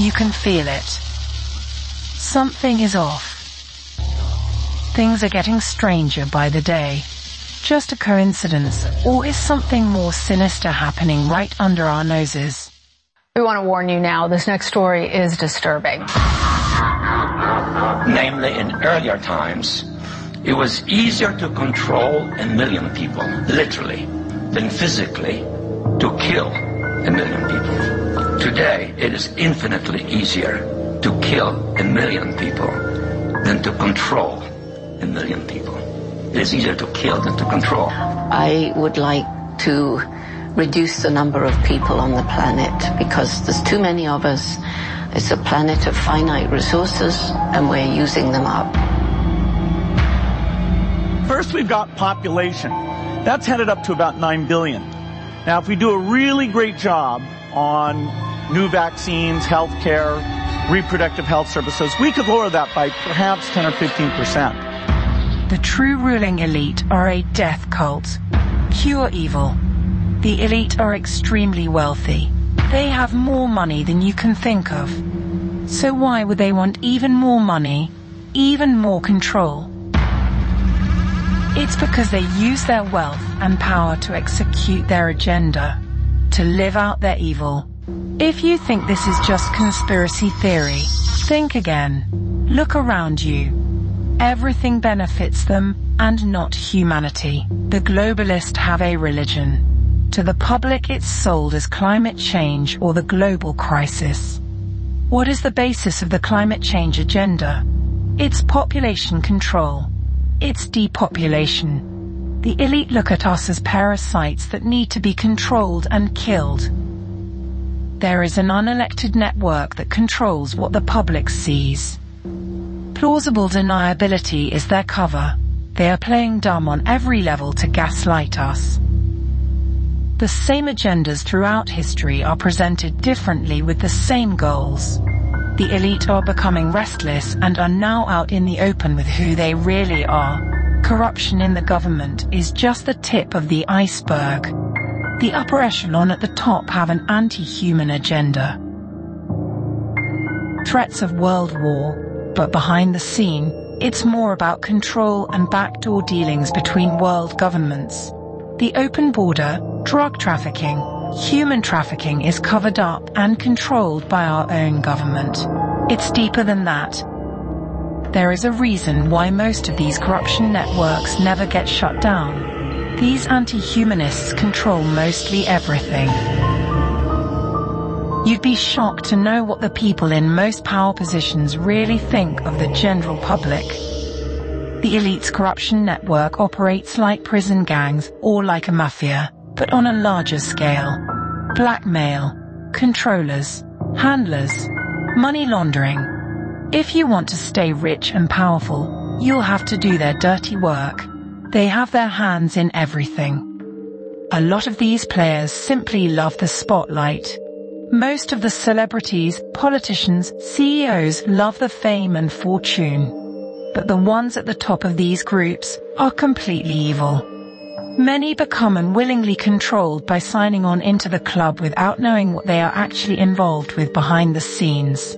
You can feel it. Something is off. Things are getting stranger by the day. Just a coincidence, or is something more sinister happening right under our noses? We want to warn you now, this next story is disturbing. Namely, in earlier times, it was easier to control a million people, literally, than physically to kill a million people. Today, it is infinitely easier to kill a million people than to control a million people. It is easier to kill than to control. I would like to reduce the number of people on the planet because there's too many of us. It's a planet of finite resources and we're using them up. First, we've got population. That's headed up to about 9 billion. Now, if we do a really great job on new vaccines, healthcare, reproductive health services, we could lower that by perhaps 10 or 15 percent. The true ruling elite are a death cult. Pure evil. The elite are extremely wealthy. They have more money than you can think of. So why would they want even more money, even more control? It's because they use their wealth and power to execute their agenda, to live out their evil. If you think this is just conspiracy theory, think again. Look around you. Everything benefits them and not humanity. The globalists have a religion. To the public it's sold as climate change or the global crisis. What is the basis of the climate change agenda? It's population control. It's depopulation. The elite look at us as parasites that need to be controlled and killed. There is an unelected network that controls what the public sees. Plausible deniability is their cover. They are playing dumb on every level to gaslight us. The same agendas throughout history are presented differently with the same goals. The elite are becoming restless and are now out in the open with who they really are. Corruption in the government is just the tip of the iceberg. The upper echelon at the top have an anti-human agenda. Threats of world war, but behind the scene, it's more about control and backdoor dealings between world governments. The open border, drug trafficking, human trafficking is covered up and controlled by our own government. It's deeper than that. There is a reason why most of these corruption networks never get shut down. These anti-humanists control mostly everything. You'd be shocked to know what the people in most power positions really think of the general public. The elite's corruption network operates like prison gangs or like a mafia, but on a larger scale. Blackmail, controllers, handlers, money laundering. If you want to stay rich and powerful, you'll have to do their dirty work. They have their hands in everything. A lot of these players simply love the spotlight most of the celebrities, politicians, CEOs love the fame and fortune. But the ones at the top of these groups are completely evil. Many become unwillingly controlled by signing on into the club without knowing what they are actually involved with behind the scenes.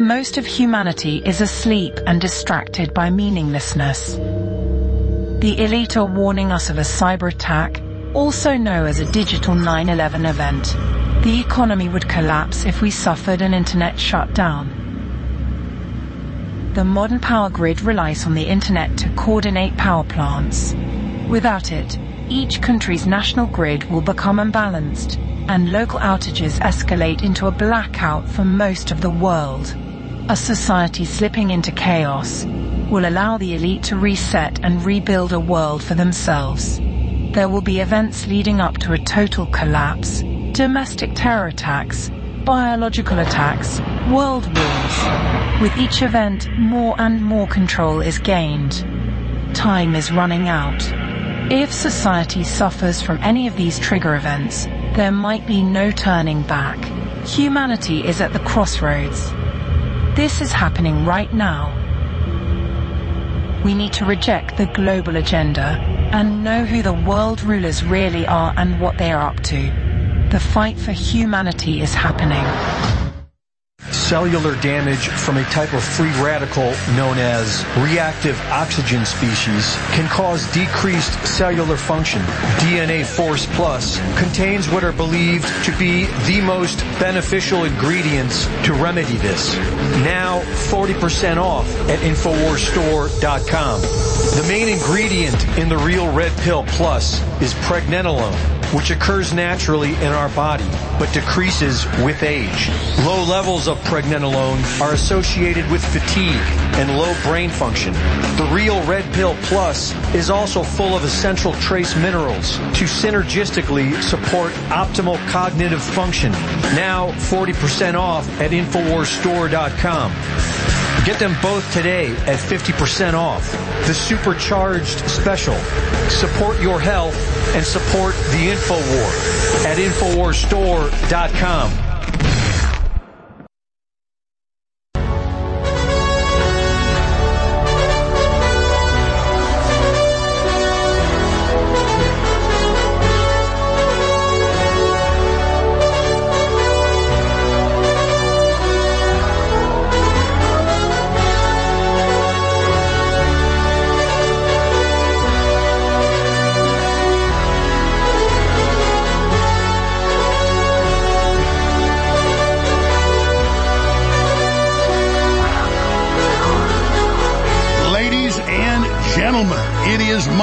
Most of humanity is asleep and distracted by meaninglessness. The elite are warning us of a cyber attack, also known as a digital 9-11 event, the economy would collapse if we suffered an internet shutdown. The modern power grid relies on the internet to coordinate power plants. Without it, each country's national grid will become unbalanced and local outages escalate into a blackout for most of the world. A society slipping into chaos will allow the elite to reset and rebuild a world for themselves. There will be events leading up to a total collapse domestic terror attacks, biological attacks, world wars. With each event, more and more control is gained. Time is running out. If society suffers from any of these trigger events, there might be no turning back. Humanity is at the crossroads. This is happening right now. We need to reject the global agenda and know who the world rulers really are and what they are up to. The fight for humanity is happening. Cellular damage from a type of free radical known as reactive oxygen species can cause decreased cellular function. DNA Force Plus contains what are believed to be the most beneficial ingredients to remedy this. Now 40% off at InfoWarsStore.com. The main ingredient in the Real Red Pill Plus is pregnenolone, which occurs naturally in our body, but decreases with age. Low levels of pregnenolone are associated with fatigue and low brain function. The Real Red Pill Plus is also full of essential trace minerals to synergistically support optimal cognitive function. Now 40% off at InfoWarsStore.com. Get them both today at 50% off. The supercharged special. Support your health and support the InfoWar at InfoWarsStore.com.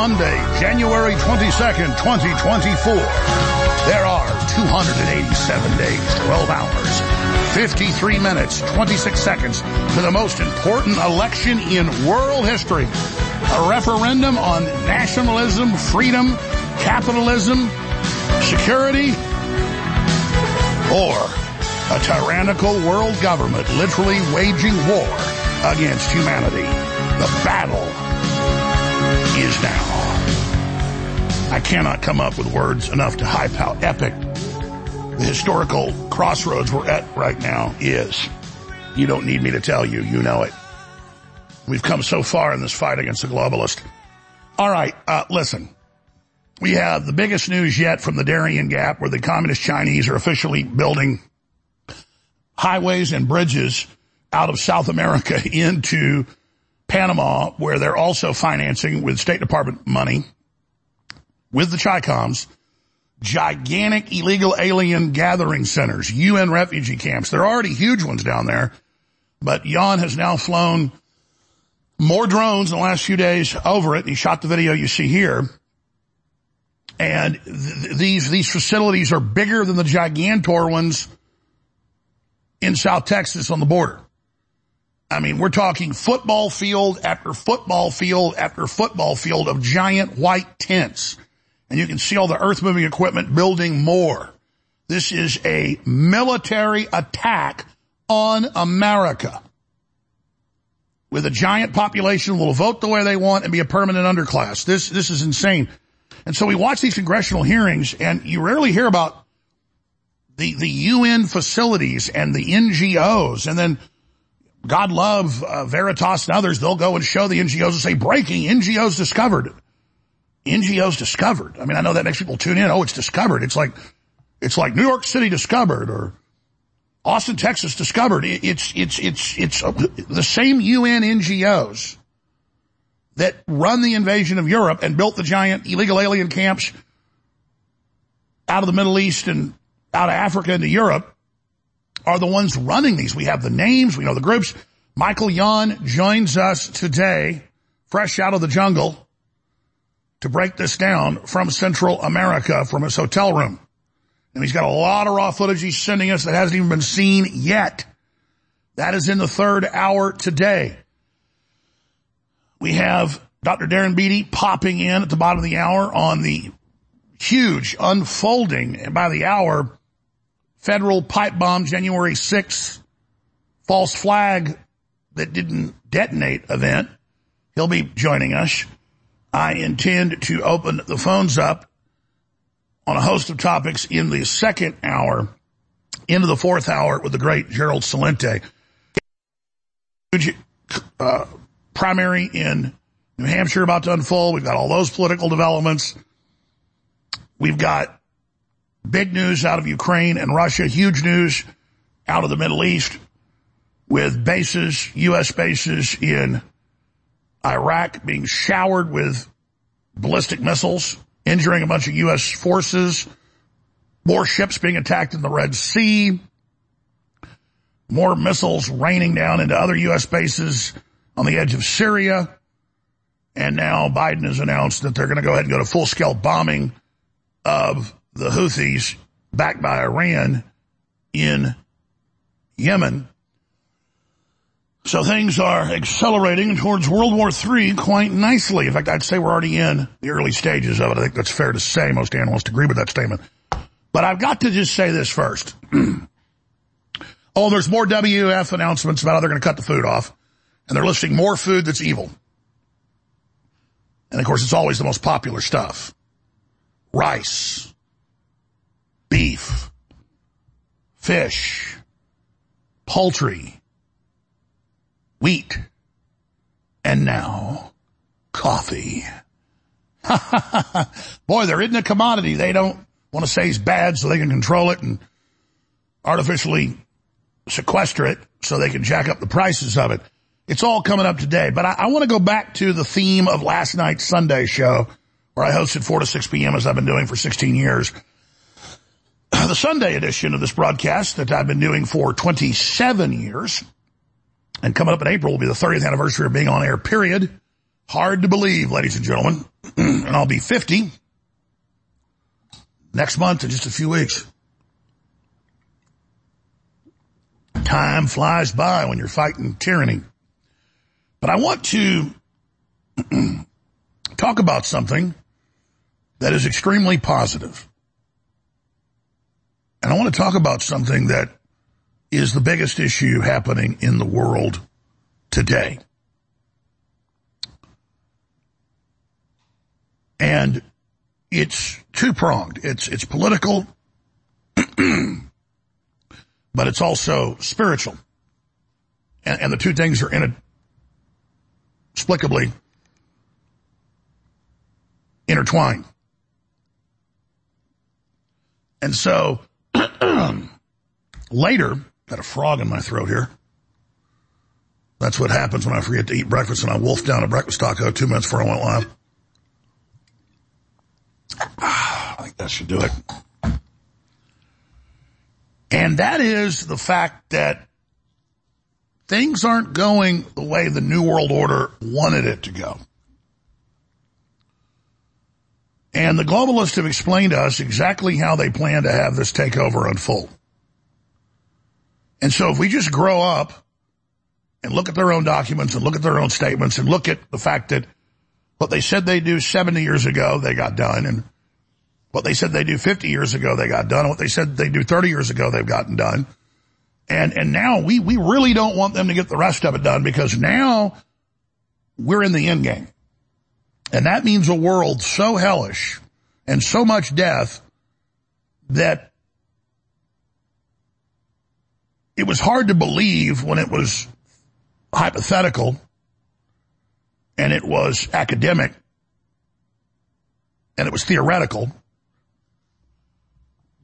Monday, January 22nd, 2024. There are 287 days, 12 hours, 53 minutes, 26 seconds to the most important election in world history. A referendum on nationalism, freedom, capitalism, security, or a tyrannical world government literally waging war against humanity. The battle is now. I cannot come up with words enough to hype how epic the historical crossroads we're at right now is. You don't need me to tell you, you know it. We've come so far in this fight against the globalist. All right, uh, listen. We have the biggest news yet from the Darien Gap where the communist Chinese are officially building highways and bridges out of South America into Panama where they're also financing with State Department money with the Chicoms, gigantic illegal alien gathering centers, UN refugee camps. There are already huge ones down there, but Yon has now flown more drones in the last few days over it. He shot the video you see here. And th- these, these facilities are bigger than the gigantor ones in South Texas on the border. I mean, we're talking football field after football field after football field of giant white tents and you can see all the earth moving equipment building more. This is a military attack on America with a giant population will vote the way they want and be a permanent underclass. This, this is insane. And so we watch these congressional hearings and you rarely hear about the, the UN facilities and the NGOs and then God love uh, Veritas and others, they'll go and show the NGOs and say breaking NGOs discovered. NGOs discovered. I mean, I know that makes people tune in. Oh, it's discovered. It's like, it's like New York City discovered or Austin, Texas discovered. It's, it's, it's, it's the same UN NGOs that run the invasion of Europe and built the giant illegal alien camps out of the Middle East and out of Africa into Europe are the ones running these. We have the names. We know the groups. Michael Yon joins us today, fresh out of the jungle to break this down from Central America from his hotel room. And he's got a lot of raw footage he's sending us that hasn't even been seen yet. That is in the third hour today. We have Dr. Darren Beattie popping in at the bottom of the hour on the huge unfolding by the hour federal pipe bomb January 6th false flag that didn't detonate event. He'll be joining us. I intend to open the phones up on a host of topics in the second hour into the fourth hour with the great Gerald Celente. Uh, primary in New Hampshire about to unfold. We've got all those political developments. We've got big news out of Ukraine and Russia, huge news out of the Middle East. with bases, U.S. bases in Iraq being showered with ballistic missiles, injuring a bunch of U.S. forces, more ships being attacked in the Red Sea, more missiles raining down into other U.S. bases on the edge of Syria. And now Biden has announced that they're going to go ahead and go to full-scale bombing of the Houthis backed by Iran in Yemen. So things are accelerating towards World War III quite nicely. In fact, I'd say we're already in the early stages of it. I think that's fair to say. Most analysts agree with that statement. But I've got to just say this first. oh, there's more WF announcements about how they're going to cut the food off. And they're listing more food that's evil. And of course, it's always the most popular stuff. Rice, beef, fish, poultry, wheat, and now coffee. Boy, there isn't a commodity they don't want to say is bad so they can control it and artificially sequester it so they can jack up the prices of it. It's all coming up today. But I, I want to go back to the theme of last night's Sunday show where I hosted 4 to 6 p.m. as I've been doing for 16 years. The Sunday edition of this broadcast that I've been doing for 27 years and coming up in April will be the 30th anniversary of being on air, period. Hard to believe, ladies and gentlemen. and I'll be 50 next month in just a few weeks. Time flies by when you're fighting tyranny. But I want to talk about something that is extremely positive. And I want to talk about something that is the biggest issue happening in the world today. And it's two pronged. It's, it's political, but it's also spiritual. And, and the two things are inexplicably intertwined. And so later, got a frog in my throat here. That's what happens when I forget to eat breakfast and I wolf down a breakfast taco two minutes before I went live. I think that should do it. And that is the fact that things aren't going the way the New World Order wanted it to go. And the globalists have explained to us exactly how they plan to have this takeover unfold. And so if we just grow up and look at their own documents and look at their own statements and look at the fact that what they said they do 70 years ago, they got done. And what they said they do 50 years ago, they got done. And what they said they do 30 years ago, they've gotten done. And, and now we, we really don't want them to get the rest of it done because now we're in the end game. And that means a world so hellish and so much death that it was hard to believe when it was hypothetical and it was academic and it was theoretical.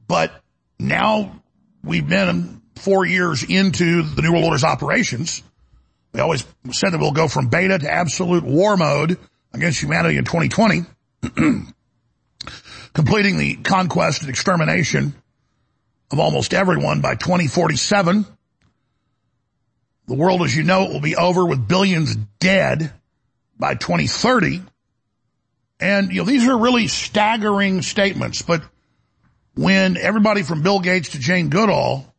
But now we've been four years into the New World Order's operations. They always said that we'll go from beta to absolute war mode against humanity in 2020, completing the conquest and extermination of almost everyone by 2047. The world as you know it will be over with billions dead by 2030. And, you know, these are really staggering statements, but when everybody from Bill Gates to Jane Goodall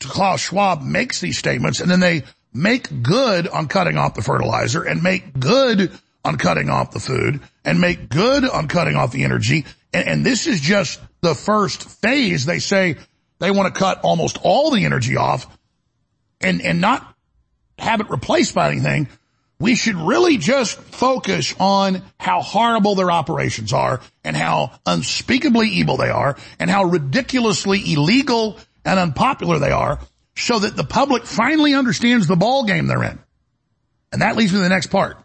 to Klaus Schwab makes these statements and then they make good on cutting off the fertilizer and make good on cutting off the food and make good on cutting off the energy. And, and this is just the first phase. They say they want to cut almost all the energy off and, and not have it replaced by anything. We should really just focus on how horrible their operations are and how unspeakably evil they are and how ridiculously illegal and unpopular they are so that the public finally understands the ball game they're in. And that leads me to the next part.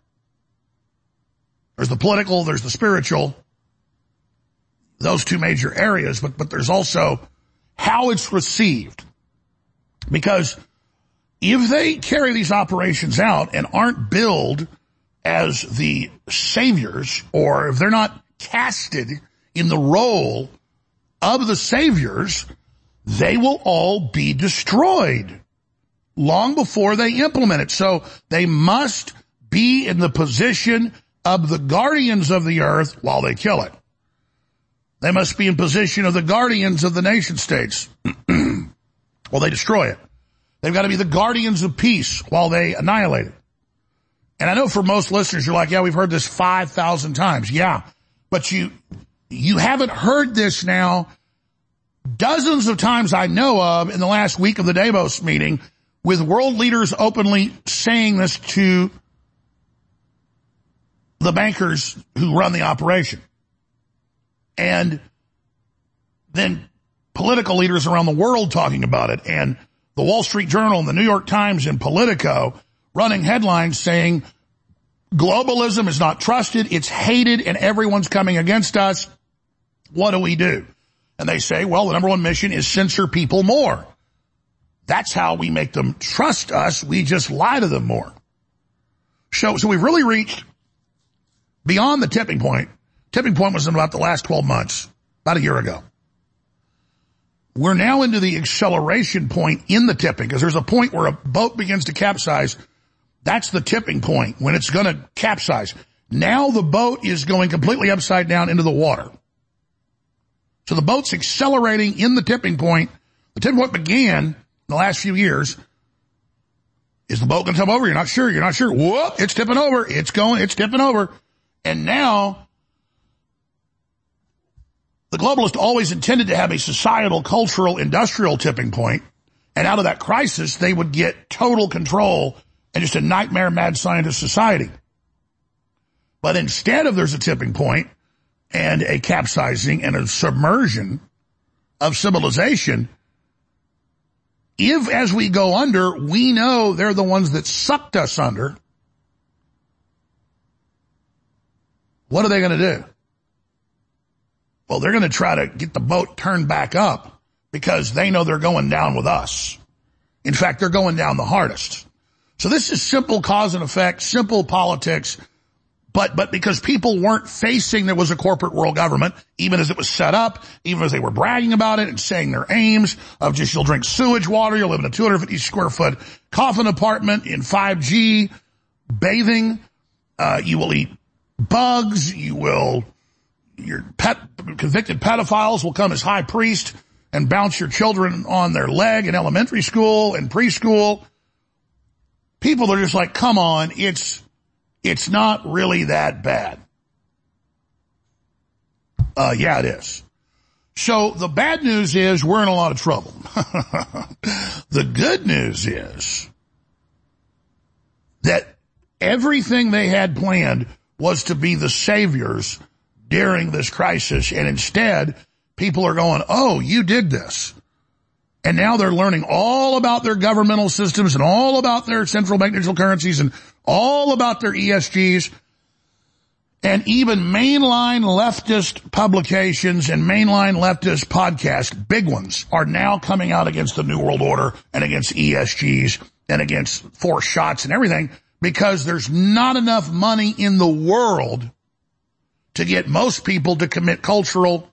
There's the political, there's the spiritual, those two major areas, but, but there's also how it's received. Because if they carry these operations out and aren't billed as the saviors, or if they're not casted in the role of the saviors, they will all be destroyed long before they implement it. So they must be in the position of the guardians of the earth while they kill it. They must be in position of the guardians of the nation states while they destroy it. They've got to be the guardians of peace while they annihilate it. And I know for most listeners, you're like, yeah, we've heard this 5,000 times. Yeah. But you, you haven't heard this now dozens of times I know of in the last week of the Davos meeting with world leaders openly saying this to the bankers who run the operation. And then political leaders around the world talking about it and the Wall Street Journal and the New York Times and Politico running headlines saying globalism is not trusted, it's hated, and everyone's coming against us. What do we do? And they say, well, the number one mission is censor people more. That's how we make them trust us. We just lie to them more. So, so we've really reached beyond the tipping point. Tipping point was in about the last 12 months, about a year ago. We're now into the acceleration point in the tipping because there's a point where a boat begins to capsize. That's the tipping point when it's going to capsize. Now the boat is going completely upside down into the water. So the boat's accelerating in the tipping point. The tipping point began in the last few years. Is the boat going to tip over? You're not sure. You're not sure. Whoop! It's tipping over. It's going. It's tipping over. And now the globalists always intended to have a societal, cultural, industrial tipping point, and out of that crisis, they would get total control and just a nightmare mad scientist society. But instead of there's a tipping point, and a capsizing and a submersion of civilization, if as we go under, we know they're the ones that sucked us under, what are they going to do? Well, they're going to try to get the boat turned back up because they know they're going down with us. In fact, they're going down the hardest. So this is simple cause and effect, simple politics, but, but because people weren't facing there was a corporate world government, even as it was set up, even as they were bragging about it and saying their aims of just you'll drink sewage water, you'll live in a 250 square foot coffin apartment in 5G, bathing, uh, you will eat bugs, you will, your pet, convicted pedophiles will come as high priest and bounce your children on their leg in elementary school and preschool. People are just like, come on, it's, it's not really that bad. Uh, yeah, it is. So the bad news is we're in a lot of trouble. the good news is that everything they had planned was to be the saviors during this crisis. And instead, people are going, oh, you did this. And now they're learning all about their governmental systems and all about their central bank digital currencies and all about their ESGs. And even mainline leftist publications and mainline leftist podcasts, big ones, are now coming out against the New World Order and against ESGs and against force shots and everything because there's not enough money in the world to get most people to commit cultural,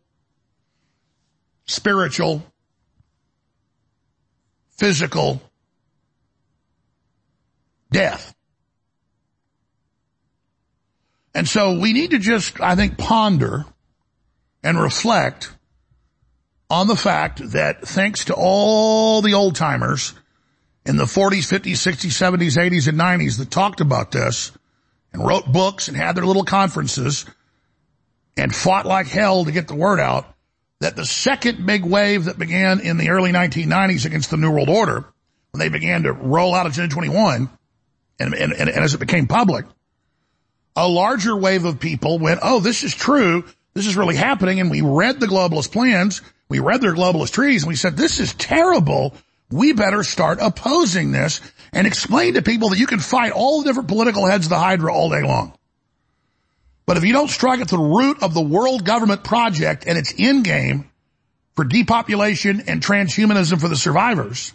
spiritual, physical death. And so we need to just, I think, ponder and reflect on the fact that thanks to all the old timers in the 40s, 50s, 60s, 70s, 80s, and 90s that talked about this and wrote books and had their little conferences and fought like hell to get the word out, that the second big wave that began in the early 1990s against the New World Order, when they began to roll out Agenda 21, and, and, and, as it became public, a larger wave of people went, oh, this is true. This is really happening. And we read the globalist plans. We read their globalist treaties and we said, this is terrible. We better start opposing this and explain to people that you can fight all the different political heads of the Hydra all day long. But if you don't strike at the root of the world government project and its end game for depopulation and transhumanism for the survivors,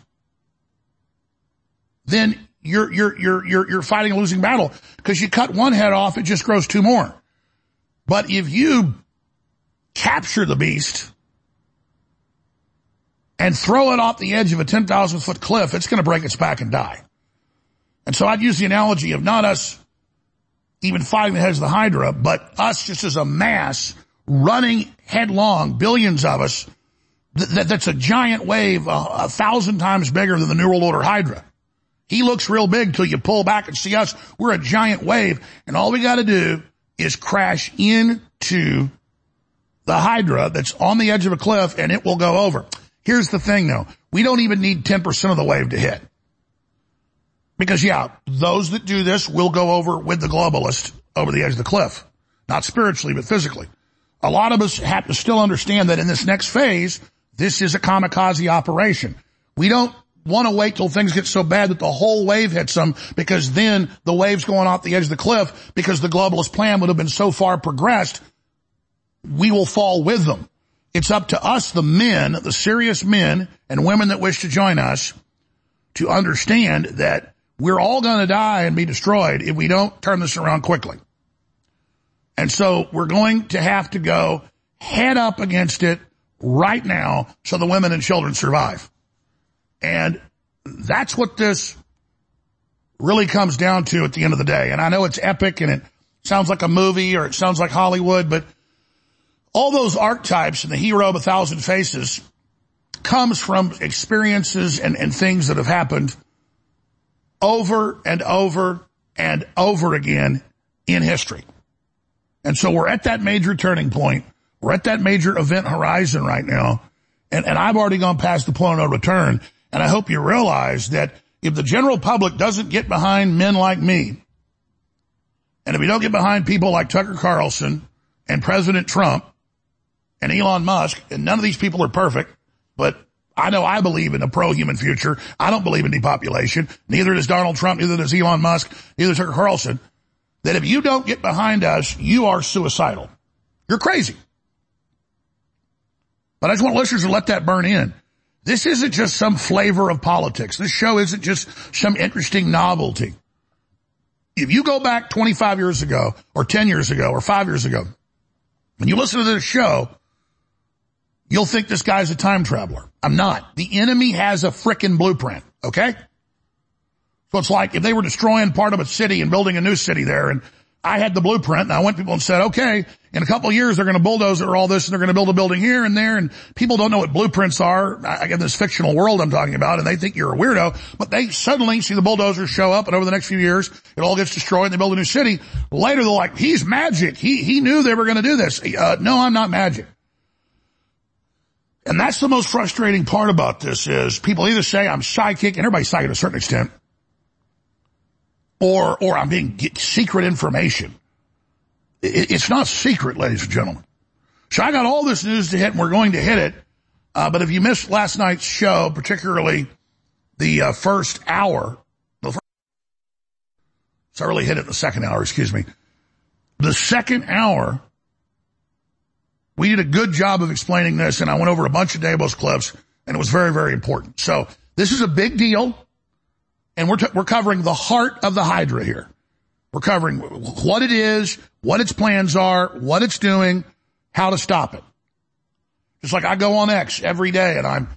then you're, you're, you're, you're, you're fighting a losing battle because you cut one head off, it just grows two more. But if you capture the beast and throw it off the edge of a 10,000 foot cliff, it's going to break its back and die. And so I'd use the analogy of not us even fighting the heads of the Hydra, but us just as a mass running headlong, billions of us, th- th- that's a giant wave, uh, a thousand times bigger than the New World Order Hydra. He looks real big till you pull back and see us. We're a giant wave, and all we got to do is crash into the Hydra that's on the edge of a cliff, and it will go over. Here's the thing, though: we don't even need 10% of the wave to hit. Because yeah, those that do this will go over with the globalist over the edge of the cliff. Not spiritually, but physically. A lot of us have to still understand that in this next phase, this is a kamikaze operation. We don't want to wait till things get so bad that the whole wave hits them because then the wave's going off the edge of the cliff because the globalist plan would have been so far progressed, we will fall with them. It's up to us, the men, the serious men and women that wish to join us to understand that we're all going to die and be destroyed if we don't turn this around quickly. And so we're going to have to go head up against it right now so the women and children survive. And that's what this really comes down to at the end of the day. And I know it's epic and it sounds like a movie or it sounds like Hollywood, but all those archetypes and the hero of a thousand faces comes from experiences and, and things that have happened over and over and over again in history. And so we're at that major turning point. We're at that major event horizon right now. And, and I've already gone past the point of return. And I hope you realize that if the general public doesn't get behind men like me, and if we don't get behind people like Tucker Carlson and President Trump and Elon Musk, and none of these people are perfect, but I know I believe in a pro-human future. I don't believe in depopulation. Neither does Donald Trump. Neither does Elon Musk. Neither does Carlson. That if you don't get behind us, you are suicidal. You're crazy. But I just want listeners to let that burn in. This isn't just some flavor of politics. This show isn't just some interesting novelty. If you go back 25 years ago or 10 years ago or five years ago and you listen to this show, you'll think this guy's a time traveler. I'm not. The enemy has a frickin' blueprint, okay? So it's like if they were destroying part of a city and building a new city there and I had the blueprint and I went to people and said, okay, in a couple of years they're going to bulldoze all this and they're going to build a building here and there and people don't know what blueprints are. I this fictional world I'm talking about and they think you're a weirdo, but they suddenly see the bulldozers show up and over the next few years it all gets destroyed and they build a new city. Later they're like, he's magic. He, he knew they were going to do this. Uh, no, I'm not magic. And that's the most frustrating part about this is people either say I'm psychic, and everybody's psychic to a certain extent, or, or I'm being secret information. It, it's not secret, ladies and gentlemen. So I got all this news to hit and we're going to hit it. Uh, but if you missed last night's show, particularly the uh, first hour, the first, so I really hit it in the second hour, excuse me. The second hour we did a good job of explaining this and I went over a bunch of Davos clips and it was very, very important. So this is a big deal and we're, t- we're covering the heart of the Hydra here. We're covering what it is, what its plans are, what it's doing, how to stop it. It's like I go on X every day and I'm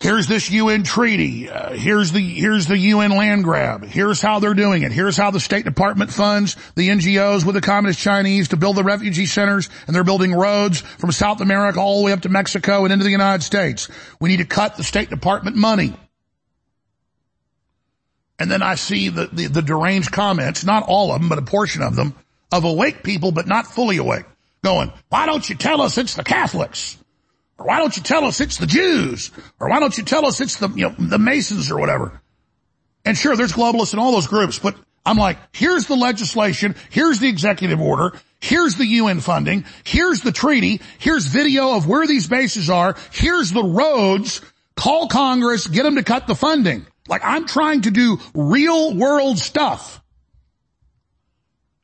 Here's this UN treaty. Uh, here's the, here's the UN land grab. Here's how they're doing it. Here's how the State Department funds the NGOs with the Communist Chinese to build the refugee centers and they're building roads from South America all the way up to Mexico and into the United States. We need to cut the State Department money. And then I see the, the, the deranged comments, not all of them, but a portion of them, of awake people, but not fully awake, going, why don't you tell us it's the Catholics? Or why don't you tell us it's the Jews? Or why don't you tell us it's the, you know, the Masons or whatever? And sure, there's globalists in all those groups, but I'm like, here's the legislation, here's the executive order, here's the UN funding, here's the treaty, here's video of where these bases are, here's the roads, call Congress, get them to cut the funding. Like I'm trying to do real world stuff.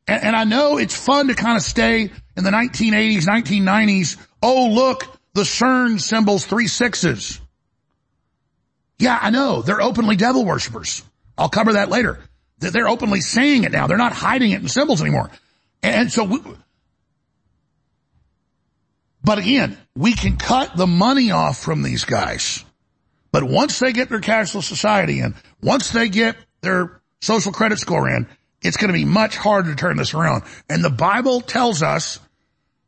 And, and I know it's fun to kind of stay in the 1980s, 1990s. Oh, look, the CERN symbol's three sixes. Yeah, I know. They're openly devil worshippers. I'll cover that later. They're openly saying it now. They're not hiding it in symbols anymore. And so, we, but again, we can cut the money off from these guys. But once they get their cashless society in, once they get their social credit score in, it's going to be much harder to turn this around. And the Bible tells us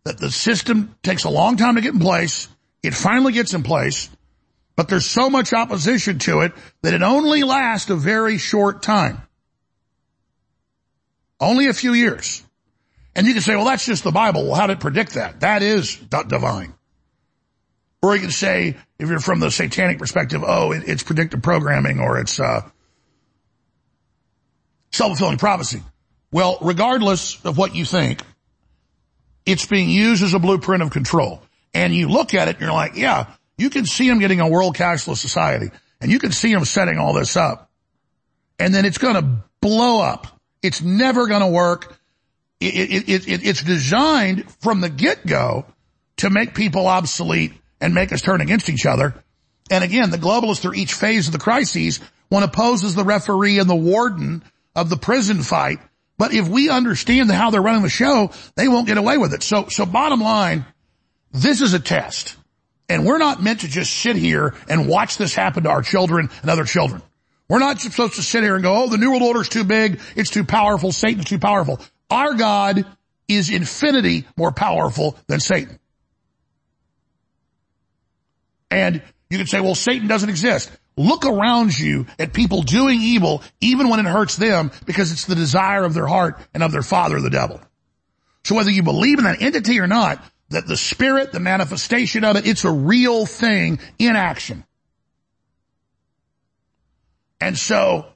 that the system takes a long time to get in place. It finally gets in place, but there's so much opposition to it that it only lasts a very short time. Only a few years. And you can say, well, that's just the Bible. Well, how did it predict that? That is divine. Or you can say, if you're from the satanic perspective, oh, it, it's predictive programming or it's, uh, self-fulfilling prophecy. Well, regardless of what you think, it's being used as a blueprint of control. And you look at it and you're like, yeah, you can see them getting a world cashless society and you can see them setting all this up and then it's going to blow up. It's never going to work. It, it, it, it's designed from the get-go to make people obsolete and make us turn against each other. And again, the globalists through each phase of the crises one opposes the referee and the warden of the prison fight. But if we understand how they're running the show, they won't get away with it. So, so bottom line, this is a test. And we're not meant to just sit here and watch this happen to our children and other children. We're not supposed to sit here and go, oh, the New World Order is too big. It's too powerful. Satan's too powerful. Our God is infinity more powerful than Satan. And you can say, well, Satan doesn't exist. Look around you at people doing evil, even when it hurts them, because it's the desire of their heart and of their father, the devil. So whether you believe in that entity or not, that the spirit, the manifestation of it, it's a real thing in action. And so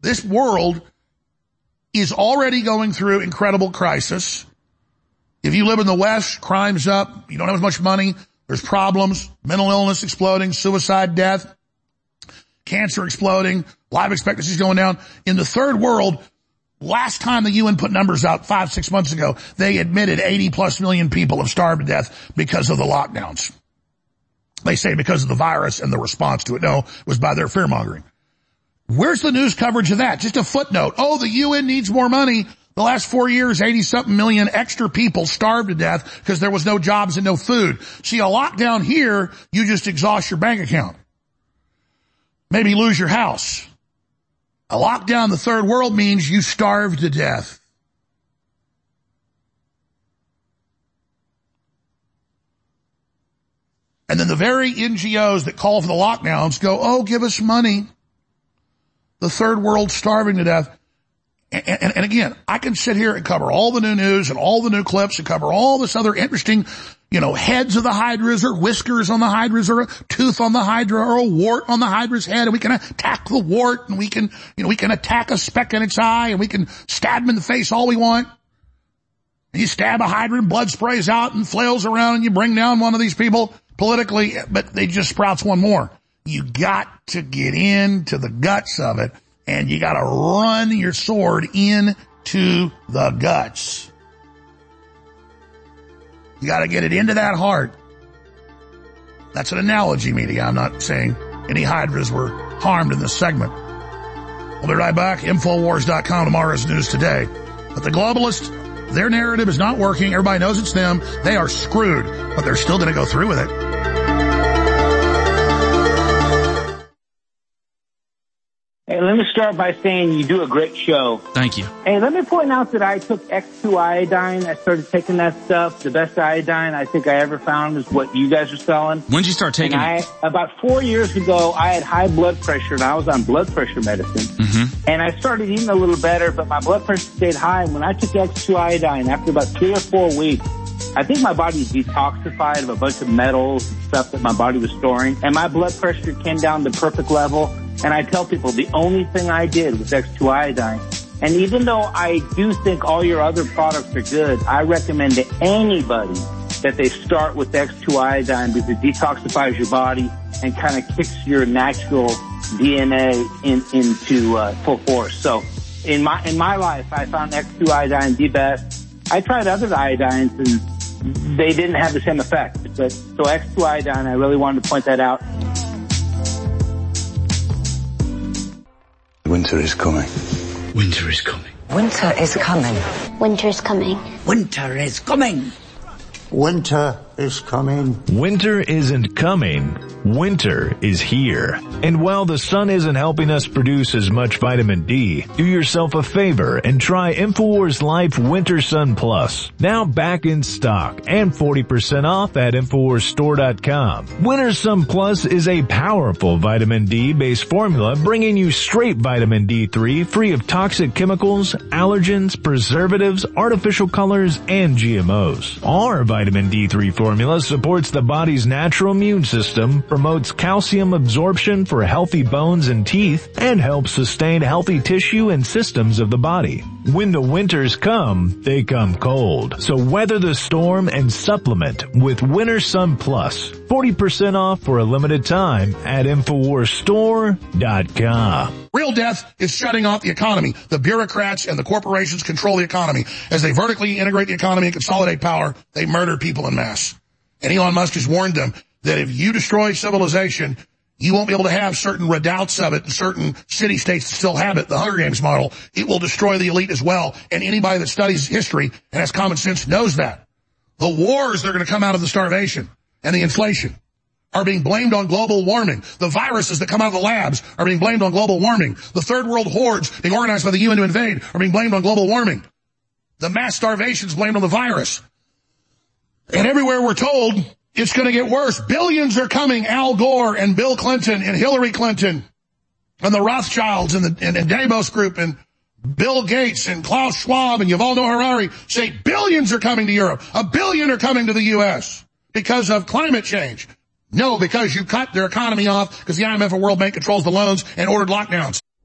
this world is already going through incredible crisis. If you live in the West, crime's up, you don't have as much money, there's problems, mental illness exploding, suicide, death, cancer exploding, life expectancy is going down. In the third world, last time the UN put numbers out five, six months ago, they admitted 80 plus million people have starved to death because of the lockdowns. They say because of the virus and the response to it. No, it was by their fear mongering. Where's the news coverage of that? Just a footnote. Oh, the UN needs more money. The last four years, 80 something million extra people starved to death because there was no jobs and no food. See, a lockdown here, you just exhaust your bank account. Maybe lose your house. A lockdown in the third world means you starve to death. And then the very NGOs that call for the lockdowns go, oh, give us money. The third world starving to death. And, and, and, again, I can sit here and cover all the new news and all the new clips and cover all this other interesting, you know, heads of the hydras or whiskers on the hydras or a tooth on the hydra or a wart on the hydra's head and we can attack the wart and we can, you know, we can attack a speck in its eye and we can stab him in the face all we want. And you stab a hydra and blood sprays out and flails around and you bring down one of these people politically, but they just sprouts one more. You got to get into the guts of it and you gotta run your sword into the guts. You gotta get it into that heart. That's an analogy media. I'm not saying any hydras were harmed in this segment. We'll be right back. Infowars.com tomorrow's news today. But the globalists, their narrative is not working. Everybody knows it's them. They are screwed, but they're still going to go through with it. Hey, let me start by saying you do a great show. Thank you. Hey, let me point out that I took X2 iodine. I started taking that stuff. The best iodine I think I ever found is what you guys are selling. When did you start taking it? I, about four years ago, I had high blood pressure and I was on blood pressure medicine. Mm-hmm. And I started eating a little better, but my blood pressure stayed high. And when I took X2 iodine, after about three or four weeks, I think my body detoxified of a bunch of metals and stuff that my body was storing. And my blood pressure came down to perfect level. And I tell people the only thing I did was X2 iodine. And even though I do think all your other products are good, I recommend to anybody that they start with X2 iodine because it detoxifies your body and kind of kicks your natural DNA in, into uh, full force. So in my in my life, I found X2 iodine the best. I tried other iodines and they didn't have the same effect. But so X2 iodine, I really wanted to point that out. Winter is coming. Winter is coming. Winter is coming. Winter is coming. Winter is coming. Winter is coming. Winter isn't coming. Winter is here. And while the sun isn't helping us produce as much vitamin D, do yourself a favor and try InfoWars Life Winter Sun Plus. Now back in stock and 40% off at InfoWarsStore.com. Winter Sun Plus is a powerful vitamin D based formula bringing you straight vitamin D3 free of toxic chemicals, allergens, preservatives, artificial colors, and GMOs. Our vitamin D3 formula supports the body's natural immune system, promotes calcium absorption for healthy bones and teeth, and helps sustain healthy tissue and systems of the body. When the winters come, they come cold. So weather the storm and supplement with Winter Sun Plus. 40% off for a limited time at InfoWarsStore.com. Real death is shutting off the economy. The bureaucrats and the corporations control the economy. As they vertically integrate the economy and consolidate power, they murder people in mass. And Elon Musk has warned them that if you destroy civilization, you won't be able to have certain redoubts of it and certain city states still have it, the Hunger Games model. It will destroy the elite as well. And anybody that studies history and has common sense knows that. The wars that are going to come out of the starvation and the inflation are being blamed on global warming. The viruses that come out of the labs are being blamed on global warming. The third world hordes being organized by the UN to invade are being blamed on global warming. The mass starvation is blamed on the virus. And everywhere we're told, it's going to get worse. Billions are coming. Al Gore and Bill Clinton and Hillary Clinton and the Rothschilds and the and, and Davos Group and Bill Gates and Klaus Schwab and Yuval Noah Harari say billions are coming to Europe. A billion are coming to the U.S. because of climate change. No, because you cut their economy off because the IMF and World Bank controls the loans and ordered lockdowns.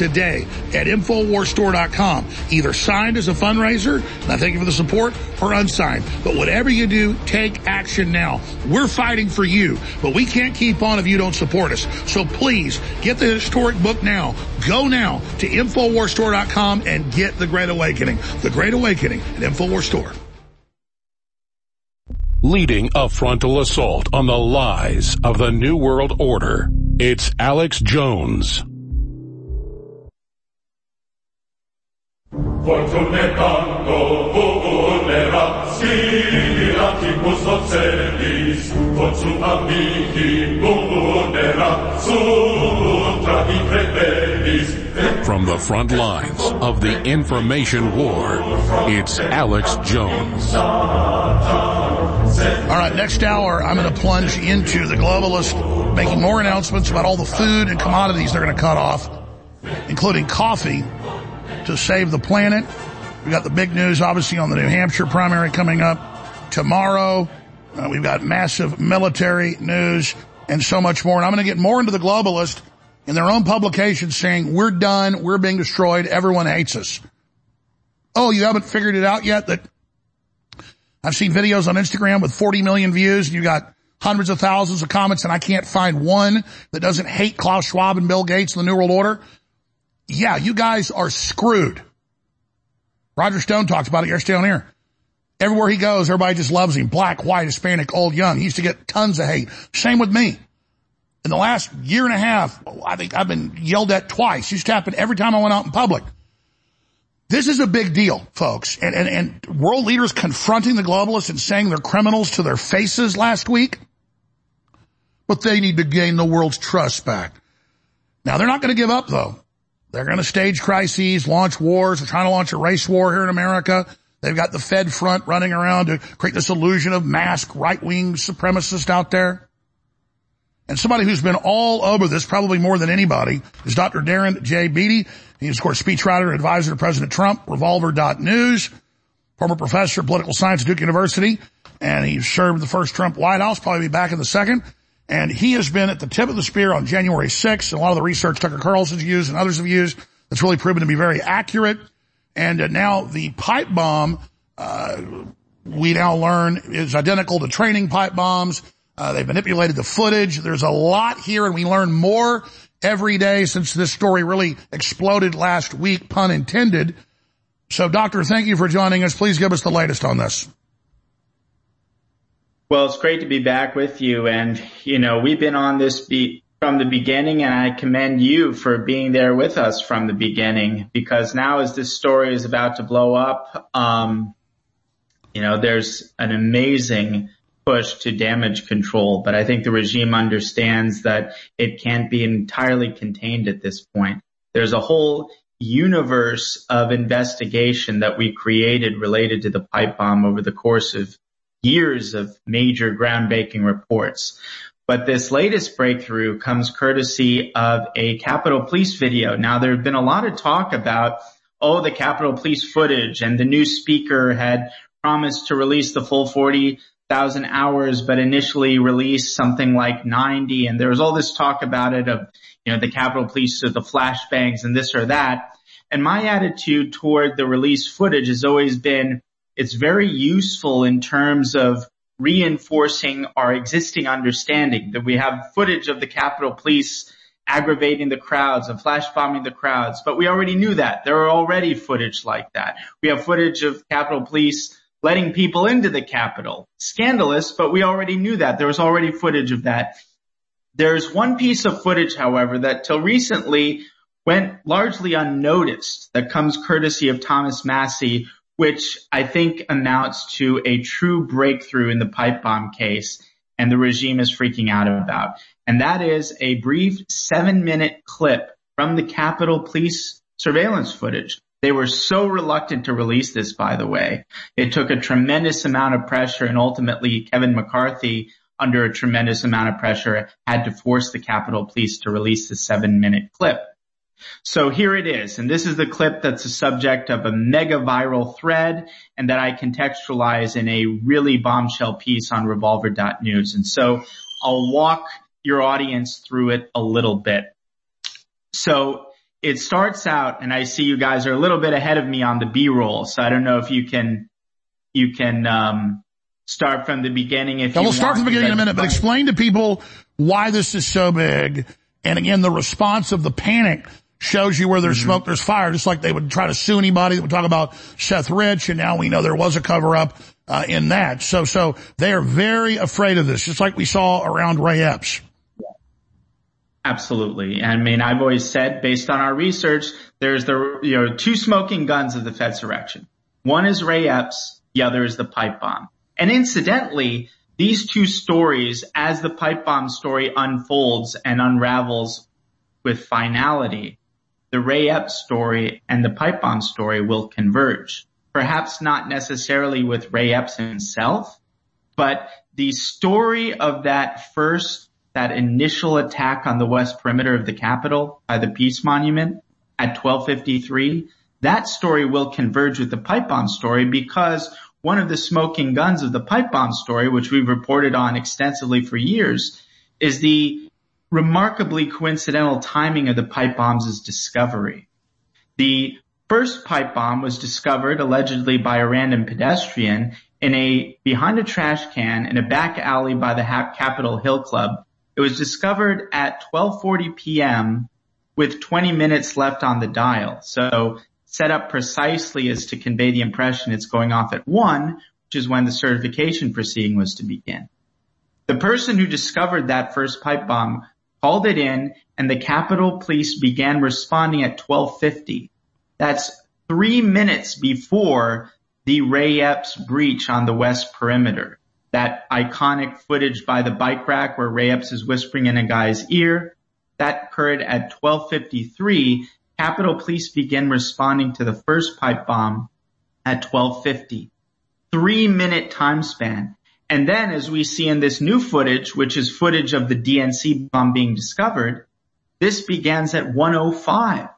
today at InfoWarsStore.com. Either signed as a fundraiser, and I thank you for the support, or unsigned. But whatever you do, take action now. We're fighting for you, but we can't keep on if you don't support us. So please, get the historic book now. Go now to InfoWarsStore.com and get The Great Awakening. The Great Awakening at InfoWars Store. Leading a frontal assault on the lies of the New World Order, it's Alex Jones. From the front lines of the information war, it's Alex Jones. All right, next hour, I'm going to plunge into the globalists making more announcements about all the food and commodities they're going to cut off, including coffee, to save the planet. We got the big news, obviously, on the New Hampshire primary coming up tomorrow. Uh, we've got massive military news and so much more. And I'm going to get more into the globalist in their own publication saying, we're done, we're being destroyed, everyone hates us. Oh, you haven't figured it out yet that I've seen videos on Instagram with 40 million views and you got hundreds of thousands of comments and I can't find one that doesn't hate Klaus Schwab and Bill Gates and the New World Order. Yeah, you guys are screwed. Roger Stone talks about it yesterday on air. Everywhere he goes, everybody just loves him. Black, white, Hispanic, old, young. He used to get tons of hate. Same with me. In the last year and a half, I think I've been yelled at twice. Used to happen every time I went out in public. This is a big deal, folks. And, and, and world leaders confronting the globalists and saying they're criminals to their faces last week. But they need to gain the world's trust back. Now they're not going to give up though. They're going to stage crises, launch wars. They're trying to launch a race war here in America. They've got the Fed front running around to create this illusion of mask right-wing supremacists out there. And somebody who's been all over this, probably more than anybody, is Dr. Darren J. Beattie. He's, of course, speechwriter and advisor to President Trump, revolver.news. former professor of political science at Duke University, and he served the first Trump White House, probably be back in the second. And he has been at the tip of the spear on January 6th. And a lot of the research Tucker Carlson's used and others have used that's really proven to be very accurate. And uh, now the pipe bomb, uh, we now learn is identical to training pipe bombs. Uh, they've manipulated the footage. There's a lot here and we learn more every day since this story really exploded last week, pun intended. So doctor, thank you for joining us. Please give us the latest on this. Well, it's great to be back with you. And, you know, we've been on this beat from the beginning and I commend you for being there with us from the beginning because now as this story is about to blow up, um, you know, there's an amazing push to damage control, but I think the regime understands that it can't be entirely contained at this point. There's a whole universe of investigation that we created related to the pipe bomb over the course of years of major groundbreaking reports. But this latest breakthrough comes courtesy of a Capitol Police video. Now there had been a lot of talk about, oh, the Capitol Police footage and the new speaker had promised to release the full 40,000 hours, but initially released something like 90. And there was all this talk about it of, you know, the Capitol Police or the flashbangs and this or that. And my attitude toward the released footage has always been, it's very useful in terms of reinforcing our existing understanding that we have footage of the Capitol Police aggravating the crowds and flash bombing the crowds. But we already knew that. There are already footage like that. We have footage of Capitol Police letting people into the Capitol. Scandalous, but we already knew that. There was already footage of that. There's one piece of footage, however, that till recently went largely unnoticed that comes courtesy of Thomas Massie, which I think amounts to a true breakthrough in the pipe bomb case and the regime is freaking out about. And that is a brief seven minute clip from the Capitol Police surveillance footage. They were so reluctant to release this, by the way. It took a tremendous amount of pressure and ultimately Kevin McCarthy under a tremendous amount of pressure had to force the Capitol Police to release the seven minute clip. So here it is, and this is the clip that's the subject of a mega viral thread and that I contextualize in a really bombshell piece on revolver.news. And so I'll walk your audience through it a little bit. So it starts out, and I see you guys are a little bit ahead of me on the B-roll, so I don't know if you can, you can, um, start from the beginning if yeah, we'll start from the beginning in a minute, but explain to people why this is so big. And again, the response of the panic shows you where there's mm-hmm. smoke, there's fire, just like they would try to sue anybody that would talk about Seth Rich, and now we know there was a cover up uh, in that. So, so they are very afraid of this, just like we saw around Ray Epps. Absolutely. I mean, I've always said, based on our research, there's the you know two smoking guns of the Fedsurrection. One is Ray Epps, the other is the pipe bomb. And incidentally, these two stories, as the pipe bomb story unfolds and unravels with finality, the Ray Epps story and the pipe bomb story will converge. Perhaps not necessarily with Ray Epps himself, but the story of that first, that initial attack on the west perimeter of the Capitol by the Peace Monument at 1253, that story will converge with the pipe bomb story because one of the smoking guns of the pipe bomb story, which we've reported on extensively for years, is the remarkably coincidental timing of the pipe bomb's discovery. The first pipe bomb was discovered allegedly by a random pedestrian in a behind a trash can in a back alley by the Capitol Hill Club. It was discovered at 12:40 p.m. with 20 minutes left on the dial. So set up precisely as to convey the impression it's going off at 1, which is when the certification proceeding was to begin. The person who discovered that first pipe bomb called it in, and the Capitol Police began responding at 1250. That's three minutes before the Ray Epps breach on the west perimeter. That iconic footage by the bike rack where Ray Epps is whispering in a guy's ear, that occurred at 1253. Capitol Police began responding to the first pipe bomb at 1250. Three minute time span. And then as we see in this new footage, which is footage of the DNC bomb being discovered, this begins at 105.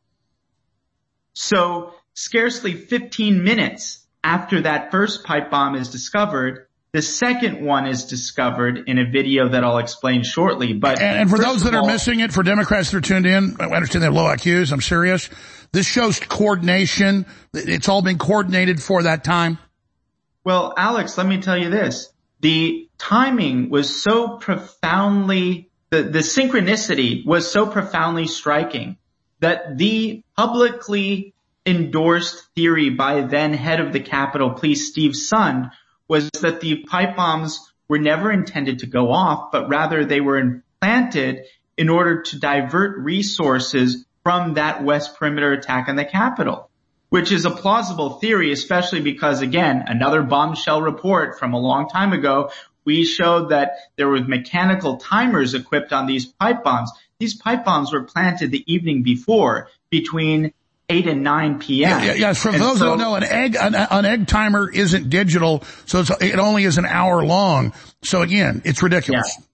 So scarcely 15 minutes after that first pipe bomb is discovered, the second one is discovered in a video that I'll explain shortly. But and, for those that all, are missing it, for Democrats that are tuned in, I understand they have low IQs. I'm serious. This shows coordination. It's all been coordinated for that time. Well, Alex, let me tell you this. The timing was so profoundly, the, the synchronicity was so profoundly striking that the publicly endorsed theory by then head of the Capitol Police, Steve Sund, was that the pipe bombs were never intended to go off, but rather they were implanted in order to divert resources from that West Perimeter attack on the Capitol, which is a plausible theory, especially because again, another bombshell report from a long time ago, we showed that there were mechanical timers equipped on these pipe bombs. These pipe bombs were planted the evening before between 8 and 9 p.m. Yeah, yeah, yeah. For and those so, who don't know, an egg, an, an, egg timer isn't digital, so it only is an hour long. So again, it's ridiculous. Yeah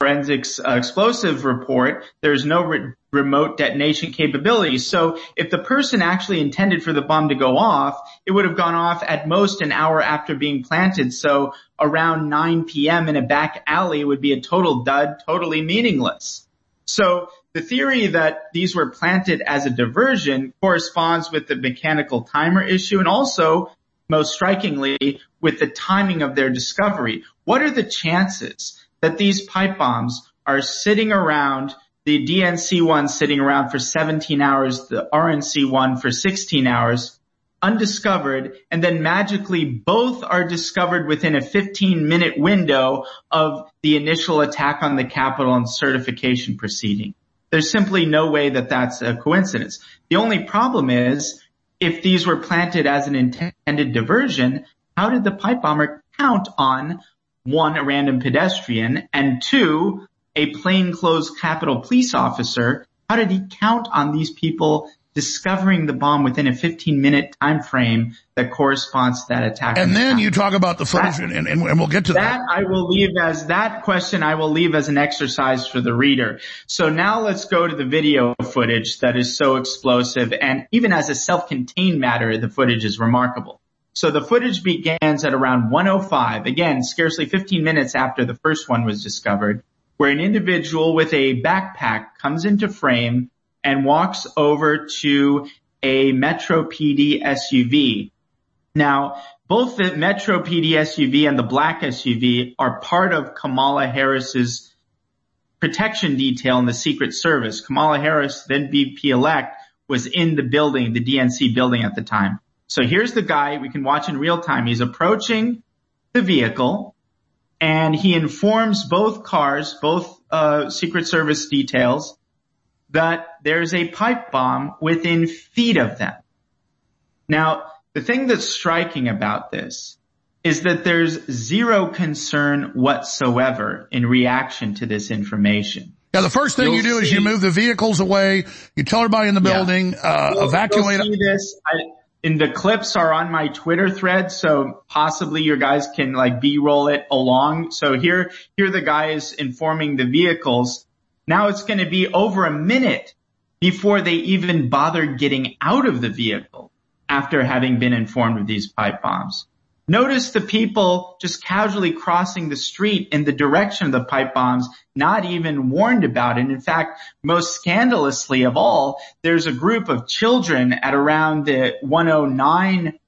forensics uh, explosive report, there's no re- remote detonation capability. So if the person actually intended for the bomb to go off, it would have gone off at most an hour after being planted. So around 9 p.m. in a back alley would be a total dud, totally meaningless. So the theory that these were planted as a diversion corresponds with the mechanical timer issue and also most strikingly with the timing of their discovery. What are the chances that these pipe bombs are sitting around, the DNC one sitting around for 17 hours, the RNC one for 16 hours, undiscovered, and then magically both are discovered within a 15 minute window of the initial attack on the Capitol and certification proceeding. There's simply no way that that's a coincidence. The only problem is, if these were planted as an intended diversion, how did the pipe bomber count on one, a random pedestrian, and two, a plainclothes Capitol police officer, how did he count on these people discovering the bomb within a 15 minute time frame that corresponds to that attack? And then you talk about the footage that, and, and, we'll get to that. That I will leave as, that question I will leave as an exercise for the reader. So now let's go to the video footage that is so explosive and even as a self-contained matter, the footage is remarkable. So the footage begins at around 105, again, scarcely 15 minutes after the first one was discovered, where an individual with a backpack comes into frame and walks over to a Metro PD SUV. Now, both the Metro PD SUV and the black SUV are part of Kamala Harris's protection detail in the Secret Service. Kamala Harris, then VP elect, was in the building, the DNC building at the time. So here's the guy we can watch in real time. He's approaching the vehicle and he informs both cars, both uh, Secret Service details, that there's a pipe bomb within feet of them. Now, the thing that's striking about this is that there's zero concern whatsoever in reaction to this information. Yeah, the first thing You'll you do see, is you move the vehicles away, you tell everybody in the building, yeah. uh, evacuate. You'll see this. I, and the clips are on my Twitter thread, so possibly your guys can like B-roll it along. So here, here the guy is informing the vehicles. Now it's going to be over a minute before they even bother getting out of the vehicle after having been informed of these pipe bombs. Notice the people just casually crossing the street in the direction of the pipe bombs, not even warned about it. In fact, most scandalously of all, there's a group of children at around the 109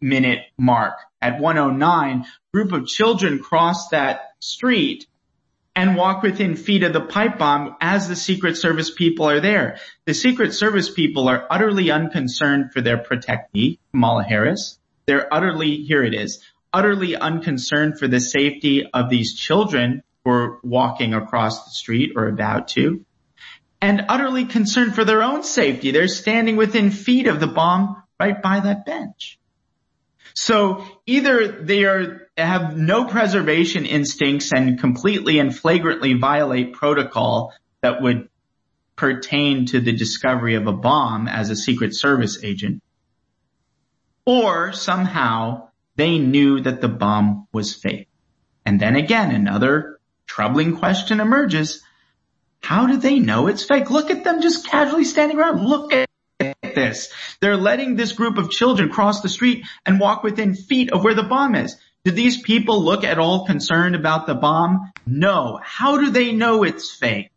minute mark. At 109, group of children cross that street and walk within feet of the pipe bomb as the Secret Service people are there. The Secret Service people are utterly unconcerned for their protectee, Kamala Harris. They're utterly, here it is, utterly unconcerned for the safety of these children who are walking across the street or about to, and utterly concerned for their own safety. They're standing within feet of the bomb right by that bench. So either they are, have no preservation instincts and completely and flagrantly violate protocol that would pertain to the discovery of a bomb as a secret service agent, or somehow they knew that the bomb was fake. And then again, another troubling question emerges. How do they know it's fake? Look at them just casually standing around. Look at this. They're letting this group of children cross the street and walk within feet of where the bomb is. Do these people look at all concerned about the bomb? No. How do they know it's fake?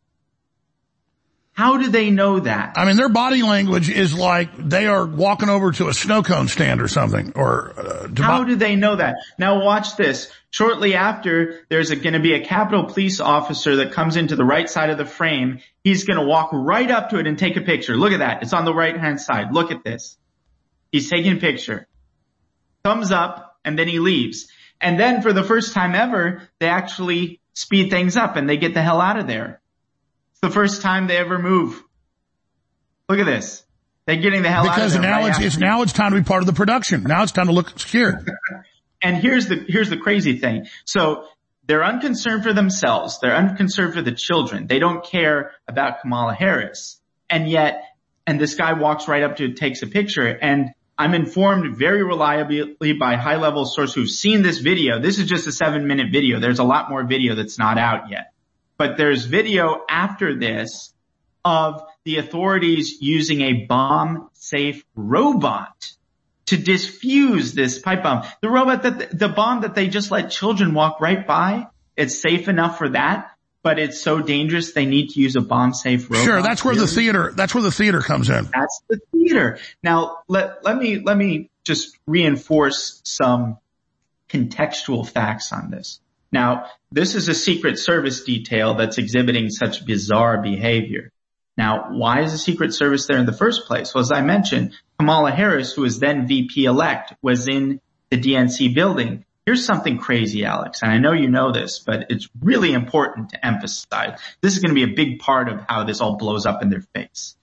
How do they know that? I mean, their body language is like they are walking over to a snow cone stand or something. Or uh, how do they know that? Now watch this. Shortly after, there's going to be a Capitol Police officer that comes into the right side of the frame. He's going to walk right up to it and take a picture. Look at that. It's on the right hand side. Look at this. He's taking a picture. Thumbs up, and then he leaves. And then for the first time ever, they actually speed things up and they get the hell out of there. It's the first time they ever move. Look at this. They're getting the hell because out of there. Because now right it's, it's now it's time to be part of the production. Now it's time to look scared. and here's the here's the crazy thing. So they're unconcerned for themselves. They're unconcerned for the children. They don't care about Kamala Harris. And yet, and this guy walks right up to it, takes a picture and I'm informed very reliably by high level sources who've seen this video. This is just a seven minute video. There's a lot more video that's not out yet but there's video after this of the authorities using a bomb safe robot to disfuse this pipe bomb. The robot that, the bomb that they just let children walk right by, it's safe enough for that, but it's so dangerous they need to use a bomb safe robot. Sure, that's where the theater, that's where the theater comes in. That's the theater. Now let, let me, let me just reinforce some contextual facts on this. Now, this is a Secret Service detail that's exhibiting such bizarre behavior. Now, why is the Secret Service there in the first place? Well, as I mentioned, Kamala Harris, who was then VP elect, was in the DNC building. Here's something crazy, Alex, and I know you know this, but it's really important to emphasize. This is going to be a big part of how this all blows up in their face.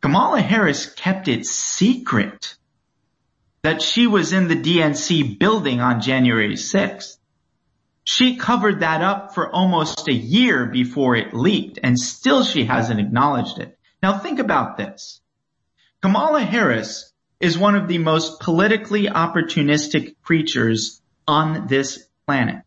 Kamala Harris kept it secret that she was in the DNC building on January 6th. She covered that up for almost a year before it leaked and still she hasn't acknowledged it. Now think about this. Kamala Harris is one of the most politically opportunistic creatures on this planet.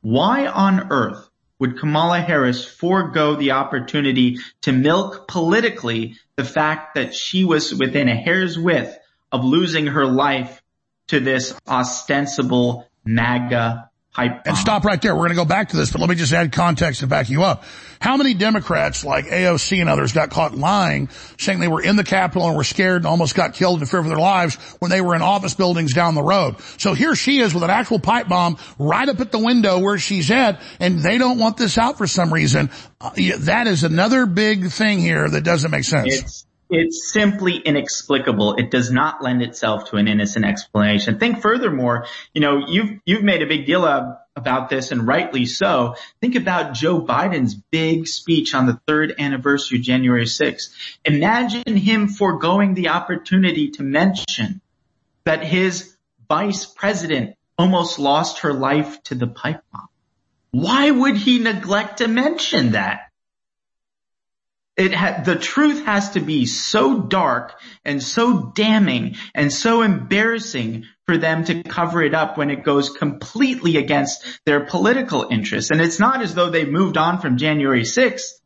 Why on earth would Kamala Harris forego the opportunity to milk politically the fact that she was within a hair's width of losing her life to this ostensible MAGA And stop right there. We're going to go back to this, but let me just add context to back you up. How many Democrats like AOC and others got caught lying, saying they were in the Capitol and were scared and almost got killed in fear for their lives when they were in office buildings down the road? So here she is with an actual pipe bomb right up at the window where she's at, and they don't want this out for some reason. Uh, that is another big thing here that doesn't make sense. It's- it's simply inexplicable. It does not lend itself to an innocent explanation. Think furthermore, you know, you've, you've made a big deal of, about this and rightly so. Think about Joe Biden's big speech on the third anniversary, January 6th. Imagine him foregoing the opportunity to mention that his vice president almost lost her life to the pipe bomb. Why would he neglect to mention that? It ha- the truth has to be so dark and so damning and so embarrassing for them to cover it up when it goes completely against their political interests. And it's not as though they moved on from January 6th.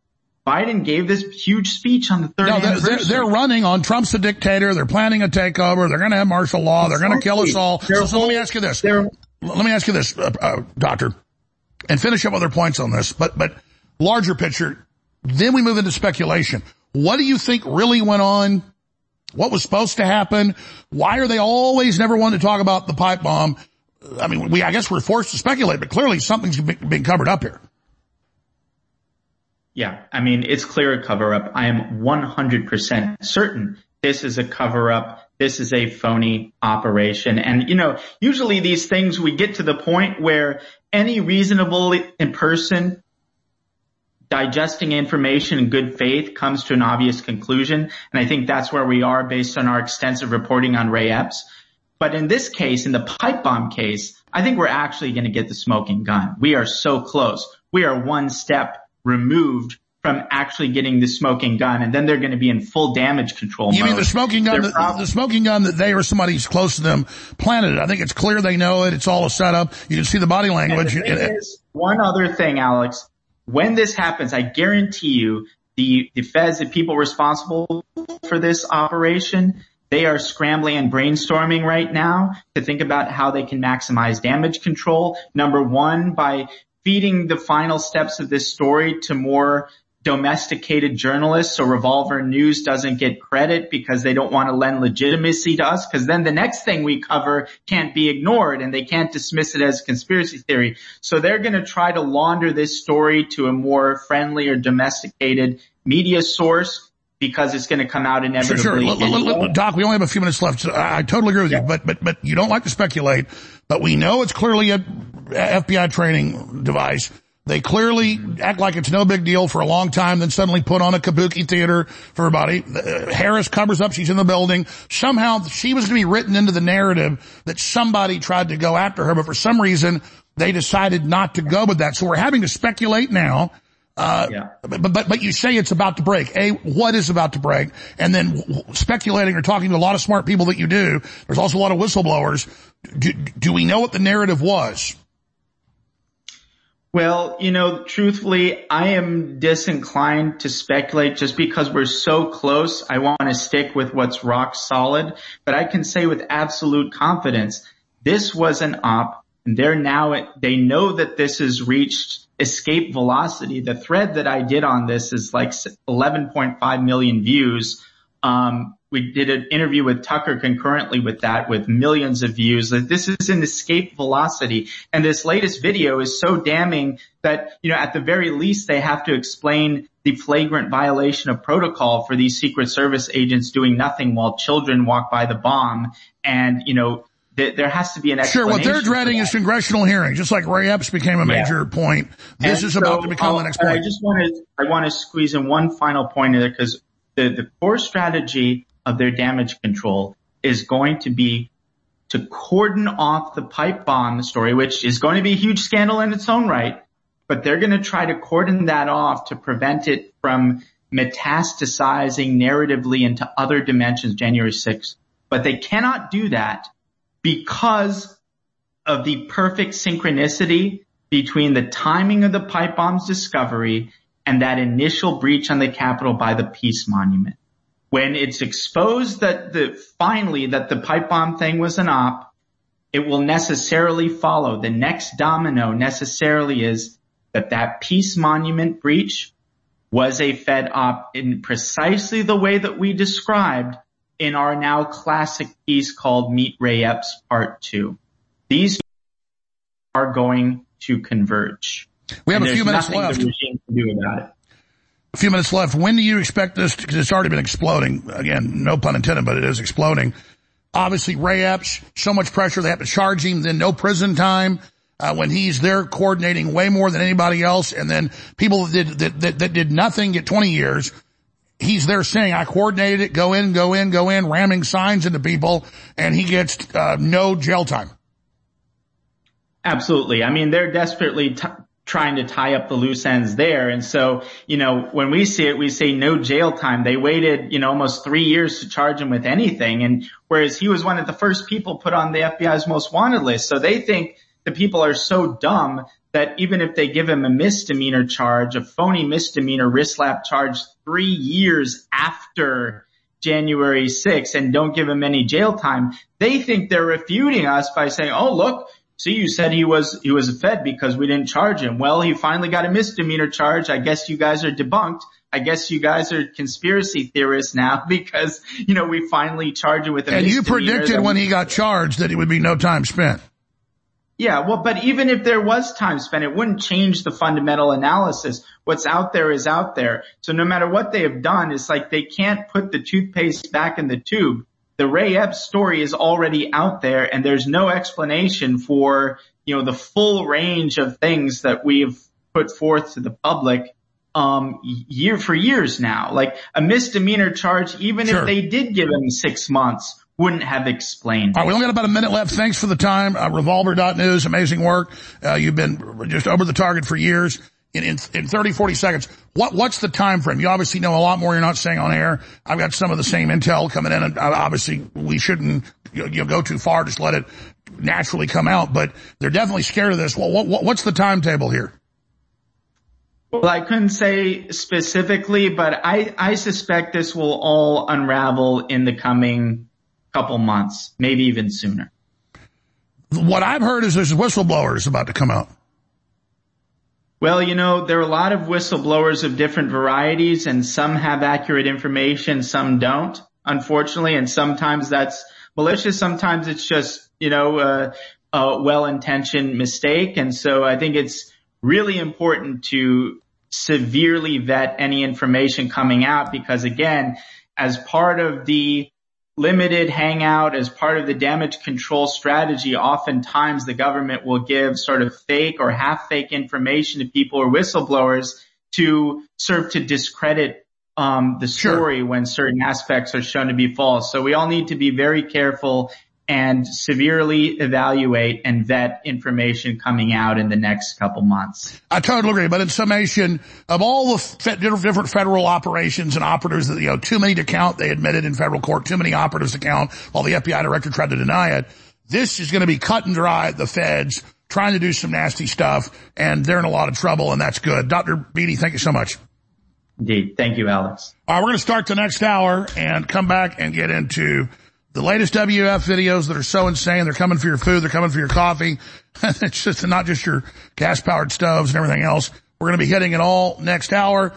Biden gave this huge speech on the third no, they're, they're, they're, running on Trump's a dictator. They're planning a takeover. They're going to have martial law. Exactly. They're going to kill us all. So, so, let me ask you this. Let me ask you this, uh, uh, doctor, and finish up other points on this. But, but larger picture, then we move into speculation. What do you think really went on? What was supposed to happen? Why are they always never wanting to talk about the pipe bomb? I mean, we, I guess we're forced to speculate, but clearly something's been covered up here. Yeah. I mean, it's clear a cover up. I am 100% certain this is a cover up. This is a phony operation. And, you know, usually these things, we get to the point where any reasonable in person digesting information in good faith comes to an obvious conclusion. And I think that's where we are based on our extensive reporting on Ray Epps. But in this case, in the pipe bomb case, I think we're actually going to get the smoking gun. We are so close. We are one step removed from actually getting the smoking gun, and then they're going to be in full damage control. You mode. mean the smoking gun? The, the, smoking gun that they or somebody who's close to them planted it. I think it's clear they know it. It's all a setup. You can see the body language. The is, one other thing, Alex when this happens, I guarantee you the, the feds, the people responsible for this operation, they are scrambling and brainstorming right now to think about how they can maximize damage control. Number one, by feeding the final steps of this story to more domesticated journalists so Revolver News doesn't get credit because they don't want to lend legitimacy to us because then the next thing we cover can't be ignored and they can't dismiss it as conspiracy theory. So they're going to try to launder this story to a more friendly or domesticated media source because it's going to come out inevitably. Sure, sure. L- l- Doc, we only have a few minutes left. So I totally agree with you, but, but, but you don't like to speculate, but we know it's clearly a FBI training device. They clearly act like it's no big deal for a long time, then suddenly put on a kabuki theater for everybody. Uh, Harris covers up she's in the building. Somehow she was going to be written into the narrative that somebody tried to go after her, but for some reason they decided not to go with that. So we're having to speculate now. Uh, yeah. but, but, but you say it's about to break. A, what is about to break? And then speculating or talking to a lot of smart people that you do, there's also a lot of whistleblowers. Do, do we know what the narrative was? Well, you know, truthfully, I am disinclined to speculate just because we're so close. I want to stick with what's rock solid, but I can say with absolute confidence, this was an op and they're now, they know that this has reached escape velocity. The thread that I did on this is like 11.5 million views. Um, we did an interview with Tucker concurrently with that with millions of views. This is an escape velocity. And this latest video is so damning that, you know, at the very least they have to explain the flagrant violation of protocol for these Secret Service agents doing nothing while children walk by the bomb. And, you know, th- there has to be an explanation. Sure, what they're dreading is congressional hearings, just like Ray Epps became a major point. This and is so, about to become the uh, next point. I just want to, I want to squeeze in one final point in there because the, the core strategy of their damage control is going to be to cordon off the pipe bomb story, which is going to be a huge scandal in its own right, but they're going to try to cordon that off to prevent it from metastasizing narratively into other dimensions January 6th. But they cannot do that because of the perfect synchronicity between the timing of the pipe bomb's discovery and that initial breach on the Capitol by the Peace Monument when it's exposed that the finally that the pipe bomb thing was an op, it will necessarily follow. The next domino necessarily is that that peace monument breach was a Fed op in precisely the way that we described in our now classic piece called Meet Ray Epps Part 2. These are going to converge. We have a few minutes left. A few minutes left. When do you expect this? Because it's already been exploding. Again, no pun intended, but it is exploding. Obviously, Ray Epps, so much pressure. They have to charge him, then no prison time. Uh, when he's there coordinating way more than anybody else. And then people that did, that, that, that did nothing get 20 years. He's there saying, I coordinated it, go in, go in, go in, ramming signs into people, and he gets uh, no jail time. Absolutely. I mean, they're desperately t- trying to tie up the loose ends there. And so, you know, when we see it, we say no jail time. They waited, you know, almost three years to charge him with anything. And whereas he was one of the first people put on the FBI's most wanted list. So they think the people are so dumb that even if they give him a misdemeanor charge, a phony misdemeanor wrist slap charge three years after January 6th and don't give him any jail time, they think they're refuting us by saying, oh, look, see, you said he was, he was a Fed because we didn't charge him. Well, he finally got a misdemeanor charge. I guess you guys are debunked. I guess you guys are conspiracy theorists now because, you know, we finally charged him with a And you predicted when he got charged that it would be no time spent. Yeah, well, but even if there was time spent, it wouldn't change the fundamental analysis. What's out there is out there. So no matter what they have done, it's like they can't put the toothpaste back in the tube the Ray Epps story is already out there and there's no explanation for, you know, the full range of things that we've put forth to the public um, year for years now. Like a misdemeanor charge, even sure. if they did give him six months, wouldn't have explained. All right, we only got about a minute left. Thanks for the time. Uh, Revolver.news, amazing work. Uh, you've been just over the target for years in, in, in 30, 40 seconds, what, what's the time frame? You obviously know a lot more you're not saying on air. I've got some of the same intel coming in and uh, obviously we shouldn't you know, go too far, just let it naturally come out, but they're definitely scared of this. Well, what, what's the timetable here? Well, I couldn't say specifically, but I, I suspect this will all unravel in the coming couple months, maybe even sooner. What I've heard is there's whistleblowers about to come out. Well, you know, there are a lot of whistleblowers of different varieties and some have accurate information, some don't, unfortunately, and sometimes that's malicious. Sometimes it's just, you know, a well-intentioned mistake. And so I think it's really important to severely vet any information coming out because again, as part of the limited hangout as part of the damage control strategy, oftentimes the government will give sort of fake or half fake information to people or whistleblowers to serve to discredit um, the story sure. when certain aspects are shown to be false. So we all need to be very careful and severely evaluate and vet information coming out in the next couple months. I totally agree. But in summation, of all the different federal operations and operatives that, you know, too many to count, they admitted in federal court, too many operatives to count while the FBI director tried to deny it. This is going to be cut and dry the feds trying to do some nasty stuff and they're in a lot of trouble and that's good. Dr. Beattie, thank you so much. Indeed. Thank you, Alex. All right, we're going to start the next hour and come back and get into the latest WF videos that are so insane. They're coming for your food. They're coming for your coffee. it's just not just your gas powered stoves and everything else. We're going to be hitting it all next hour.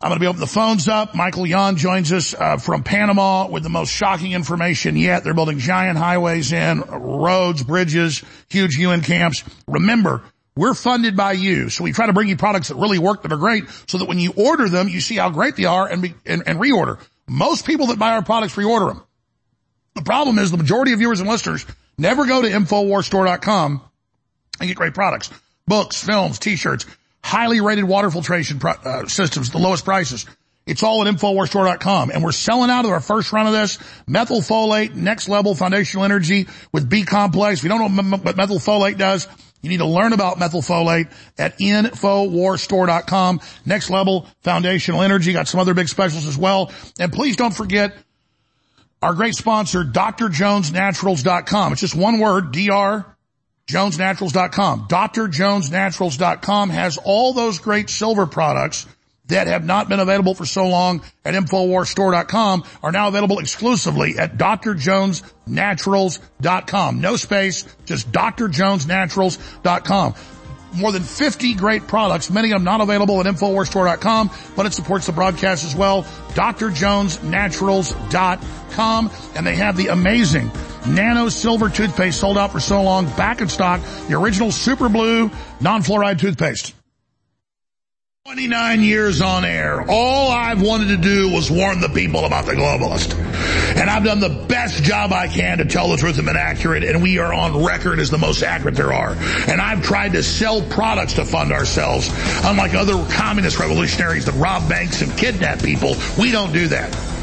I'm going to be opening the phones up. Michael Yon joins us uh, from Panama with the most shocking information yet. They're building giant highways in, roads, bridges, huge UN camps. Remember, we're funded by you. So we try to bring you products that really work, that are great, so that when you order them, you see how great they are and, be, and, and reorder. Most people that buy our products reorder them. The problem is the majority of viewers and listeners never go to InfoWarsStore.com and get great products. Books, films, t-shirts, highly rated water filtration pro- uh, systems, the lowest prices. It's all at InfoWarsStore.com. And we're selling out of our first run of this. Methylfolate, next level foundational energy with B complex. If you don't know what methylfolate does, you need to learn about methylfolate at InfoWarsStore.com. Next level foundational energy. Got some other big specials as well. And please don't forget our great sponsor, drjonesnaturals.com. It's just one word, drjonesnaturals.com. drjonesnaturals.com has all those great silver products that have not been available for so long at InfoWarsStore.com are now available exclusively at drjonesnaturals.com. No space, just drjonesnaturals.com more than 50 great products, many of them not available at InfoWarsStore.com, but it supports the broadcast as well. DrJonesNaturals.com, and they have the amazing Nano Silver toothpaste sold out for so long, back in stock, the original Super Blue non-fluoride toothpaste. 29 years on air. All I've wanted to do was warn the people about the globalist. And I've done the best job I can to tell the truth and been accurate, and we are on record as the most accurate there are. And I've tried to sell products to fund ourselves. Unlike other communist revolutionaries that rob banks and kidnap people, we don't do that.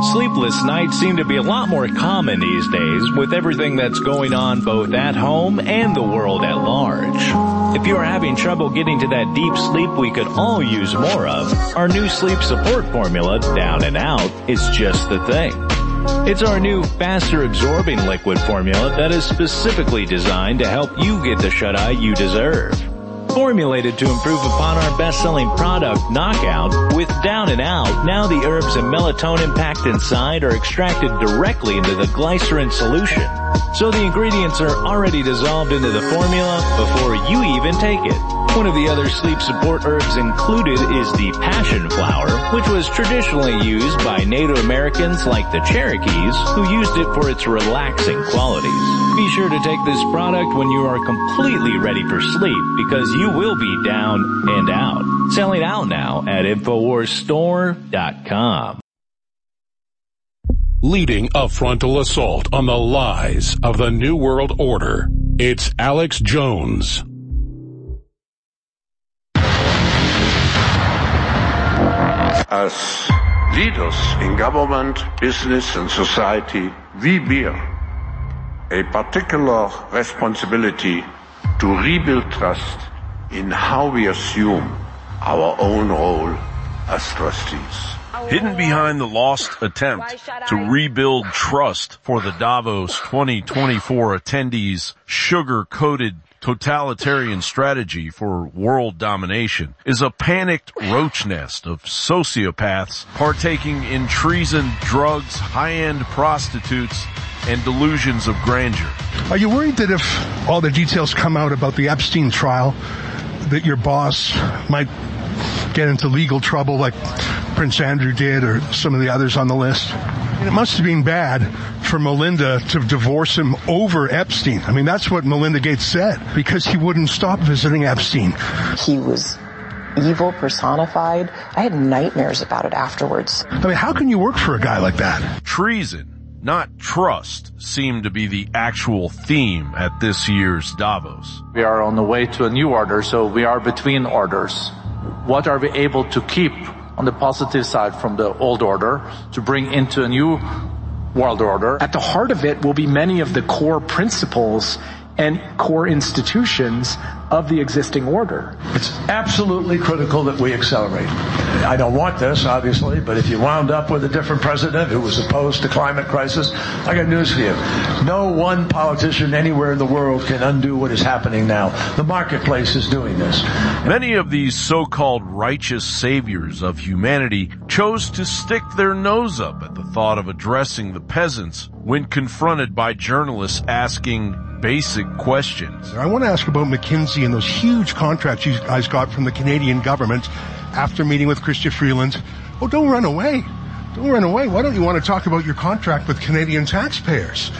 Sleepless nights seem to be a lot more common these days with everything that's going on both at home and the world at large. If you're having trouble getting to that deep sleep we could all use more of, our new sleep support formula, Down and Out, is just the thing. It's our new faster absorbing liquid formula that is specifically designed to help you get the shut-eye you deserve. Formulated to improve upon our best-selling product, Knockout, with Down and Out, now the herbs and melatonin packed inside are extracted directly into the glycerin solution. So the ingredients are already dissolved into the formula before you even take it. One of the other sleep support herbs included is the passion flower, which was traditionally used by Native Americans like the Cherokees, who used it for its relaxing qualities. Be sure to take this product when you are completely ready for sleep because you will be down and out. Selling out now at InfoWarsStore.com. Leading a frontal assault on the lies of the New World Order, it's Alex Jones. As leaders in government, business and society, we bear a particular responsibility to rebuild trust in how we assume our own role as trustees. Hidden behind the lost attempt to rebuild trust for the Davos 2024 attendees sugar-coated totalitarian strategy for world domination is a panicked roach nest of sociopaths partaking in treason, drugs, high-end prostitutes, and delusions of grandeur. Are you worried that if all the details come out about the Epstein trial, that your boss might get into legal trouble like Prince Andrew did or some of the others on the list? It must have been bad for Melinda to divorce him over Epstein. I mean, that's what Melinda Gates said because he wouldn't stop visiting Epstein. He was evil personified. I had nightmares about it afterwards. I mean, how can you work for a guy like that? Treason, not trust, seemed to be the actual theme at this year's Davos. We are on the way to a new order, so we are between orders. What are we able to keep on the positive side from the old order to bring into a new world order? At the heart of it will be many of the core principles and core institutions of the existing order. It's absolutely critical that we accelerate. I don't want this, obviously, but if you wound up with a different president who was opposed to climate crisis, I got news for you. No one politician anywhere in the world can undo what is happening now. The marketplace is doing this. Many of these so-called righteous saviors of humanity chose to stick their nose up at the thought of addressing the peasants when confronted by journalists asking basic questions. I want to ask about McKinsey and those huge contracts you guys got from the Canadian government after meeting with Chrystia Freeland. Oh, don't run away. Don't run away. Why don't you want to talk about your contract with Canadian taxpayers?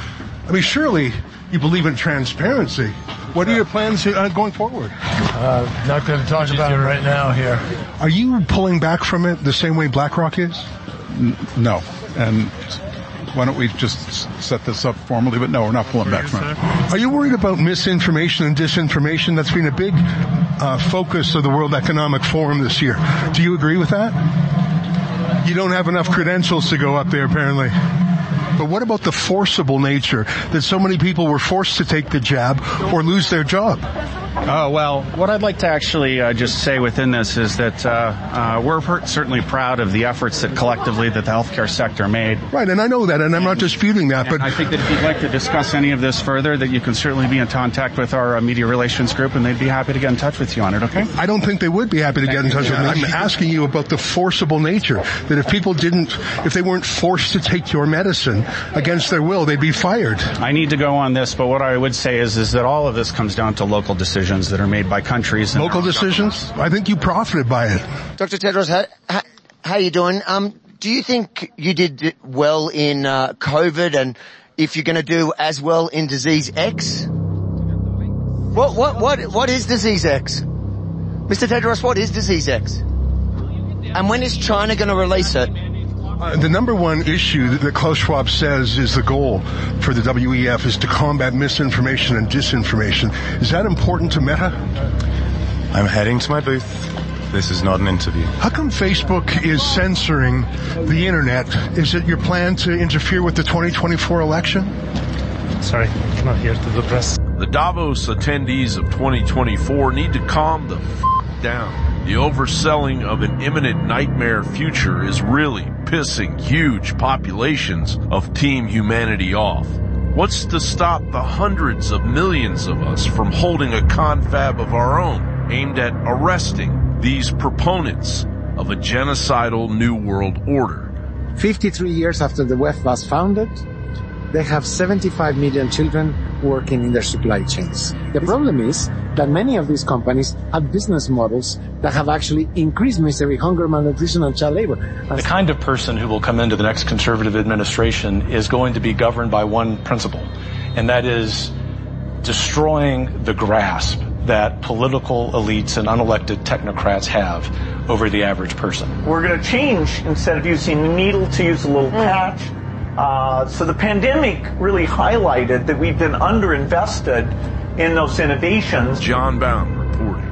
I mean, surely you believe in transparency. What are your plans uh, going forward? Uh, not going to talk about it right now here. Are you pulling back from it the same way BlackRock is? N- no. And why don't we just set this up formally? But no, we're not pulling back from it. Are you worried about misinformation and disinformation? That's been a big uh, focus of the World Economic Forum this year. Do you agree with that? You don't have enough credentials to go up there, apparently. But what about the forcible nature that so many people were forced to take the jab or lose their job? Uh, well, what I'd like to actually uh, just say within this is that uh, uh we're per- certainly proud of the efforts that collectively that the healthcare sector made. Right, and I know that, and I'm not disputing that. And but I think that if you'd like to discuss any of this further, that you can certainly be in contact with our uh, media relations group, and they'd be happy to get in touch with you on it. Okay? I don't think they would be happy to Thank get in touch with me. I'm asking you about the forcible nature that if people didn't, if they weren't forced to take your medicine against their will, they'd be fired. I need to go on this, but what I would say is is that all of this comes down to local decisions that are made by countries. And Local decisions? I think you profited by it. Dr. Tedros, how, how, how you doing? Um, do you think you did well in uh, COVID, and if you're going to do as well in disease X? What what what what is disease X, Mr. Tedros? What is disease X? And when is China going to release it? Uh, the number one issue that, that Klaus Schwab says is the goal for the WEF is to combat misinformation and disinformation. Is that important to Meta? I'm heading to my booth. This is not an interview. How come Facebook is censoring the internet? Is it your plan to interfere with the 2024 election? Sorry, I'm not here to the press. The Davos attendees of 2024 need to calm the f- down. The overselling of an imminent nightmare future is really pissing huge populations of Team Humanity off. What's to stop the hundreds of millions of us from holding a confab of our own aimed at arresting these proponents of a genocidal new world order? 53 years after the WEF was founded, they have 75 million children working in their supply chains. The problem is that many of these companies have business models that have actually increased misery, hunger, malnutrition, and child labor. The kind of person who will come into the next conservative administration is going to be governed by one principle, and that is destroying the grasp that political elites and unelected technocrats have over the average person. We're going to change instead of using a needle to use a little mm. patch. Uh, so the pandemic really highlighted that we've been underinvested in those innovations. Jon Bowne reporting.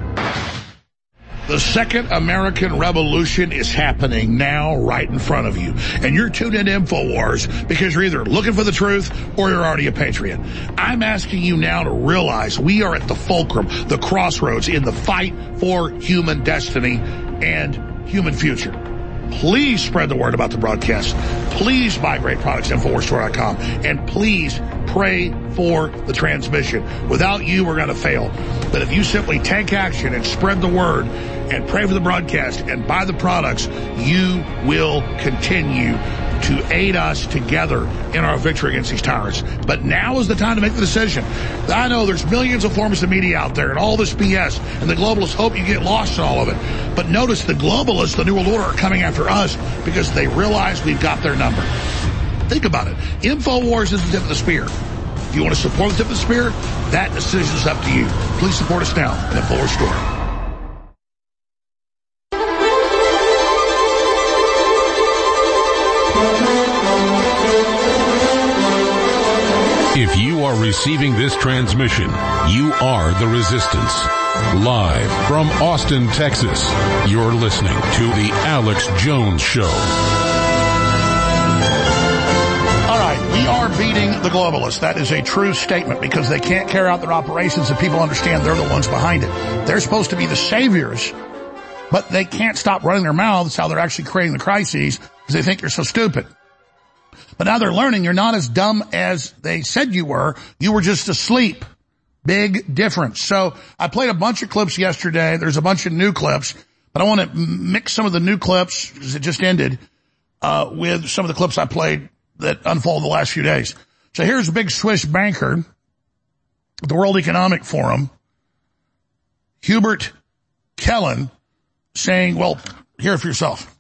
The second American Revolution is happening now right in front of you. And you're tuned in InfoWars because you're either looking for the truth or you're already a patriot. I'm asking you now to realize we are at the fulcrum, the crossroads in the fight for human destiny and human future. Please spread the word about the broadcast. Please buy great products at InfoWarsStore.com. And please pray for the transmission. Without you, we're going to fail. But if you simply take action and spread the word and pray for the broadcast and buy the products, you will continue to aid us together in our victory against these tyrants. But now is the time to make the decision. I know there's millions of forms of media out there and all this BS, and the globalists hope you get lost in all of it. But notice the globalists, the New World Order, are coming after us because they realize we've got their number. Think about it. InfoWars is the tip of the spear. If you want to support the tip of the spear, that decision is up to you. Please support us now at InfoWars Store. If you are receiving this transmission, you are the resistance. Live from Austin, Texas, you're listening to The Alex Jones Show. All right, we are beating the globalists. That is a true statement because they can't carry out their operations and people understand they're the ones behind it. They're supposed to be the saviors, but they can't stop running their mouths how they're actually creating the crises because they think you're so stupid. But now they're learning you're not as dumb as they said you were. You were just asleep. Big difference. So I played a bunch of clips yesterday. There's a bunch of new clips, but I want to mix some of the new clips because it just ended, uh, with some of the clips I played that unfolded the last few days. So here's a big Swiss banker the World Economic Forum, Hubert Keller, saying, well, hear for yourself.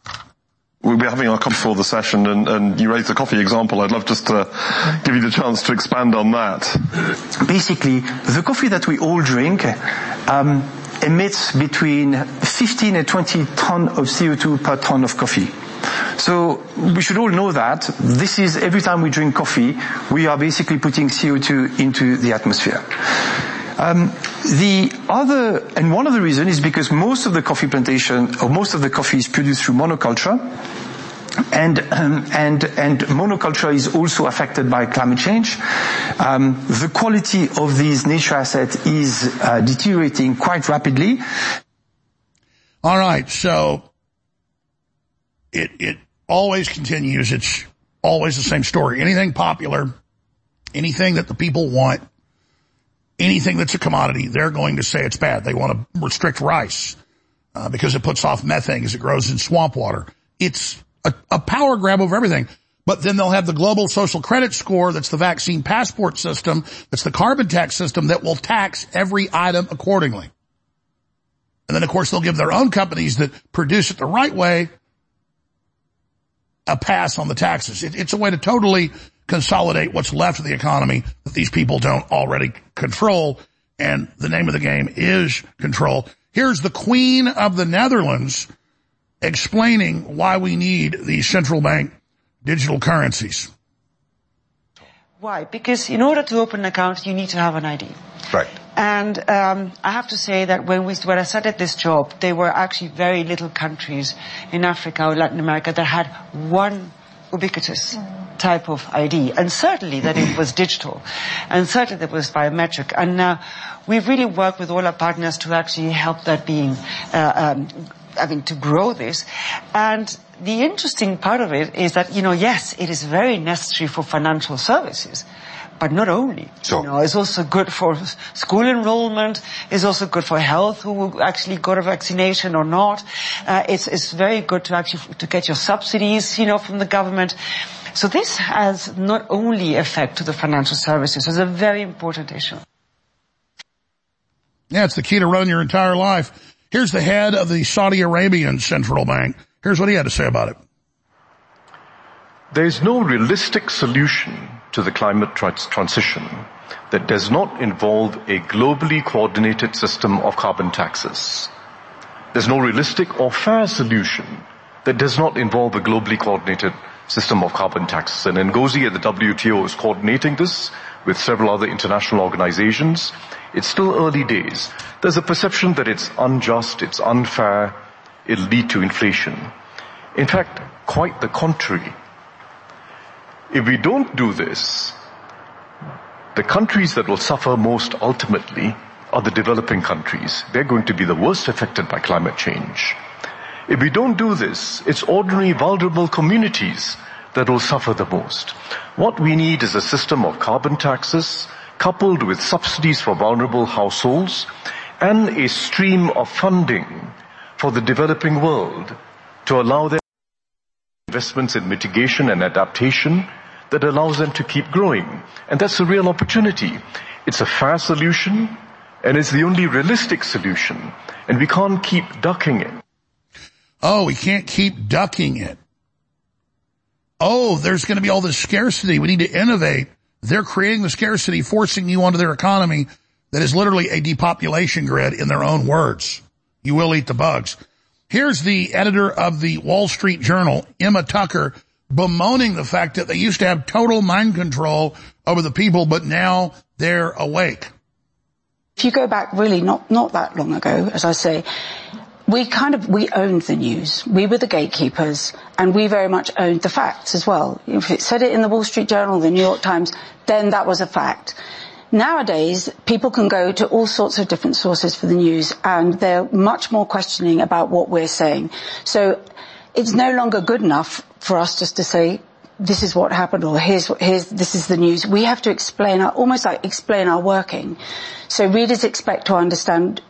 We'll be having our coffee for the session and, and you raised the coffee example. I'd love just to give you the chance to expand on that. Basically, the coffee that we all drink um, emits between 15 and 20 ton of CO2 per ton of coffee. So we should all know that this is every time we drink coffee, we are basically putting CO2 into the atmosphere. Um, the other, and one of the reasons is because most of the coffee plantation, or most of the coffee is produced through monoculture, and um, and and monoculture is also affected by climate change. Um, the quality of these nature assets is uh, deteriorating quite rapidly. All right, so it it always continues. It's always the same story. Anything popular, anything that the people want, anything that's a commodity, they're going to say it's bad. They want to restrict rice uh, because it puts off methane as it grows in swamp water. It's a, a power grab over everything. But then they'll have the global social credit score that's the vaccine passport system, that's the carbon tax system that will tax every item accordingly. And then of course they'll give their own companies that produce it the right way a pass on the taxes. It, it's a way to totally consolidate what's left of the economy that these people don't already control. And the name of the game is control. Here's the Queen of the Netherlands explaining why we need these central bank digital currencies. Why? Because in order to open an account, you need to have an ID. Right. And um, I have to say that when we when I started this job, there were actually very little countries in Africa or Latin America that had one ubiquitous type of ID, and certainly that it was digital, and certainly that it was biometric. And uh, we've really worked with all our partners to actually help that being, uh, um, I mean, to grow this. And the interesting part of it is that, you know, yes, it is very necessary for financial services. But not only, sure. you know, it's also good for school enrollment. It's also good for health, who actually got a vaccination or not. Uh, it's it's very good to actually to get your subsidies, you know, from the government. So this has not only effect to the financial services, it's a very important issue. Yeah, it's the key to run your entire life. Here's the head of the Saudi Arabian Central Bank. Here's what he had to say about it. There is no realistic solution to the climate trans- transition that does not involve a globally coordinated system of carbon taxes. There's no realistic or fair solution that does not involve a globally coordinated system of carbon taxes. And Ngozi at the WTO is coordinating this with several other international organizations. It's still early days. There's a perception that it's unjust, it's unfair, it'll lead to inflation. In fact, quite the contrary. If we don't do this, the countries that will suffer most ultimately are the developing countries. They're going to be the worst affected by climate change. If we don't do this, it's ordinary vulnerable communities that will suffer the most. What we need is a system of carbon taxes coupled with subsidies for vulnerable households and a stream of funding for the developing world to allow their investments in mitigation and adaptation that allows them to keep growing. And that's a real opportunity. It's a fair solution and it's the only realistic solution. And we can't keep ducking it. Oh, we can't keep ducking it. Oh, there's going to be all this scarcity. We need to innovate. They're creating the scarcity, forcing you onto their economy that is literally a depopulation grid in their own words. You will eat the bugs. Here's the editor of the Wall Street Journal, Emma Tucker, bemoaning the fact that they used to have total mind control over the people, but now they're awake. If you go back really not, not that long ago, as I say, we kind of, we owned the news. We were the gatekeepers and we very much owned the facts as well. If it said it in the Wall Street Journal, the New York Times, then that was a fact. Nowadays, people can go to all sorts of different sources for the news and they're much more questioning about what we're saying. So it's no longer good enough for us just to say, this is what happened or here's, here's, this is the news. We have to explain our, almost like explain our working. So readers expect to understand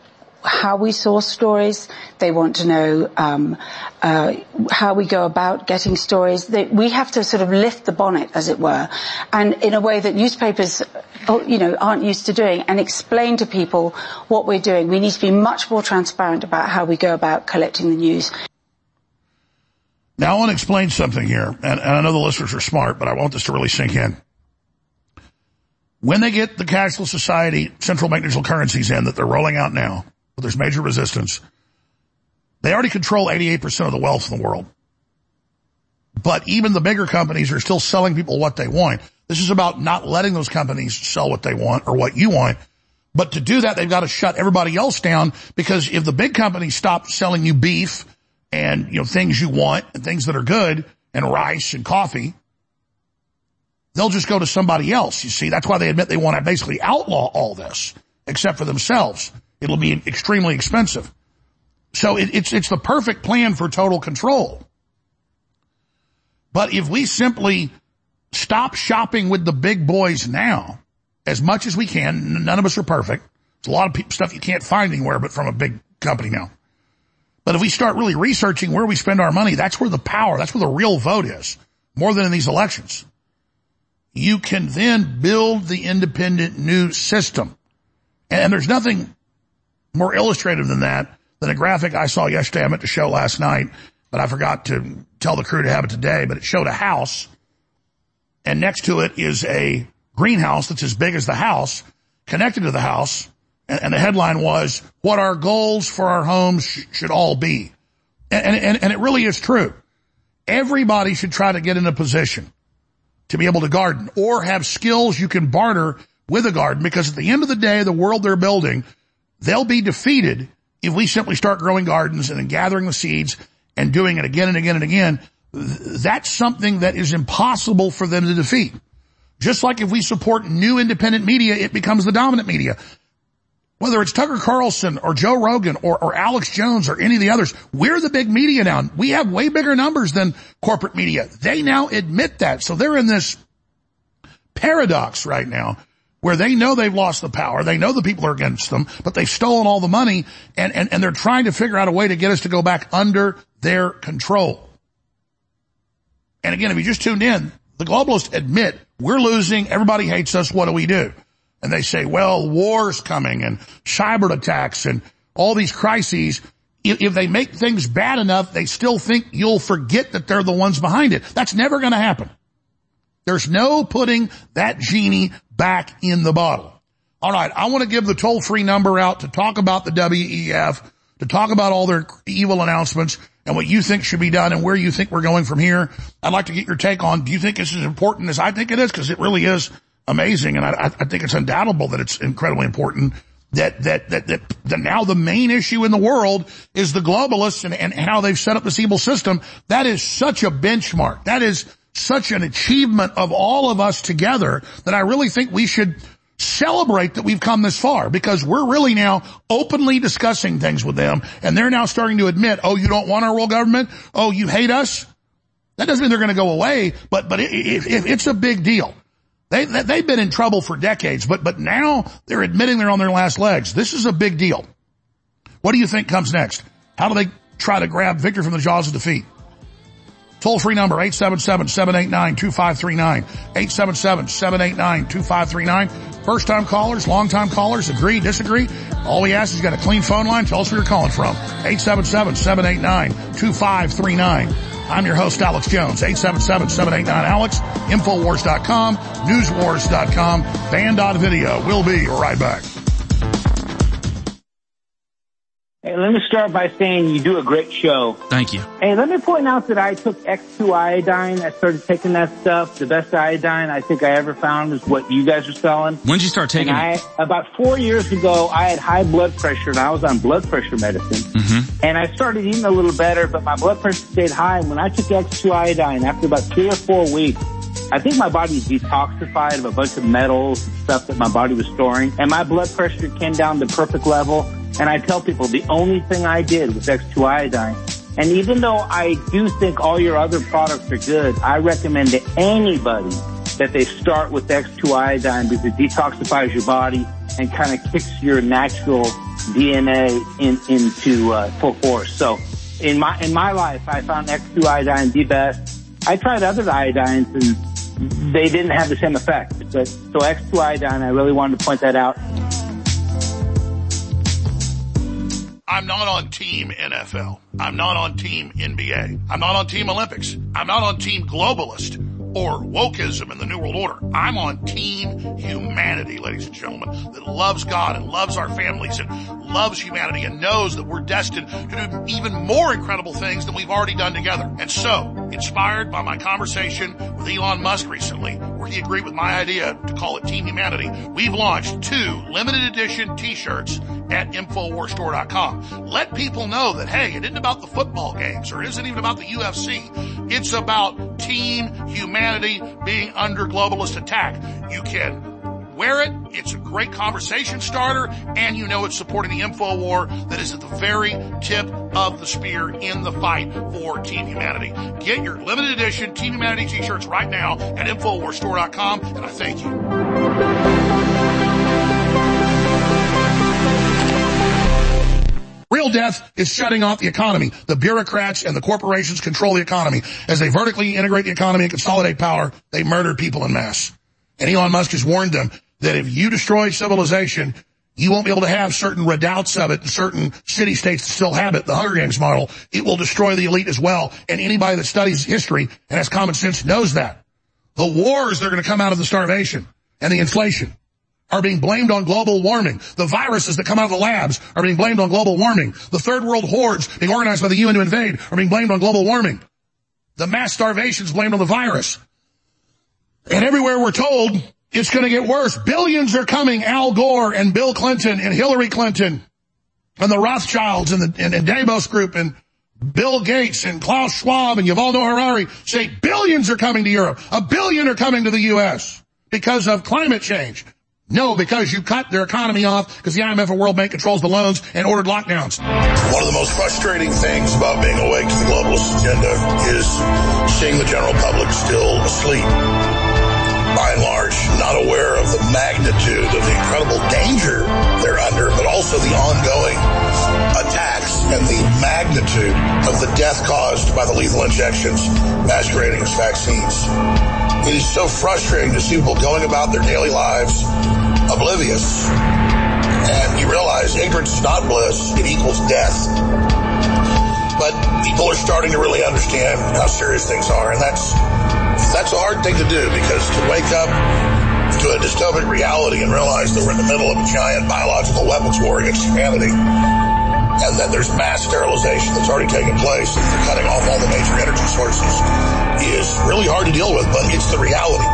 how we source stories. They want to know um, uh, how we go about getting stories. They, we have to sort of lift the bonnet, as it were, and in a way that newspapers, oh, you know, aren't used to doing, and explain to people what we're doing. We need to be much more transparent about how we go about collecting the news. Now I want to explain something here, and, and I know the listeners are smart, but I want this to really sink in. When they get the cashless society central bank digital currencies in that they're rolling out now, but there's major resistance, they already control 88% of the wealth in the world. But even the bigger companies are still selling people what they want. This is about not letting those companies sell what they want or what you want. But to do that, they've got to shut everybody else down because if the big companies stop selling you beef and, you know, things you want and things that are good and rice and coffee, they'll just go to somebody else. You see, that's why they admit they want to basically outlaw all this except for themselves. It'll be extremely expensive. So it, it's, it's the perfect plan for total control. But if we simply stop shopping with the big boys now, as much as we can, none of us are perfect. It's a lot of stuff you can't find anywhere but from a big company now. But if we start really researching where we spend our money, that's where the power, that's where the real vote is, more than in these elections. You can then build the independent news system. And there's nothing more illustrative than that than a graphic I saw yesterday. I meant to show last night, but I forgot to tell the crew to have it today, but it showed a house and next to it is a greenhouse that's as big as the house connected to the house. And, and the headline was what our goals for our homes sh- should all be. And, and, and it really is true. Everybody should try to get in a position to be able to garden or have skills you can barter with a garden because at the end of the day, the world they're building, they'll be defeated if we simply start growing gardens and then gathering the seeds and doing it again and again and again that's something that is impossible for them to defeat. Just like if we support new independent media, it becomes the dominant media. Whether it's Tucker Carlson or Joe Rogan or, or Alex Jones or any of the others, we're the big media now. We have way bigger numbers than corporate media. They now admit that. So they're in this paradox right now where they know they've lost the power. They know the people are against them, but they've stolen all the money and, and, and they're trying to figure out a way to get us to go back under their control. And again, if you just tuned in, The globalists admit we're losing. Everybody hates us. What do we do? And they say, well, war's coming and cyber attacks and all these crises. If, if they make things bad enough, they still think you'll forget that they're the ones behind it. That's never going to happen. There's no putting that genie back in the bottle. All right. I want to give the toll free number out to talk about the WEF, to talk about all their evil announcements and what you think should be done and where you think we're going from here. I'd like to get your take on, do you think it's as important as I think it is? Cause it really is amazing. And I, I think it's undoubtable that it's incredibly important that, that, that, that, that now the main issue in the world is the globalists and, and how they've set up this evil system. That is such a benchmark. That is such an achievement of all of us together that I really think we should celebrate that we've come this far because we're really now openly discussing things with them and they're now starting to admit, oh, you don't want our world government? Oh, you hate us? That doesn't mean they're going to go away, but, but it, it, it's a big deal. They, they've been in trouble for decades, but, but now they're admitting they're on their last legs. This is a big deal. What do you think comes next? How do they try to grab victory from the jaws of defeat? Toll free number 877-789-2539. 877-789-2539. First time callers, long time callers, agree, disagree. All we ask is you got a clean phone line. Tell us where you're calling from. 877-789-2539. I'm your host, Alex Jones. 877-789-ALEX. Infowars.com. Newswars.com. Band.video. We'll be right back. Hey, let me start by saying you do a great show. Thank you. Hey, let me point out that I took X2 iodine. I started taking that stuff. The best iodine I think I ever found is what you guys are selling. When did you start taking it? I, about four years ago, I had high blood pressure and I was on blood pressure medicine. Mm-hmm. And I started eating a little better, but my blood pressure stayed high. And when I took X2 iodine, after about three or four weeks, I think my body detoxified of a bunch of metals and stuff that my body was storing. And my blood pressure came down to perfect level. And I tell people the only thing I did was X2 iodine. And even though I do think all your other products are good, I recommend to anybody that they start with X2 iodine because it detoxifies your body and kind of kicks your natural DNA in, into uh, full force. So in my in my life, I found X2 iodine the best. I tried other iodines and they didn't have the same effect. But so X2 iodine, I really wanted to point that out. I'm not on team NFL. I'm not on team NBA. I'm not on team Olympics. I'm not on team globalist or wokeism in the New World Order. I'm on team humanity, ladies and gentlemen, that loves God and loves our families and loves humanity and knows that we're destined to do even more incredible things than we've already done together. And so, inspired by my conversation with Elon Musk recently, where he agreed with my idea to call it Team Humanity, we've launched two limited edition t-shirts at InfoWarsStore.com. Let people know that, hey, it isn't about the football games or it isn't even about the UFC. It's about team humanity being under globalist attack. You can wear it. It's a great conversation starter and you know it's supporting the info war that is at the very tip of the spear in the fight for Team Humanity. Get your limited edition Team Humanity t-shirts right now at InfoWarsStore.com and I thank you. Real death is shutting off the economy. The bureaucrats and the corporations control the economy. As they vertically integrate the economy and consolidate power, they murder people in mass. And Elon Musk has warned them that if you destroy civilization, you won't be able to have certain redoubts of it, and certain city states that still have it, the Hunger Games model. It will destroy the elite as well. And anybody that studies history and has common sense knows that. The wars that are going to come out of the starvation and the inflation are being blamed on global warming. The viruses that come out of the labs are being blamed on global warming. The third world hordes being organized by the UN to invade are being blamed on global warming. The mass starvation is blamed on the virus. And everywhere we're told it's going to get worse. Billions are coming. Al Gore and Bill Clinton and Hillary Clinton and the Rothschilds and the and, and Davos Group and Bill Gates and Klaus Schwab and Yuval Harari say billions are coming to Europe. A billion are coming to the U.S. because of climate change. No, because you cut their economy off because the IMF and World Bank controls the loans and ordered lockdowns. One of the most frustrating things about being awake to the globalist agenda is seeing the general public still asleep. By and large, not aware of the magnitude of the incredible danger they're under, but also the ongoing attacks and the magnitude of the death caused by the lethal injections masquerading as vaccines. It is so frustrating to see people going about their daily lives oblivious. And you realize ignorance is not bliss, it equals death. But people are starting to really understand how serious things are, and that's that's a hard thing to do because to wake up to a dystopic reality and realize that we're in the middle of a giant biological weapons war against humanity and that there's mass sterilization that's already taken place they're cutting off all the major energy sources is really hard to deal with, but it's the reality.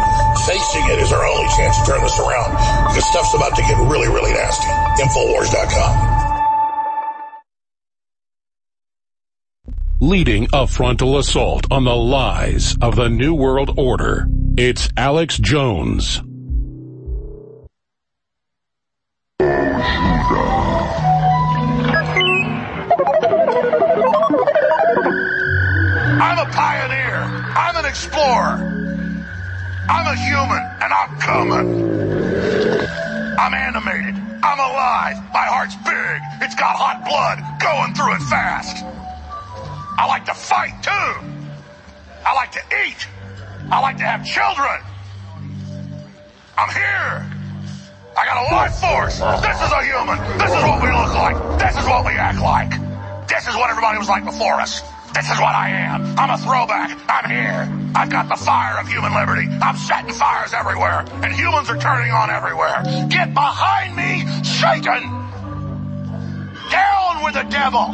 Facing it is our only chance to turn this around because stuff's about to get really, really nasty. Infowars.com. Leading a frontal assault on the lies of the New World Order, it's Alex Jones. Explorer. I'm a human and I'm coming. I'm animated. I'm alive. My heart's big. It's got hot blood going through it fast. I like to fight too. I like to eat. I like to have children. I'm here. I got a life force. This is a human. This is what we look like. This is what we act like. This is what everybody was like before us. This is what I am. I'm a throwback. I'm here. I've got the fire of human liberty. I'm setting fires everywhere, and humans are turning on everywhere. Get behind me, Satan! Down with the devil!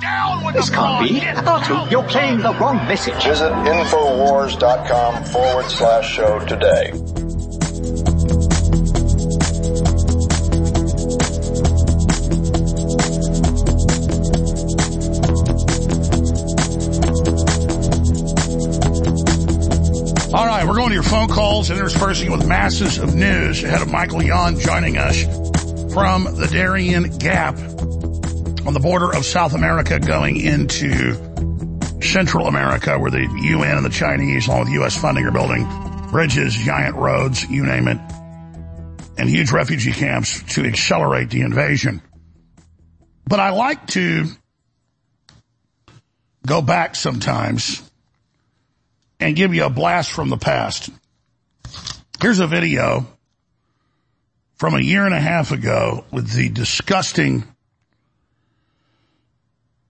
Down with This the can't fraud. be. Get Artu, you're playing the wrong message. Visit Infowars.com forward slash show today. All right, we're going to your phone calls and interspersing with masses of news ahead of Michael Yon joining us from the Darien Gap on the border of South America going into Central America where the UN and the Chinese, along with U.S. funding, are building bridges, giant roads, you name it, and huge refugee camps to accelerate the invasion. But I like to go back sometimes and give you a blast from the past. Here's a video from a year and a half ago with the disgusting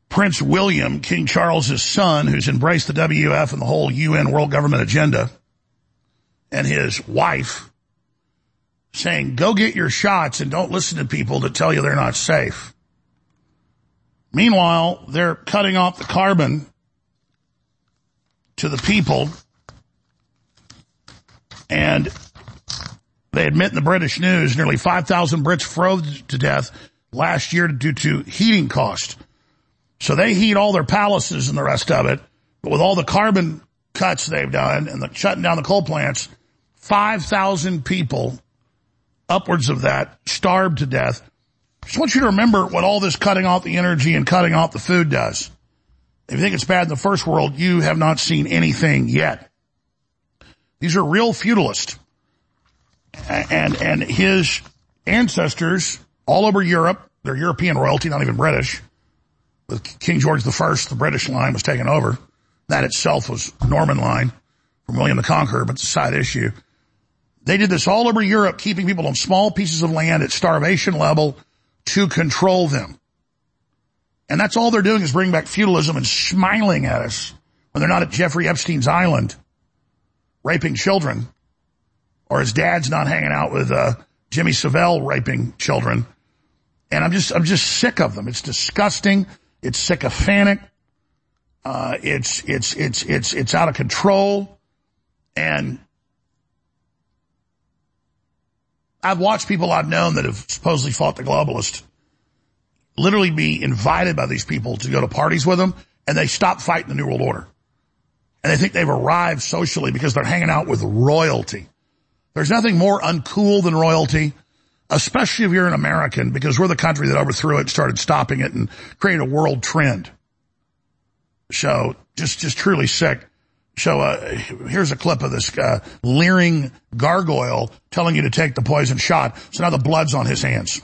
Prince William, King Charles's son, who's embraced the WF and the whole UN world government agenda, and his wife saying, go get your shots and don't listen to people that tell you they're not safe. Meanwhile, they're cutting off the carbon to the people. And they admit in the British news nearly 5,000 Brits froze to death last year due to heating cost. So they heat all their palaces and the rest of it. But with all the carbon cuts they've done and the shutting down the coal plants, 5,000 people, upwards of that, starved to death. Just want you to remember what all this cutting off the energy and cutting off the food does. If you think it's bad in the first world, you have not seen anything yet. These are real feudalists. And, and his ancestors all over Europe, they're European royalty, not even British. With King George I, the British line was taken over. That itself was Norman line from William the Conqueror, but it's a side issue. They did this all over Europe, keeping people on small pieces of land at starvation level to control them. And that's all they're doing is bringing back feudalism and smiling at us when they're not at Jeffrey Epstein's island raping children or his dad's not hanging out with, uh, Jimmy Savile raping children. And I'm just, I'm just sick of them. It's disgusting. It's sycophantic. Uh, it's, it's, it's, it's, it's out of control. And I've watched people I've known that have supposedly fought the globalists literally be invited by these people to go to parties with them and they stop fighting the New World Order. And they think they've arrived socially because they're hanging out with royalty. There's nothing more uncool than royalty, especially if you're an American because we're the country that overthrew it, started stopping it and created a world trend. So just, just truly sick. So, uh, here's a clip of this, uh, leering gargoyle telling you to take the poison shot. So now the blood's on his hands.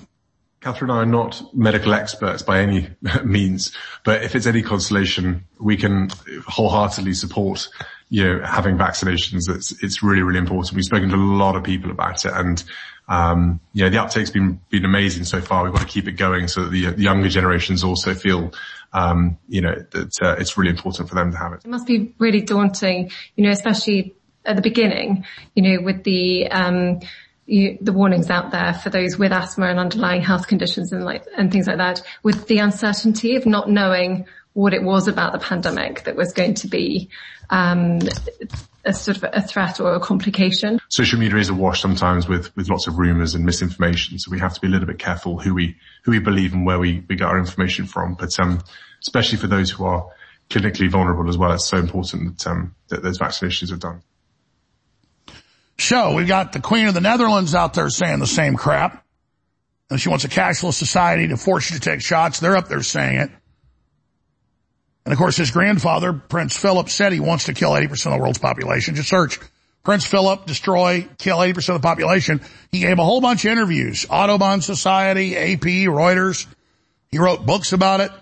Catherine and I are not medical experts by any means, but if it's any consolation, we can wholeheartedly support, you know, having vaccinations. It's, it's really, really important. We've spoken to a lot of people about it and, um, know, the uptake's been, been amazing so far. We've got to keep it going so that the, the younger generations also feel, um, you know, that uh, it's really important for them to have it. It must be really daunting, you know, especially at the beginning, you know, with the, um, you, the warnings out there for those with asthma and underlying health conditions and like, and things like that with the uncertainty of not knowing what it was about the pandemic that was going to be, um, a sort of a threat or a complication. Social media is awash sometimes with, with lots of rumors and misinformation. So we have to be a little bit careful who we, who we believe and where we, we get our information from. But, um, especially for those who are clinically vulnerable as well, it's so important that, um, that those vaccinations are done. So we've got the Queen of the Netherlands out there saying the same crap. And she wants a cashless society to force you to take shots. They're up there saying it. And of course his grandfather, Prince Philip, said he wants to kill 80% of the world's population. Just search Prince Philip, destroy, kill 80% of the population. He gave a whole bunch of interviews. Audubon Society, AP, Reuters. He wrote books about it.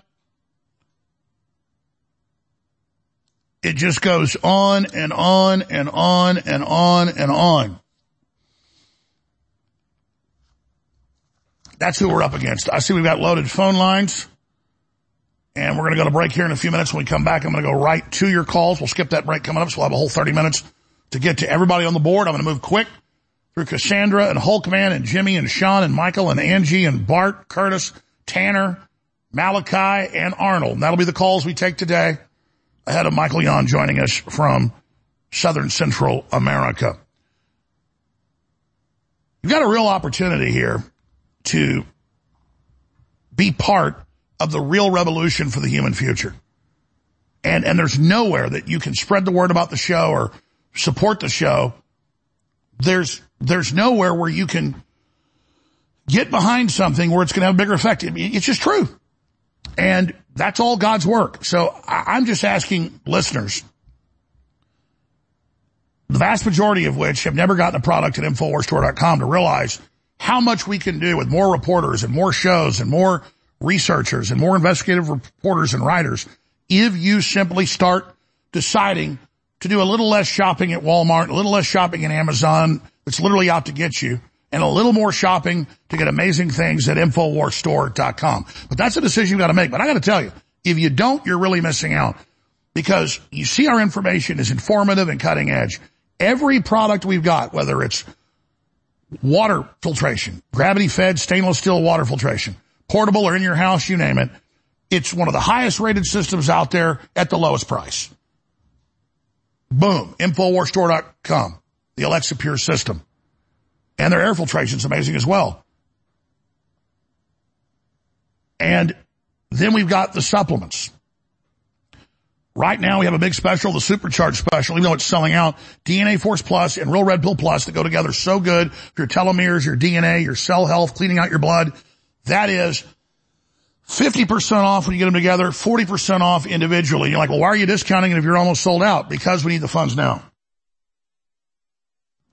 It just goes on and on and on and on and on. That's who we're up against. I see we've got loaded phone lines. And we're going to go to break here in a few minutes. When we come back, I'm going to go right to your calls. We'll skip that break coming up, so we'll have a whole 30 minutes to get to everybody on the board. I'm going to move quick through Cassandra and Hulkman and Jimmy and Sean and Michael and Angie and Bart, Curtis, Tanner, Malachi, and Arnold. And that'll be the calls we take today ahead of Michael Yon joining us from Southern Central America. You've got a real opportunity here to be part of the real revolution for the human future. And, and there's nowhere that you can spread the word about the show or support the show. There's, there's nowhere where you can get behind something where it's going to have a bigger effect. It's just true. And that's all God's work. So I'm just asking listeners, the vast majority of which have never gotten a product at InfoWarsStore.com to realize how much we can do with more reporters and more shows and more researchers and more investigative reporters and writers if you simply start deciding to do a little less shopping at Walmart, a little less shopping at Amazon that's literally out to get you, and a little more shopping to get amazing things at InfoWarsStore.com. But that's a decision you've got to make. But I got to tell you, if you don't, you're really missing out because you see our information is informative and cutting edge. Every product we've got, whether it's water filtration, gravity fed stainless steel water filtration, portable or in your house, you name it. It's one of the highest rated systems out there at the lowest price. Boom. Infowarsstore.com. The Alexa Pure system. And their air filtration is amazing as well. And then we've got the supplements. Right now we have a big special, the Supercharge special, even though it's selling out. DNA Force Plus and Real Red Pill Plus that go together so good for your telomeres, your DNA, your cell health, cleaning out your blood. That is 50% off when you get them together, 40% off individually. You're like, well, why are you discounting it if you're almost sold out? Because we need the funds now.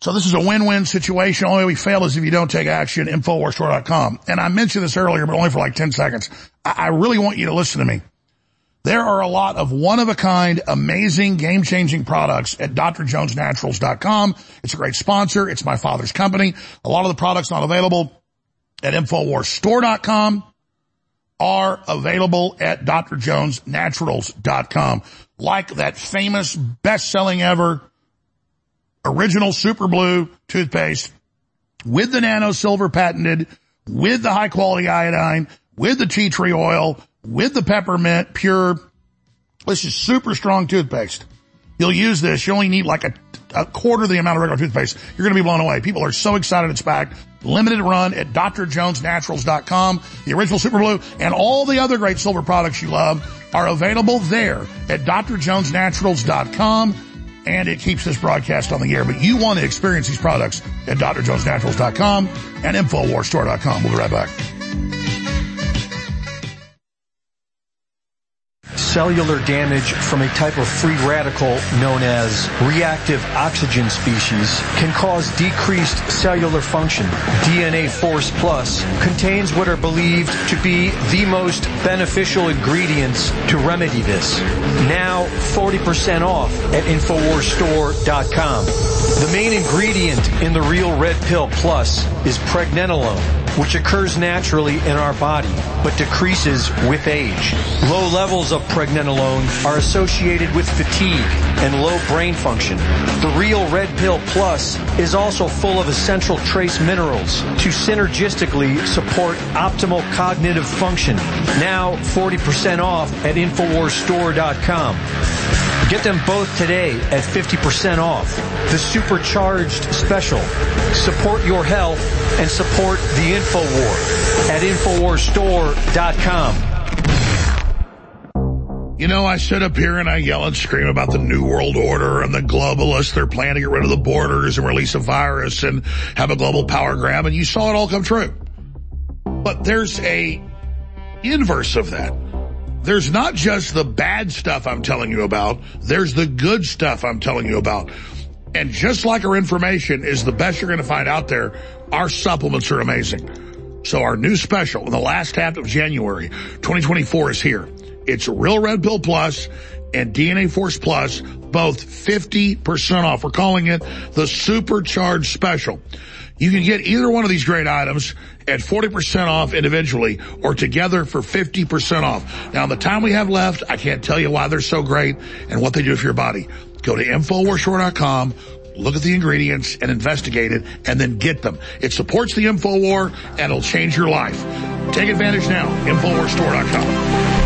So this is a win-win situation. Only way we fail is if you don't take action, Infowarsstore.com. And I mentioned this earlier, but only for like 10 seconds. I really want you to listen to me. There are a lot of one-of-a-kind, amazing, game-changing products at drjonesnaturals.com. It's a great sponsor. It's my father's company. A lot of the products not available at InfoWarsStore.com are available at drjonesnaturals.com. Like that famous best-selling ever original super blue toothpaste with the nano silver patented, with the high quality iodine, with the tea tree oil, with the peppermint pure. This is super strong toothpaste. You'll use this. You only need like a, a quarter the amount of regular toothpaste. You're going to be blown away. People are so excited it's back. Limited run at drjonesnaturals.com. The original Super Blue and all the other great silver products you love are available there at drjonesnaturals.com and it keeps this broadcast on the air. But you want to experience these products at drjonesnaturals.com and InfoWarsStore.com. We'll be right back. Cellular damage from a type of free radical known as reactive oxygen species can cause decreased cellular function. DNA Force Plus contains what are believed to be the most beneficial ingredients to remedy this. Now 40% off at InfoWarsStore.com. The main ingredient in the Real Red Pill Plus is pregnenolone, which occurs naturally in our body, but decreases with age. Low levels of pregnenolone are associated with fatigue and low brain function. The Real Red Pill Plus is also full of essential trace minerals to synergistically support optimal cognitive function. Now 40% off at InfoWarsStore.com. Get them both today at 50% off. The supercharged special. Support your health and support the InfoWar at InfoWarsStore.com. You know, I sit up here and I yell and scream about the New World Order and the globalists. They're planning to get rid of the borders and release a virus and have a global power grab, and you saw it all come true. But there's a inverse of that. There's not just the bad stuff I'm telling you about, there's the good stuff I'm telling you about. And just like our information is the best you're going to find out there, our supplements are amazing. So our new special in the last half of January 2024 is here. It's Real Red Pill Plus and DNA Force Plus, both 50% off. We're calling it the Supercharged Special. You can get either one of these great items at 40% off individually or together for 50% off. Now, the time we have left, I can't tell you why they're so great and what they do for your body. Go to InfoWarsStore.com, look at the ingredients and investigate it and then get them. It supports the InfoWar and it'll change your life. Take advantage now. InfoWarsStore.com.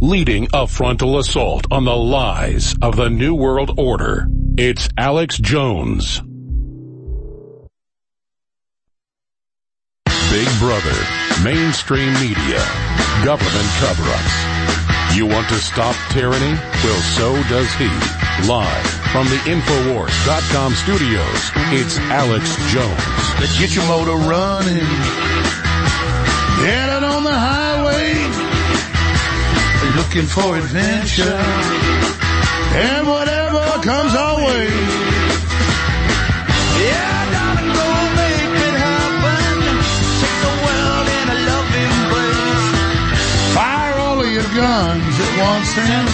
leading a frontal assault on the lies of the New World Order. It's Alex Jones. Big Brother, mainstream media, government cover-ups. You want to stop tyranny? Well, so does he. Live from the Infowars.com studios, it's Alex Jones. Let's get your motor running. Looking for adventure and whatever comes our way. Yeah, darling, go make it happen. Take the world in a loving embrace. Fire all of your guns at once and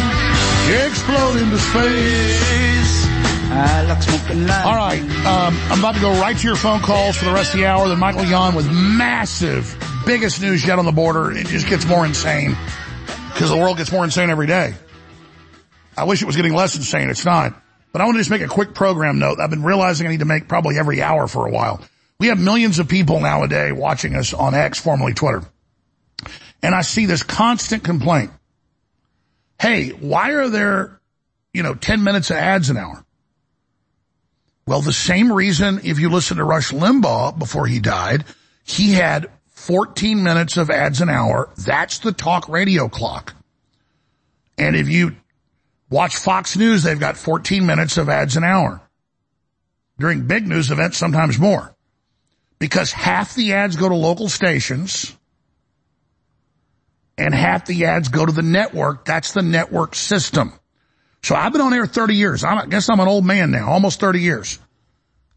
explode into space. I like smoking All right, um, I'm about to go right to your phone calls for the rest of the hour. Then Michael Yon with massive biggest news yet on the border. It just gets more insane because the world gets more insane every day. I wish it was getting less insane. It's not. But I want to just make a quick program note. I've been realizing I need to make probably every hour for a while. We have millions of people nowadays watching us on X, formerly Twitter. And I see this constant complaint. Hey, why are there, you know, 10 minutes of ads an hour? Well, the same reason if you listen to Rush Limbaugh before he died, he had 14 minutes of ads an hour. That's the talk radio clock. And if you watch Fox News, they've got 14 minutes of ads an hour. During big news events, sometimes more. Because half the ads go to local stations and half the ads go to the network. That's the network system. So I've been on air 30 years. I guess I'm an old man now, almost 30 years.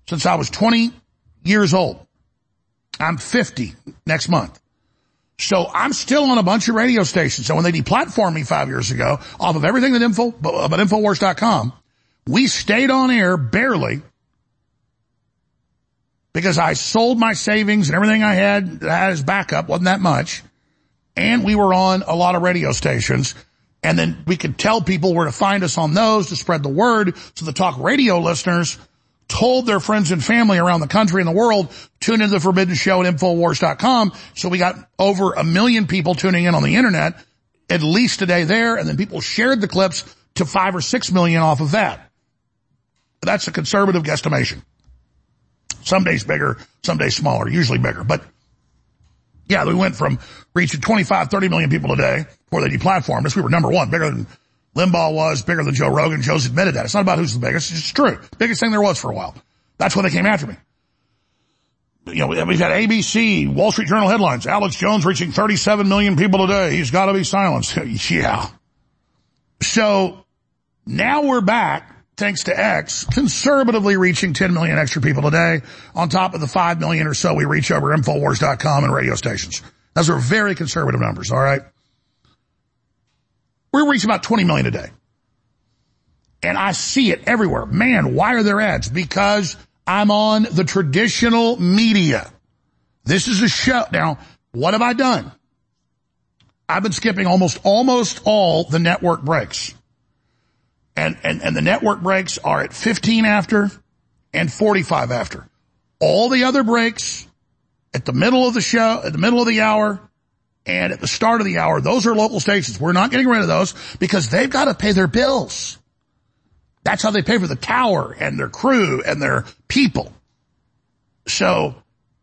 Since I was 20 years old. I'm 50 next month. So I'm still on a bunch of radio stations. So when they deplatformed me five years ago off of everything that info, but Infowars.com, we stayed on air barely because I sold my savings and everything I had, as backup wasn't that much. And we were on a lot of radio stations and then we could tell people where to find us on those to spread the word so the talk radio listeners told their friends and family around the country and the world, tune into the Forbidden Show at Infowars.com. So we got over a million people tuning in on the internet, at least today there, and then people shared the clips to five or six million off of that. That's a conservative guesstimation. Some days bigger, some days smaller, usually bigger. But yeah, we went from reaching 25, 30 million people a day before they deplatformed us. We were number one, bigger than Limbaugh was, bigger than Joe Rogan. Joe's admitted that. It's not about who's the biggest. It's true. Biggest thing there was for a while. That's when they came after me. You know, we've had ABC, Wall Street Journal headlines. Alex Jones reaching 37 million people a day. He's got to be silenced. yeah. So now we're back thanks to X, conservatively reaching 10 million extra people a day on top of the 5 million or so we reach over Infowars.com and radio stations. Those are very conservative numbers, all right? We're reaching about 20 million a day. And I see it everywhere. Man, why are there ads? Because I'm on the traditional media. This is a show. Now, what have I done? I've been skipping almost, almost all the network breaks. And, and, and the network breaks are at 15 after and 45 after. All the other breaks at the middle of the show, at the middle of the hour, and at the start of the hour, those are local stations. We're not getting rid of those because they've got to pay their bills. That's how they pay for the tower and their crew and their people. So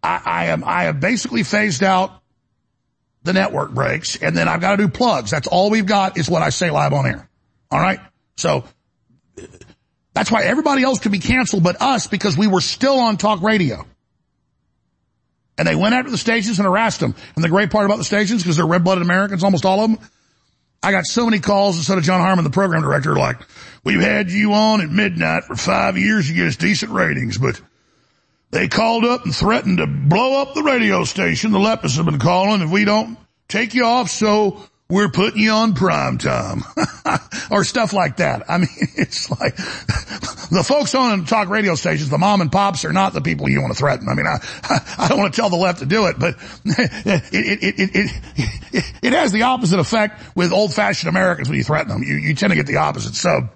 I, I am, I have basically phased out the network breaks and then I've got to do plugs. That's all we've got is what I say live on air. All right. So that's why everybody else could be canceled but us because we were still on talk radio. And they went after the stations and harassed them. And the great part about the stations, because they're red-blooded Americans, almost all of them, I got so many calls instead of John Harmon, the program director, like, we've had you on at midnight for five years You get us decent ratings, but they called up and threatened to blow up the radio station. The Lepus have been calling if we don't take you off, so we're putting you on prime time or stuff like that. I mean, it's like the folks on talk radio stations, the mom and pops are not the people you want to threaten. I mean, I, I don't want to tell the left to do it, but it, it, it, it, it has the opposite effect with old fashioned Americans when you threaten them. You, you tend to get the opposite. So,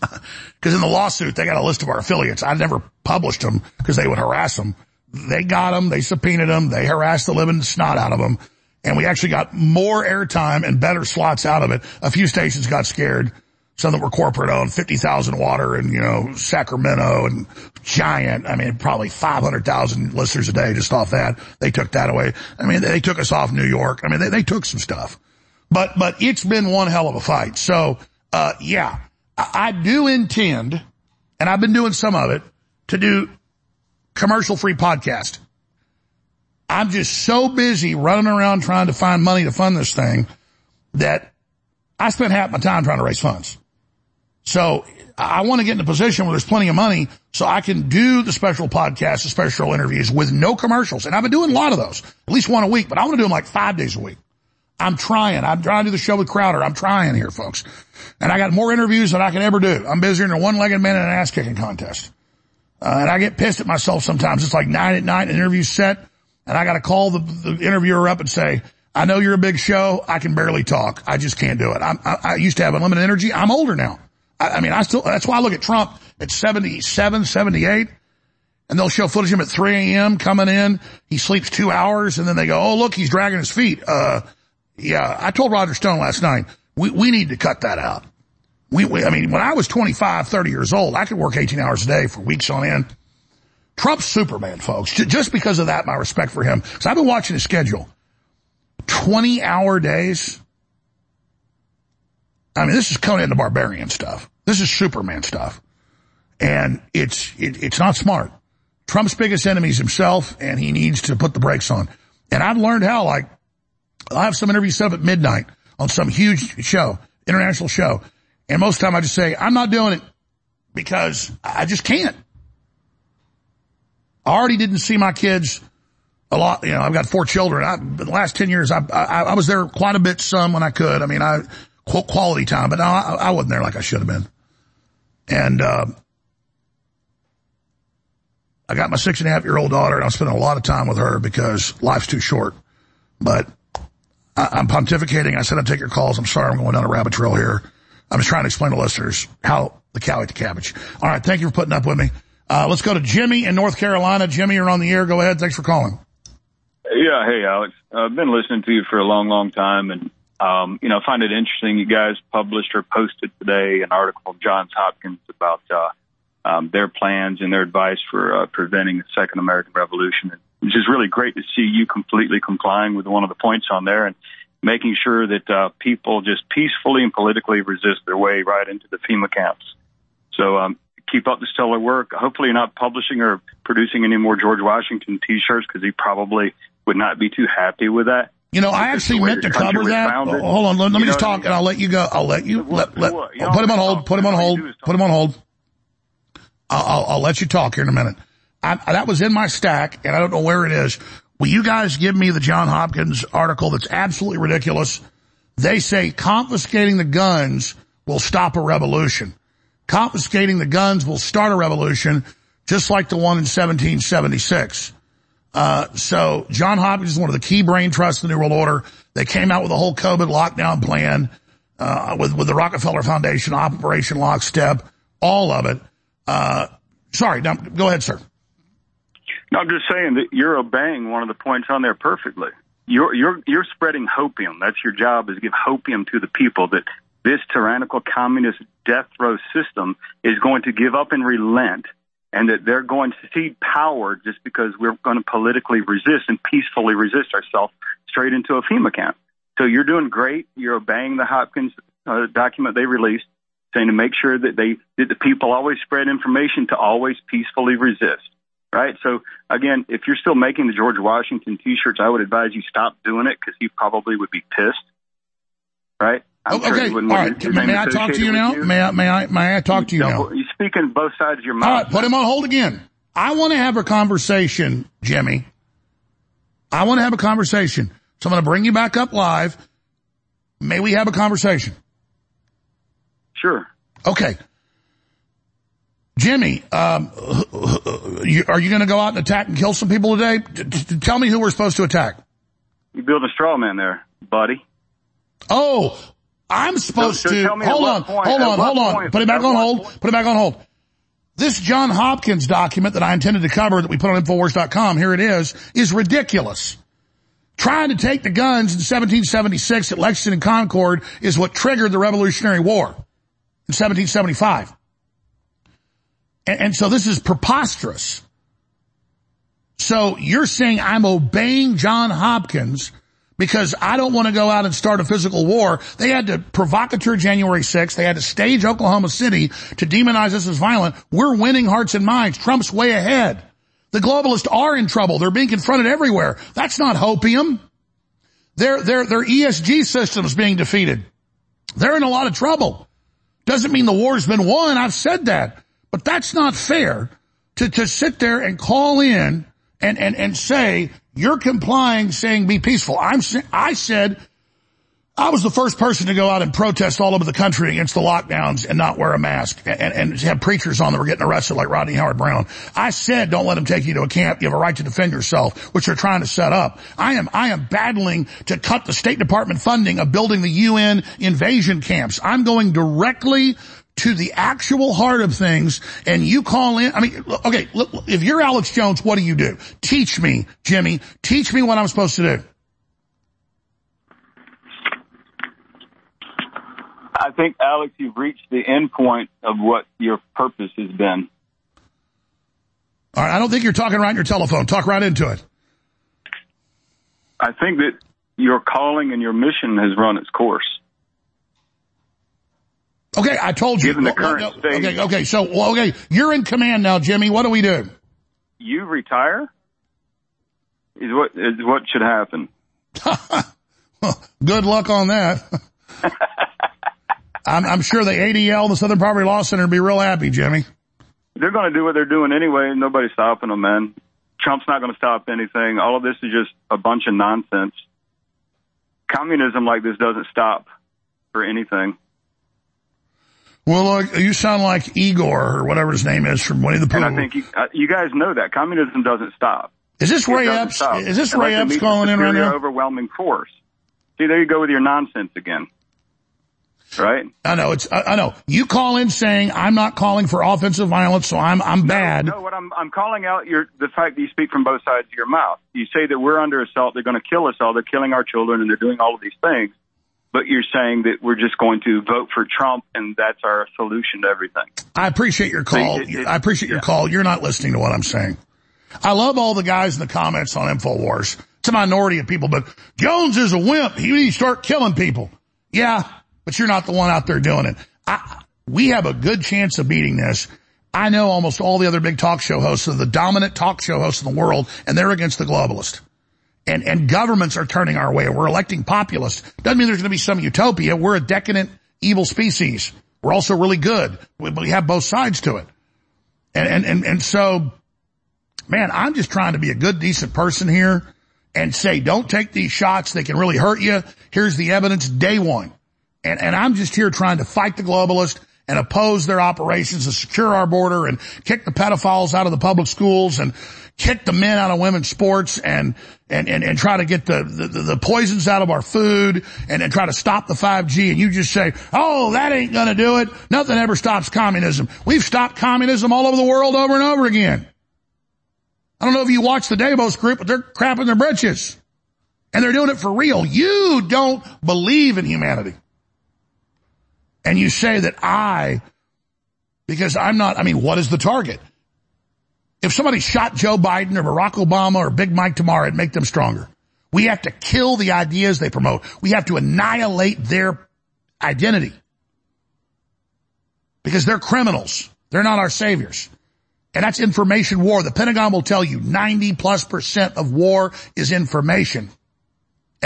cause in the lawsuit, they got a list of our affiliates. I never published them because they would harass them. They got them. They subpoenaed them. They harassed the living snot out of them and we actually got more airtime and better slots out of it. A few stations got scared. Some that were corporate owned, 50,000 water and, you know, Sacramento and giant. I mean, probably 500,000 listeners a day just off that. They took that away. I mean, they took us off New York. I mean, they, they took some stuff, but, but it's been one hell of a fight. So, uh, yeah, I, I do intend, and I've been doing some of it, to do commercial free podcast. I'm just so busy running around trying to find money to fund this thing that I spend half my time trying to raise funds. So I want to get in a position where there's plenty of money so I can do the special podcasts, the special interviews with no commercials. And I've been doing a lot of those, at least one a week, but I want to do them like five days a week. I'm trying. I'm trying to do the show with Crowder. I'm trying here, folks. And I got more interviews than I can ever do. I'm busier than a one-legged man in an ass kicking contest. Uh, and I get pissed at myself sometimes. It's like nine at night, an interview set and I got to call the, the interviewer up and say, I know you're a big show. I can barely talk. I just can't do it. I, I used to have unlimited energy. I'm older now. I, I mean, I still, that's why I look at Trump at 77, 78 and they'll show footage of him at 3 a.m. coming in. He sleeps two hours and then they go, oh, look, he's dragging his feet. Uh, yeah, I told Roger Stone last night, we, we need to cut that out. We, we, I mean, when I was 25, 30 years old, I could work 18 hours a day for weeks on end. Trump's Superman, folks. Just because of that, my respect for him. So I've been watching his schedule. 20 hour days. I mean, this is Conan the Barbarian stuff. This is Superman stuff. And it's, it, it's not smart. Trump's biggest enemy is himself and he needs to put the brakes on. And I've learned how, like, I'll have some interview set up at midnight on some huge show, international show. And most of the time I just say, I'm not doing it because I just can't. I already didn't see my kids a lot. You know, I've got four children. I, the last 10 years, I, I, I, was there quite a bit some when I could. I mean, I, quality time, but no, I, I wasn't there like I should have been. And, uh, I got my six and a half year old daughter and I'm spending a lot of time with her because life's too short. But I, am pontificating. I said I'd take your calls. I'm sorry I'm going down a rabbit trail here. I'm just trying to explain to listeners how the cow ate the cabbage. All right. Thank you for putting up with me. Uh, let's go to Jimmy in North Carolina. Jimmy, you're on the air. Go ahead. Thanks for calling. Yeah. Hey, Alex. I've been listening to you for a long, long time. And, um, you know, I find it interesting. You guys published or posted today an article from Johns Hopkins about, uh, um, their plans and their advice for uh, preventing the second American Revolution, which is really great to see you completely complying with one of the points on there and making sure that uh, people just peacefully and politically resist their way right into the FEMA camps. So um, keep up the stellar work. Hopefully, you're not publishing or producing any more George Washington T-shirts because he probably would not be too happy with that. You know, I actually meant to cover that. Founded. Hold on, let, let me just talk, and I'll let you go. I'll let you. Let, let, put him on hold. Put him on hold. Put him on hold. I'll, I'll, let you talk here in a minute. I, that was in my stack, and I don't know where it is. Will you guys give me the John Hopkins article that's absolutely ridiculous? They say confiscating the guns will stop a revolution. Confiscating the guns will start a revolution, just like the one in 1776. Uh, so John Hopkins is one of the key brain trusts in the New World Order. They came out with a whole COVID lockdown plan, uh, with, with the Rockefeller Foundation, Operation Lockstep, all of it. Uh, sorry, now go ahead, sir. No, I'm just saying that you're obeying one of the points on there perfectly. You're you're you're spreading hopium. That's your job is give hopium to the people that this tyrannical communist death row system is going to give up and relent and that they're going to cede power just because we're going to politically resist and peacefully resist ourselves straight into a FEMA camp. So you're doing great. You're obeying the Hopkins uh, document they released saying to make sure that they that the people always spread information to always peacefully resist. Right. So again, if you're still making the George Washington T-shirts, I would advise you stop doing it because he probably would be pissed. Right. I'm oh, okay. Sure All right. May I talk to you now? You. May I? May I? May I talk to you now? You're speaking both sides of your mouth. All right. Put him on hold again. I want to have a conversation, Jimmy. I want to have a conversation. So I'm going to bring you back up live. May we have a conversation? Sure. Okay. Jimmy, um, are you going to go out and attack and kill some people today? Tell me who we're supposed to attack. You build a straw man there, buddy. Oh, I'm supposed so, so to. Hold on, point, hold on, hold on. Point, Put it back on hold. Point. Put it back on hold. This John Hopkins document that I intended to cover that we put on Infowars.com, here it is, is ridiculous. Trying to take the guns in 1776 at Lexington and Concord is what triggered the Revolutionary War in 1775. And, and so this is preposterous. So you're saying I'm obeying John Hopkins because I don't want to go out and start a physical war. They had to provocateur January 6th. They had to stage Oklahoma City to demonize us as violent. We're winning hearts and minds. Trump's way ahead. The globalists are in trouble. They're being confronted everywhere. That's not hopium. Their, their, their ESG system's being defeated. They're in a lot of trouble. Doesn't mean the war's been won. I've said that. But that's not fair to, to sit there and call in and, and, and say, you're complying saying be peaceful. I'm, I said, I was the first person to go out and protest all over the country against the lockdowns and not wear a mask and, and have preachers on that were getting arrested like Rodney Howard-Browne. I said, don't let them take you to a camp. You have a right to defend yourself, which they're trying to set up. I am, I am battling to cut the State Department funding of building the UN invasion camps. I'm going directly to the actual heart of things and you call in, I mean, okay, if you're Alex Jones, what do you do? Teach me, Jimmy, teach me what I'm supposed to do. I think, Alex, you've reached the end point of what your purpose has been. All right, I don't think you're talking right on your telephone. Talk right into it. I think that your calling and your mission has run its course. Okay, I told you. Given the current no, state. Okay, okay, so, well, okay, you're in command now, Jimmy. What do we do? You retire is what is what should happen. Good luck on that. I'm, I'm sure the ADL, the Southern Poverty Law Center, would be real happy, Jimmy. They're going to do what they're doing anyway. Nobody's stopping them, man. Trump's not going to stop anything. All of this is just a bunch of nonsense. Communism like this doesn't stop for anything. Well, uh, you sound like Igor or whatever his name is from Winnie the Pooh. And I think you, uh, you guys know that communism doesn't stop. Is this It Ray Epps? stop. Is this Unless Ray Epps calling in right now? Overwhelming force. See, there you go with your nonsense again. Right? I know it's. I, I know you call in saying I'm not calling for offensive violence, so I'm I'm bad. No, what I'm I'm calling out your the fact that you speak from both sides of your mouth. You say that we're under assault, they're going to kill us all, they're killing our children, and they're doing all of these things. But you're saying that we're just going to vote for Trump, and that's our solution to everything. I appreciate your call. it- it- I appreciate your call. You're not listening to what I'm saying. I love all the guys in the comments on InfoWars. It's a minority of people, but Jones is a wimp. He needs to start killing people. Yeah, but you're not the one out there doing it. I, we have a good chance of beating this. I know almost all the other big talk show hosts are the dominant talk show hosts in the world, and they're against the globalist. And, and governments are turning our way. We're electing populists. Doesn't mean there's going to be some utopia. We're a decadent, evil species. We're also really good. We, we have both sides to it. And, and, and, and so, man, I'm just trying to be a good, decent person here and say, don't take these shots. They can really hurt you. Here's the evidence day one. And, and I'm just here trying to fight the globalists and oppose their operations and secure our border and kick the pedophiles out of the public schools and kick the men out of women's sports and, and, and, and try to get the, the, the poisons out of our food and, and try to stop the 5G. And you just say, oh, that ain't going to do it. Nothing ever stops communism. We've stopped communism all over the world over and over again. I don't know if you watch the Davos group, but they're crapping their britches. And they're doing it for real. You don't believe in humanity. And you say that I, because I'm not, I mean, what is the target? If somebody shot Joe Biden or Barack Obama or Big Mike tomorrow, it'd make them stronger. We have to kill the ideas they promote. We have to annihilate their identity. Because they're criminals. They're not our saviors. And that's information war. The Pentagon will tell you 90 plus percent of war is information.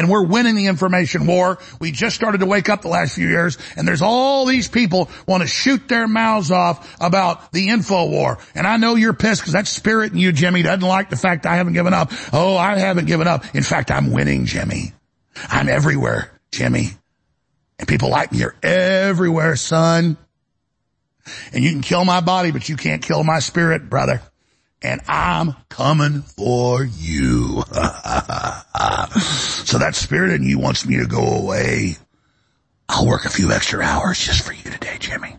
And we're winning the information war. We just started to wake up the last few years and there's all these people want to shoot their mouths off about the info war. And I know you're pissed because that spirit in you, Jimmy, doesn't like the fact I haven't given up. Oh, I haven't given up. In fact, I'm winning, Jimmy. I'm everywhere, Jimmy. And people like me are everywhere, son. And you can kill my body, but you can't kill my spirit, brother. And I'm coming for you. so that spirit in you wants me to go away. I'll work a few extra hours just for you today, Jimmy.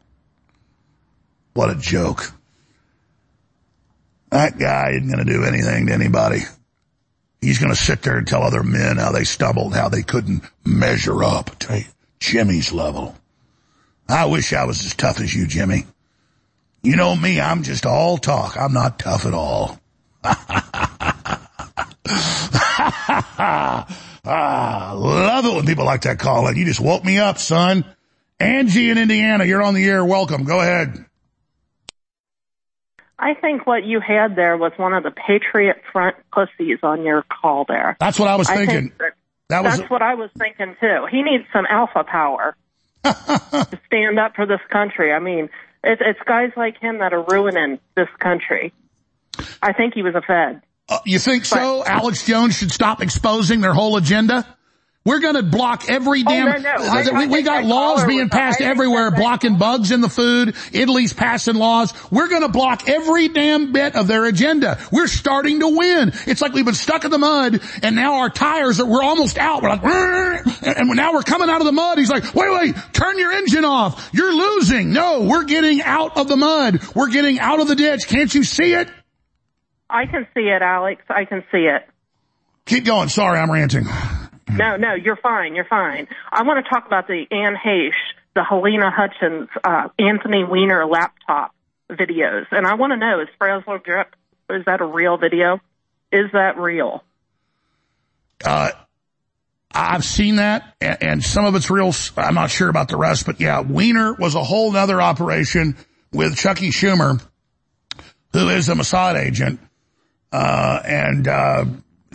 What a joke. That guy isn't going to do anything to anybody. He's going to sit there and tell other men how they stumbled, how they couldn't measure up to Jimmy's level. I wish I was as tough as you, Jimmy. You know me, I'm just all talk. I'm not tough at all. ah, love it when people like that call in. You just woke me up, son. Angie in Indiana, you're on the air. Welcome. Go ahead. I think what you had there was one of the Patriot Front pussies on your call there. That's what I was I thinking. think that- That was- that's what I was thinking too. He needs some alpha power to stand up for this country. I mean, it's, it's guys like him that are ruining this country. I think he was a Fed. Uh, you think so? Alex Jones should stop exposing their whole agenda? We're going to block every oh, damn. Oh, no, no. I- we, I we got laws being passed everywhere, blocking bugs in the food. Italy's passing laws. We're going to block every damn bit of their agenda. We're starting to win. It's like we've been stuck in the mud, and now our tires are. We're almost out. We're like, and now we're coming out of the mud. He's like, wait, wait, turn your engine off. You're losing. No, we're getting out of the mud. We're getting out of the ditch. Can't you see it? I can see it, Alex. I can see it. Keep going. Sorry, I'm ranting. No, no, you're fine. You're fine. I want to talk about the Anne Heche, the Halyna Hutchins, uh, Anthony Weiner laptop videos. And I want to know, is Frazzledrip, is that a real video? Is that real? Uh, I've seen that, and, and some of it's real. I'm not sure about the rest, but yeah, Weiner was a whole nother operation with Chucky Schumer, who is a Mossad agent, uh, and uh,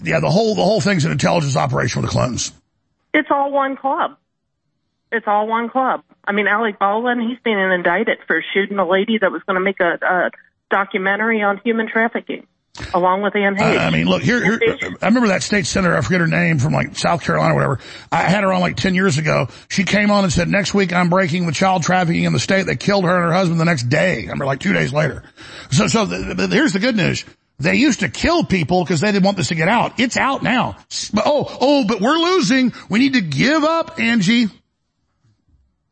yeah, the whole the whole thing's an intelligence operation with the Clintons. It's all one club. It's all one club. I mean, Alec Baldwin, he's being indicted for shooting a lady that was going to make a, a documentary on human trafficking, along with Anne Uh, I mean, look here, here. I remember that state senator. I forget her name from like South Carolina or whatever. I had her on like ten years ago. She came on and said, "Next week I'm breaking the child trafficking in the state." They killed her and her husband the next day. I remember like two days later. So, so the, the, here's the good news. They used to kill people because they didn't want this to get out. It's out now. Oh, oh, but we're losing. We need to give up, Angie.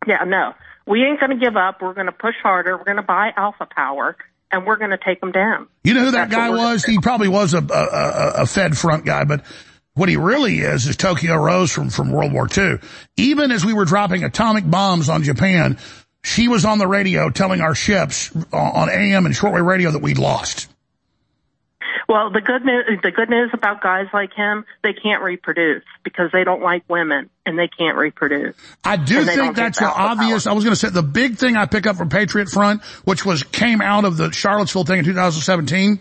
Yeah, no. We ain't going to give up. We're going to push harder. We're going to buy Alpha Power, and we're going to take them down. You know who that That's guy was? He probably was a, a, a, a Fed front guy, but what he really is is Tokyo Rose from, from World War II. Even as we were dropping atomic bombs on Japan, she was on the radio telling our ships uh, on AM and shortwave radio that we'd lost. Well, the good news, the good news about guys like him, they can't reproduce because they don't like women and they can't reproduce. I do think that's the obvious. I was going to say the big thing I pick up from Patriot Front, which was came out of the Charlottesville thing in 2017.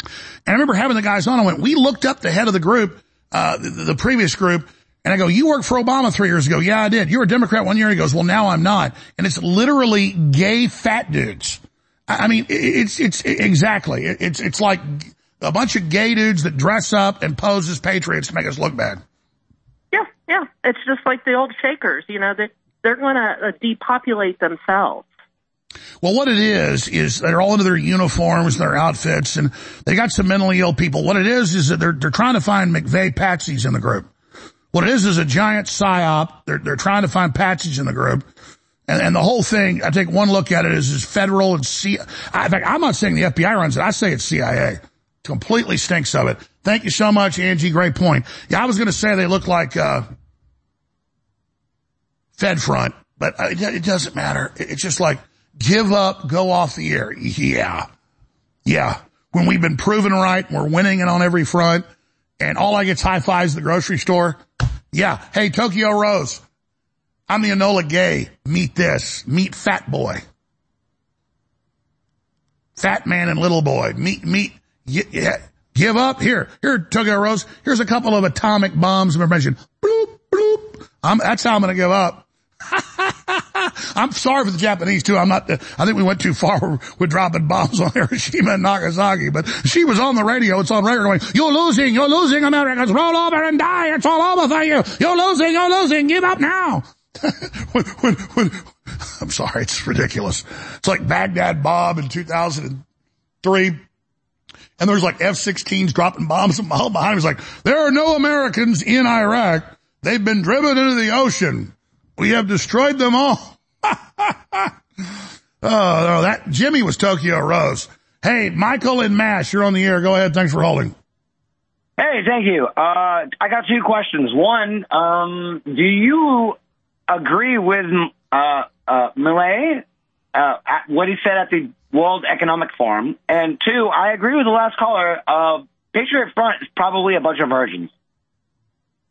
And I remember having the guys on. I went, we looked up the head of the group, uh, the, the previous group, and I go, you worked for Obama three years ago. Yeah, I did. You were a Democrat one year. He goes, well, now I'm not. And it's literally gay fat dudes. I I mean, it's, it's exactly, it's, it's like a bunch of gay dudes that dress up and pose as patriots to make us look bad. Yeah, yeah. It's just like the old Shakers. You know, they they're going to uh, depopulate themselves. Well, what it is, is they're all into their uniforms, their outfits, and they got some mentally ill people. What it is, is that they're, they're trying to find McVeigh patsies in the group. What it is, is a giant psyop. They're, they're trying to find patsies in the group. And, and the whole thing, I take one look at it is, is federal and C, I, in fact, I'm not saying the FBI runs it. I say it's CIA. Completely stinks of it. Thank you so much, Angie. Great point. Yeah, I was going to say they look like, uh, Fed front, but uh, it, it doesn't matter. It's just like, give up, go off the air. Yeah. Yeah. When we've been proven right, we're winning it on every front, and all I get's high fives at the grocery store. Yeah. Hey, Tokyo Rose. I'm the Enola Gay. Meet this. Meet Fat Boy. Fat Man and Little Boy. Meet, meet, yeah. Give up. Here, here, Tokyo Rose. Here's a couple of atomic bombs of information. Bloop, bloop. I'm, that's how I'm going to give up. I'm sorry for the Japanese too. I'm not, I think we went too far with dropping bombs on Hiroshima and Nagasaki, but she was on the radio. It's on record going, you're losing, you're losing Americans. Roll over and die. It's all over for you. You're losing, you're losing. Give up now. when, when, when, I'm sorry. It's ridiculous. It's like Baghdad Bob in 2003. And there's like F-16s dropping bombs a mile behind him. He's like, there are no Americans in Iraq. They've been driven into the ocean. We have destroyed them all. oh, no, that Jimmy was Tokyo Rose. Hey, Michael and Mash, you're on the air. Go ahead. Thanks for holding. Hey, thank you. Uh, I got two questions. One, um, do you agree with uh, uh, uh, what he said at the World Economic Forum? And two, I agree with the last caller. Uh, Patriot Front is probably a bunch of virgins.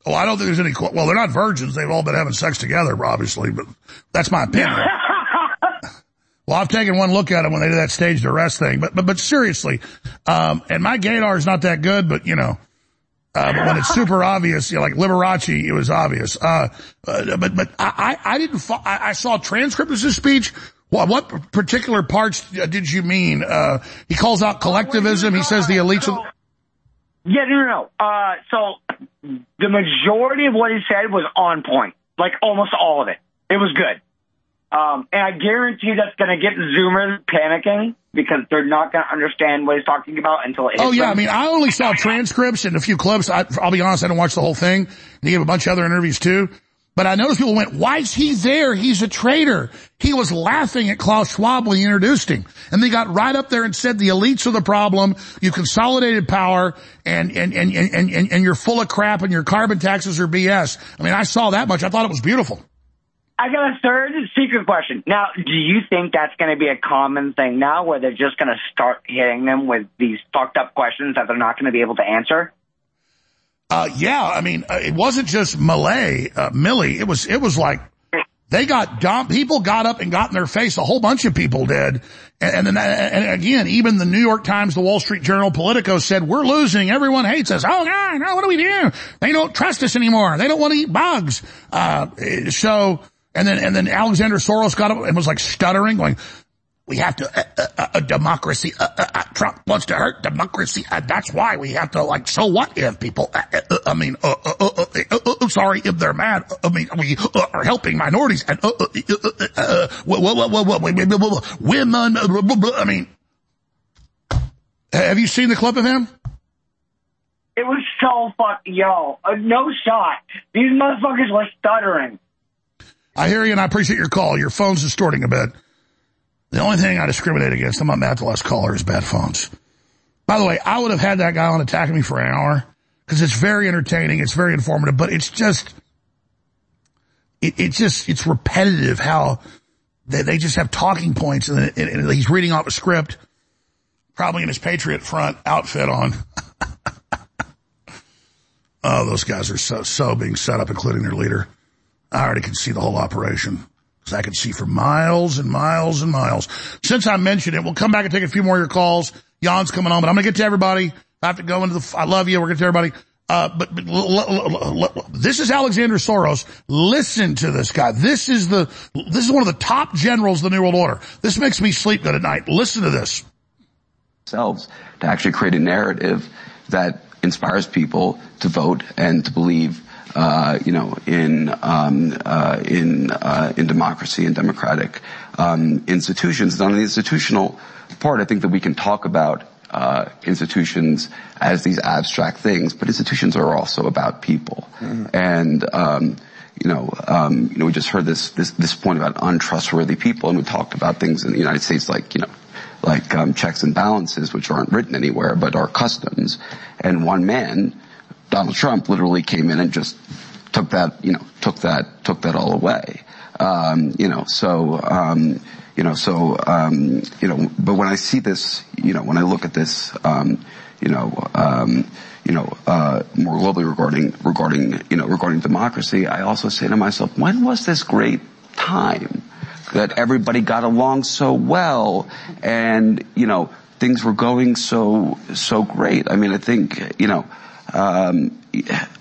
Oh, I don't think there's any, well, they're not virgins. They've all been having sex together, obviously, but that's my opinion. well, I've taken one look at them when they did that staged arrest thing, but, but, but seriously, um, and my gaydar is not that good, but you know, uh, but when it's super obvious, you know, like Liberace, it was obvious. Uh, uh but, but I, I I didn't, fo- I, I saw a transcript of his speech. What, what particular parts uh, did you mean? Uh, he calls out collectivism. He says the elites. Of, Yeah, no, no, no. Uh, so the majority of what he said was on point, like almost all of it. It was good. Um, and I guarantee that's going to get Zoomers panicking because they're not going to understand what he's talking about until it Oh yeah. I mean, I only saw transcripts and a few clips. I, I'll be honest, I didn't watch the whole thing. And he gave a bunch of other interviews too. But I noticed people went, why is he there? He's a traitor. He was laughing at Klaus Schwab when he introduced him. And they got right up there and said the elites are the problem. You consolidated power and, and, and, and, and, and you're full of crap and your carbon taxes are BS. I mean, I saw that much. I thought it was beautiful. I got a third secret question. Now, do you think that's going to be a common thing now where they're just going to start hitting them with these fucked up questions that they're not going to be able to answer? Uh, yeah, I mean, uh, it wasn't just Milei, uh, Millie. It was, it was like, they got dumped. People got up and got in their face. A whole bunch of people did. And, and then, and again, even the New York Times, the Wall Street Journal, Politico said, we're losing. Everyone hates us. Oh God, no, what do we do? They don't trust us anymore. They don't want to eat bugs. Uh, so, and then, and then Alexander Soros got up and was like stuttering, going, we have to, uh, uh, uh, uh, democracy, uh, uh, uh, Trump wants to hurt democracy. Uh, that's why we have to like, so what if people, uh, uh, uh, I mean, uh, uh, uh, uh, uh, uh, sorry if they're mad. I mean, we uh, are helping minorities and, uh, uh, uh, uh, uh, women, uh. I mean, have you seen the clip of him? It was so fuck, yo, uh, no shot. These motherfuckers were stuttering. I hear you and I appreciate your call. Your phone's distorting a bit. The only thing I discriminate against, I'm not mad at the last caller, is bad phones. By the way, I would have had that guy on attacking me for an hour because it's very entertaining, it's very informative, but it's just, it, it's just, it's repetitive how they, they just have talking points and, and, and he's reading off a script, probably in his Patriot Front outfit on. oh, those guys are so, so being set up, including their leader. I already can see the whole operation. Because I can see for miles and miles and miles. Since I mentioned it, we'll come back and take a few more of your calls. Yon's coming on, but I'm going to get to everybody. I have to go into the, I love you. We're going to everybody. Uh, but, but l- l- l- this is Alexander Soros. Listen to this guy. This is the, this is one of the top generals of the New World Order. This makes me sleep good at night. Listen to this. themselves to actually create a narrative that inspires people to vote and to believe, you know, in um, uh, in uh, in democracy and democratic um, institutions. And on the institutional part, I think that we can talk about uh, institutions as these abstract things, but institutions are also about people. And um, you know, um, you know, we just heard this, this this point about untrustworthy people, and we talked about things in the United States like you know, like um, checks and balances, which aren't written anywhere but are customs. And one man, Donald Trump, literally came in and just took that, you know, took that took that all away. Um, you know, so um, you know, so um, you know, but when I see this, you know, when I look at this, um, you know, um, you know, uh, more globally regarding regarding you know regarding democracy, I also say to myself, when was this great time that everybody got along so well, and you know things were going so so great? I mean, I think you know. Um,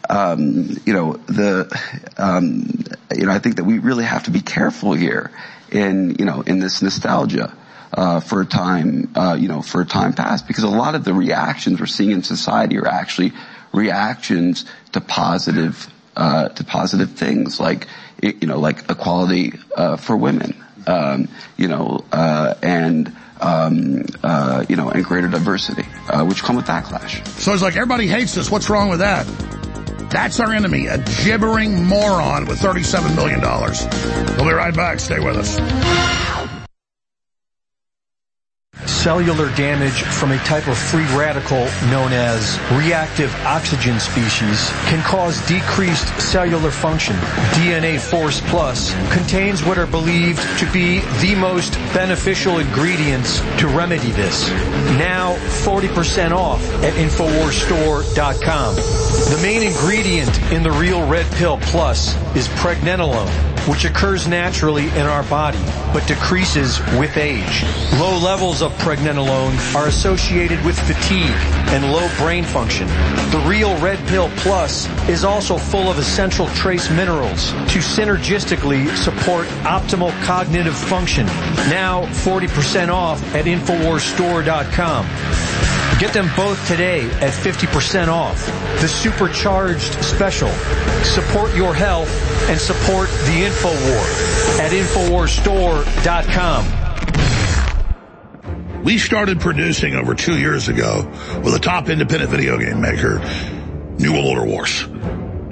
um, you know the um, you know I think that we really have to be careful here in you know in this nostalgia uh, for a time uh, you know for a time past because a lot of the reactions we're seeing in society are actually reactions to positive uh, to positive things like you know like equality uh, for women. Um, you know uh, and um, uh, you know and greater diversity uh, which come with backlash. So it's like everybody hates us. What's wrong with that? That's our enemy, a gibbering moron with $37 million. We'll be right back. Stay with us. Cellular damage from a type of free radical known as reactive oxygen species can cause decreased cellular function. DNA Force Plus contains what are believed to be the most beneficial ingredients to remedy this. Now 40% off at InfoWarsStore.com. The main ingredient in the Real Red Pill Plus is pregnenolone, which occurs naturally in our body, but decreases with age. Low levels of pregnenolone are associated with fatigue and low brain function. The Real Red Pill Plus is also full of essential trace minerals to synergistically support optimal cognitive function. Now 40% off at InfoWarsStore.com. Get them both today at 50% off. The supercharged special. Support your health and support the InfoWar at InfoWarsStore.com. We started producing over two years ago with a top independent video game maker, New World Order Wars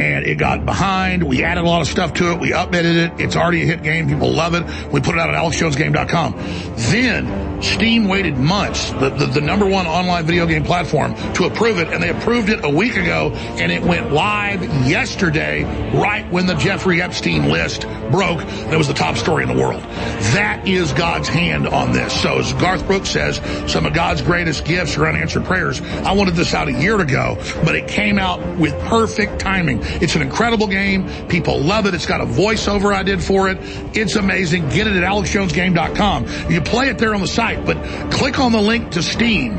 and it got behind. We added a lot of stuff to it. We updated it. It's already a hit game. People love it. We put it out at alexjonesgame.com. Then Steam waited months, the, the, the, number one online video game platform, to approve it, and they approved it a week ago, and it went live yesterday, right when the Jeffrey Epstein list broke. That was the top story in the world. That is God's hand on this. So as Garth Brooks says, some of God's greatest gifts are unanswered prayers. I wanted this out a year ago, but it came out with perfect timing. It's an incredible game. People love it. It's got a voiceover I did for it. It's amazing. Get it at alexjonesgame.com. You play it there on the site, but click on the link to Steam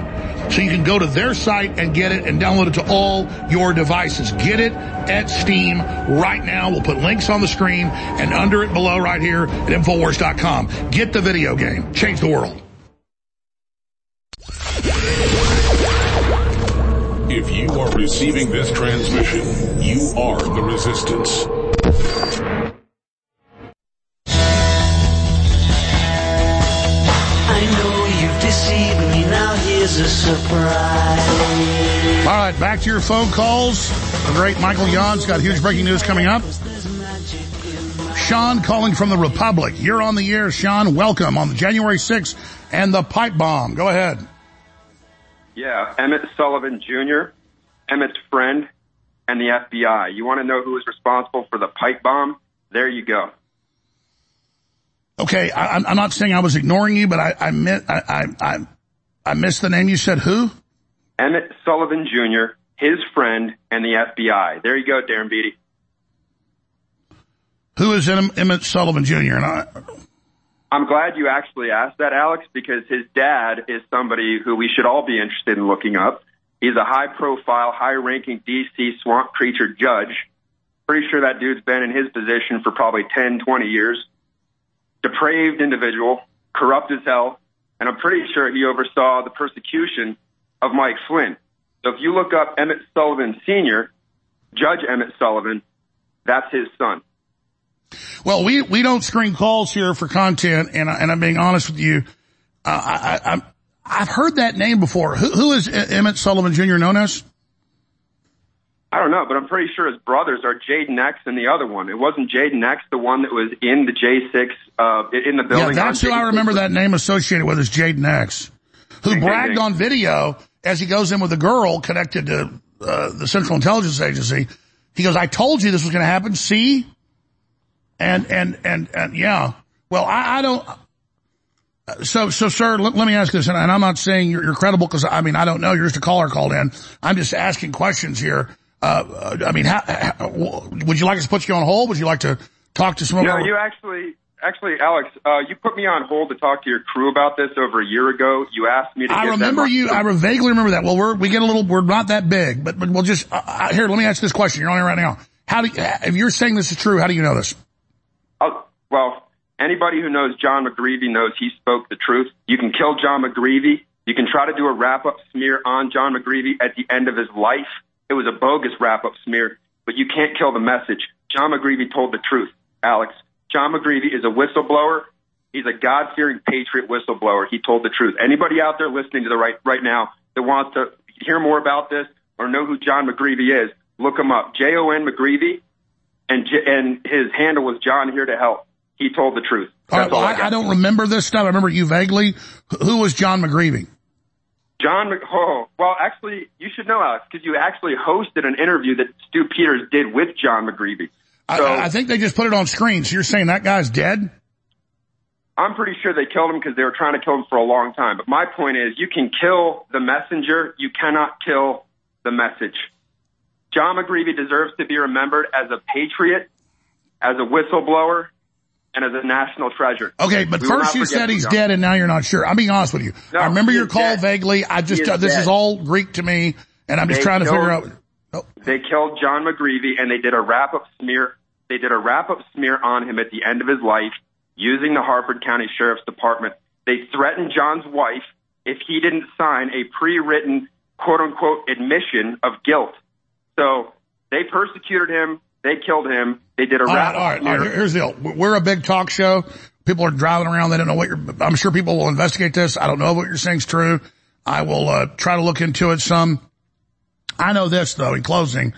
so you can go to their site and get it and download it to all your devices. Get it at Steam right now. We'll put links on the screen and under it below right here at Infowars.com. Get the video game. Change the world. If you are receiving this transmission, you are the resistance. I know you've deceived me, now here's a surprise. All right, back to your phone calls. The great Michael Yon's got huge breaking news coming up. Sean calling from the Republic. You're on the air, Sean. Welcome on January 6th and the pipe bomb. Go ahead. Yeah, Emmett Sullivan Jr., Emmett's friend, and the FBI. You want to know who was responsible for the pipe bomb? There you go. Okay, I, am not saying I was ignoring you, but I I, I I I I missed the name. You said who? Emmett Sullivan Jr., his friend, and the FBI. There you go, Darren Beattie. Who is Emmett Sullivan Jr.? And I, I'm glad you actually asked that, Alex, because his dad is somebody who we should all be interested in looking up. He's a high profile, high ranking DC swamp creature judge. Pretty sure that dude's been in his position for probably 10, 20 years. Depraved individual, corrupt as hell, and I'm pretty sure he oversaw the persecution of Mike Flynn. So if you look up Emmett Sullivan Sr., Judge Emmett Sullivan, that's his son. Well, we, we don't screen calls here for content, and, I, and I'm being honest with you. Uh, I, I, I've heard that name before. Who, who is Emmett Sullivan Jr. known as? I don't know, but I'm pretty sure his brothers are Jayden X and the other one. It wasn't Jayden X, the one that was in the J6, uh, in the building. Yeah, that's who I remember that name associated with is Jayden X, who bragged on video as he goes in with a girl connected to uh, the Central Intelligence Agency. He goes, I told you this was going to happen. See? And, and, and, and yeah. Well, I, I don't, so, so, sir, let, let, me ask this, and, I'm not saying you're, you're credible because I mean I don't know. You're just a caller called in. I'm just asking questions here. Uh, I mean, how, how, would you like us to put you on hold? Would you like to talk to someone? No, you actually, actually, Alex, uh, you put me on hold to talk to your crew about this over a year ago. You asked me to. I remember you. I vaguely remember that. Well, we're we get a little. We're not that big, but but we'll just uh, uh here. Let me ask this question. You're on here right now. How do you, if you're saying this is true? How do you know this? Oh, well, anybody who knows John McGreevey knows he spoke the truth. You can kill John McGreevey. You can try to do a wrap-up smear on John McGreevey at the end of his life. It was a bogus wrap-up smear, but you can't kill the message. John McGreevey told the truth, Alex. John McGreevey is a whistleblower. He's a God-fearing patriot whistleblower. He told the truth. Anybody out there listening to the right right now that wants to hear more about this or know who John McGreevey is, look him up. J O N McGreevey, and and his handle was John here to help he told the truth. All right, well, I, I, I, don't remember this stuff. I remember you vaguely. Who was John McGreevey? John, oh, well, actually, you should know, Alex, because you actually hosted an interview that Stu Peters did with John McGreevey. So, I, I think they just put it on screen. So you're saying that guy's dead? I'm pretty sure they killed him because they were trying to kill him for a long time. But my point is, you can kill the messenger. You cannot kill the message. John McGreevey deserves to be remembered as a patriot, as a whistleblower, and as a national treasure. Okay, but we first you said he's dead, and now you're not sure. I'm being honest with you. No, I remember your call dead. vaguely. I just uh, this dead. is all Greek to me, and I'm just they trying to figure out. Oh. They killed John McGreevey, and they did a wrap up smear. They did a wrap up smear on him at the end of his life using the Harford County Sheriff's Department. They threatened John's wife if he didn't sign a pre-written quote unquote admission of guilt. So they persecuted him. They killed him. They did a All rap. right, all right, all right. Here's the deal. We're a big talk show. People are driving around. They don't know what you're, I'm sure people will investigate this. I don't know if what you're saying is true. I will, uh, try to look into it some. I know this though, in closing,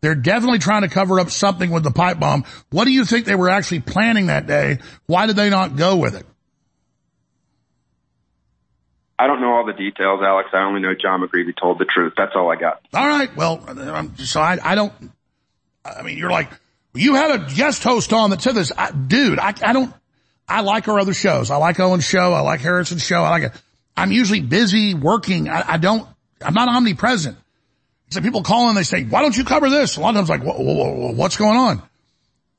they're definitely trying to cover up something with the pipe bomb. What do you think they were actually planning that day? Why did they not go with it? I don't know all the details, Alex. I only know John McGreevy told the truth. That's all I got. All right. Well, um, so I, I don't, I mean, you're like, you had a guest host on that said this. I, dude, I, I don't, I like our other shows. I like Owen's show. I like Harrison's show. I like it. I'm usually busy working. I, I don't, I'm not omnipresent. So people call and they say, why don't you cover this? A lot of times like, whoa, whoa, whoa, what's going on?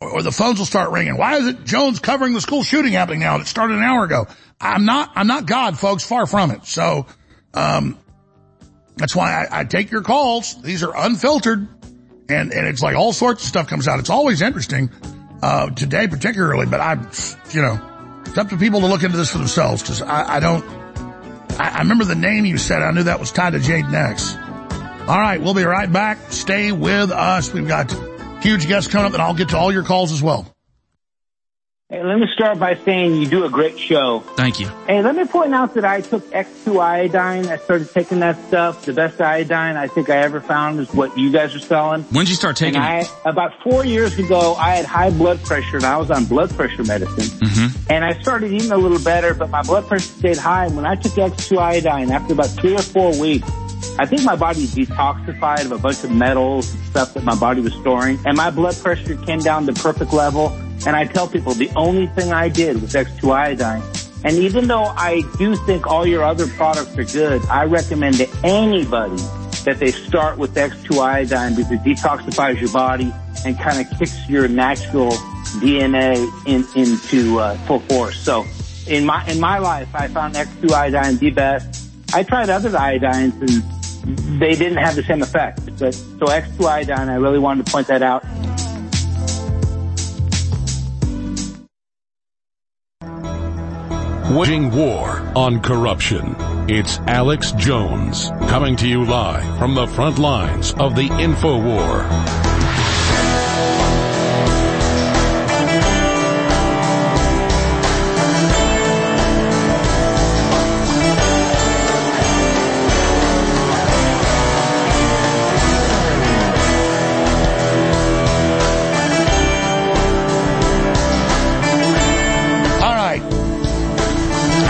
Or, or the phones will start ringing. Why is it Jones covering the school shooting happening now? It started an hour ago. I'm not, I'm not God, folks, far from it. So, um, that's why I, I take your calls. These are unfiltered and, and it's like all sorts of stuff comes out. It's always interesting, uh, today particularly, but I, you know, it's up to people to look into this for themselves because I, I don't, I, I remember the name you said. I knew that was tied to Jade X. All right, we'll be right back. Stay with us. We've got huge guests coming up, and I'll get to all your calls as well. Hey, let me start by saying you do a great show. Thank you. Hey, let me point out that I took X2 iodine. I started taking that stuff. The best iodine I think I ever found is what you guys are selling. When did you start taking it? I, about four years ago, I had high blood pressure and I was on blood pressure medicine. Mm-hmm. And I started eating a little better, but my blood pressure stayed high. And when I took X2 iodine, after about three or four weeks, I think my body detoxified of a bunch of metals and stuff that my body was storing. And my blood pressure came down to perfect level. And I tell people the only thing I did was X2 iodine. And even though I do think all your other products are good, I recommend to anybody that they start with X2 iodine because it detoxifies your body and kind of kicks your natural DNA in, into uh, full force. So in my in my life, I found X2 iodine the best. I tried other iodines and they didn't have the same effect. But so X2 iodine, I really wanted to point that out. Waging war on corruption. It's Alex Jones coming to you live from the front lines of the info war.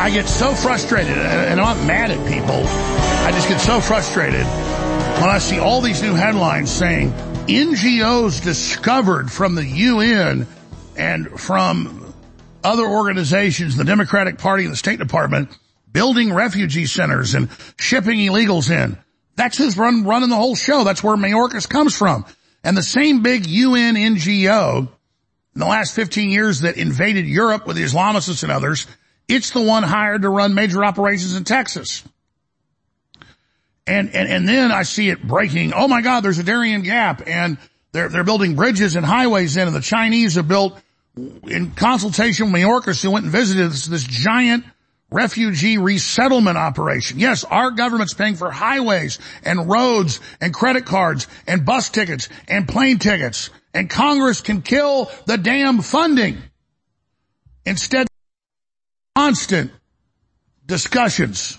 I get so frustrated, and I'm not mad at people. I just get so frustrated when I see all these new headlines saying NGOs discovered from the UN and from other organizations, the Democratic Party and the State Department, building refugee centers and shipping illegals in. That's who's run, running the whole show. That's where Mayorkas comes from. And the same big UN NGO in the last 15 years that invaded Europe with the Islamicists and others, it's the one hired to run major operations in Texas. And, and, and then I see it breaking. Oh my God, there's a Darien Gap and they're, they're building bridges and highways in and the Chinese have built in consultation with Mayorkas who went and visited this, this giant refugee resettlement operation. Yes, our government's paying for highways and roads and credit cards and bus tickets and plane tickets and Congress can kill the damn funding. Instead, constant discussions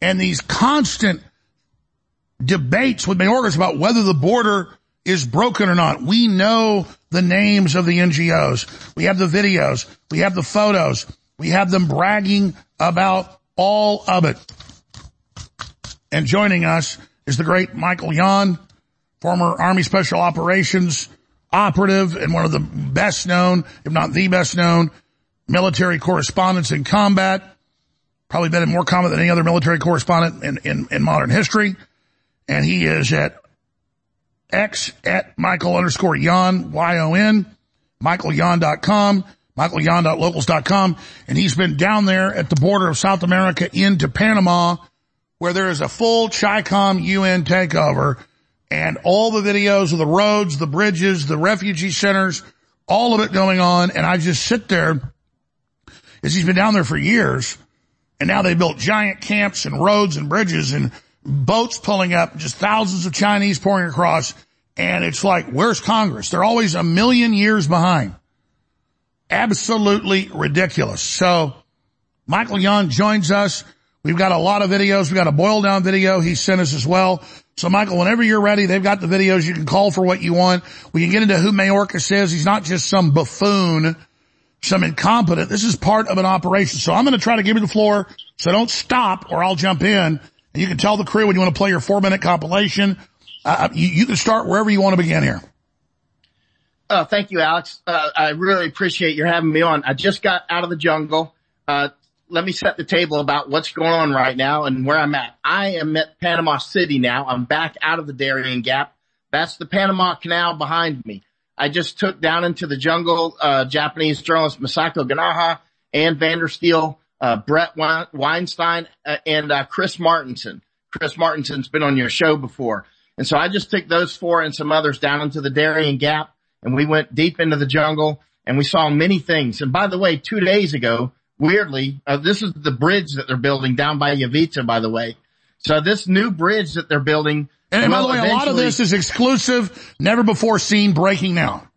and these constant debates with Mayorkas about whether the border is broken or not. We know the names of the NGOs. We have the videos. We have the photos. We have them bragging about all of it. And joining us is the great Michael Yon, former Army Special Operations operative and one of the best known, if not the best known, military correspondents in combat. Probably been more combat than any other military correspondent in, in, in modern history. And he is at X at Michael underscore Yon, Y-O-N, michaelyon.com, michaelyon.locals.com. And he's been down there at the border of South America into Panama where there is a full CHICOM UN takeover and all the videos of the roads, the bridges, the refugee centers, all of it going on. And I just sit there as he's been down there for years. And now they built giant camps and roads and bridges and boats pulling up, just thousands of Chinese pouring across, and it's like, where's Congress? They're always a million years behind. Absolutely ridiculous. So, Michael Yon joins us. We've got a lot of videos. We've got a boil down video he sent us as well. So Michael, whenever you're ready, they've got the videos. You can call for what you want. We can get into who Mayorkas is. He's not just some buffoon, some incompetent. This is part of an operation. So I'm going to try to give you the floor. So don't stop or I'll jump in and you can tell the crew when you want to play your four minute compilation. Uh, you, you, can start wherever you want to begin here. Uh, thank you, Alex. Uh, I really appreciate your having me on. I just got out of the jungle. Uh, let me set the table about what's going on right now and where I'm at. I am at Panama City now. I'm back out of the Darien Gap. That's the Panama Canal behind me. I just took down into the jungle, uh, Japanese journalist Masako Ganaha, Ann Vandersteel, uh, Bret Weinstein, uh, and, uh, Chris Martenson. Chris Martenson's been on your show before. And so I just took those four and some others down into the Darien Gap and we went deep into the jungle and we saw many things. And by the way, two days ago, weirdly, uh, this is the bridge that they're building down by Yaviza, by the way. So this new bridge that they're building. And by the way, a lot of this is exclusive, never before seen, breaking now.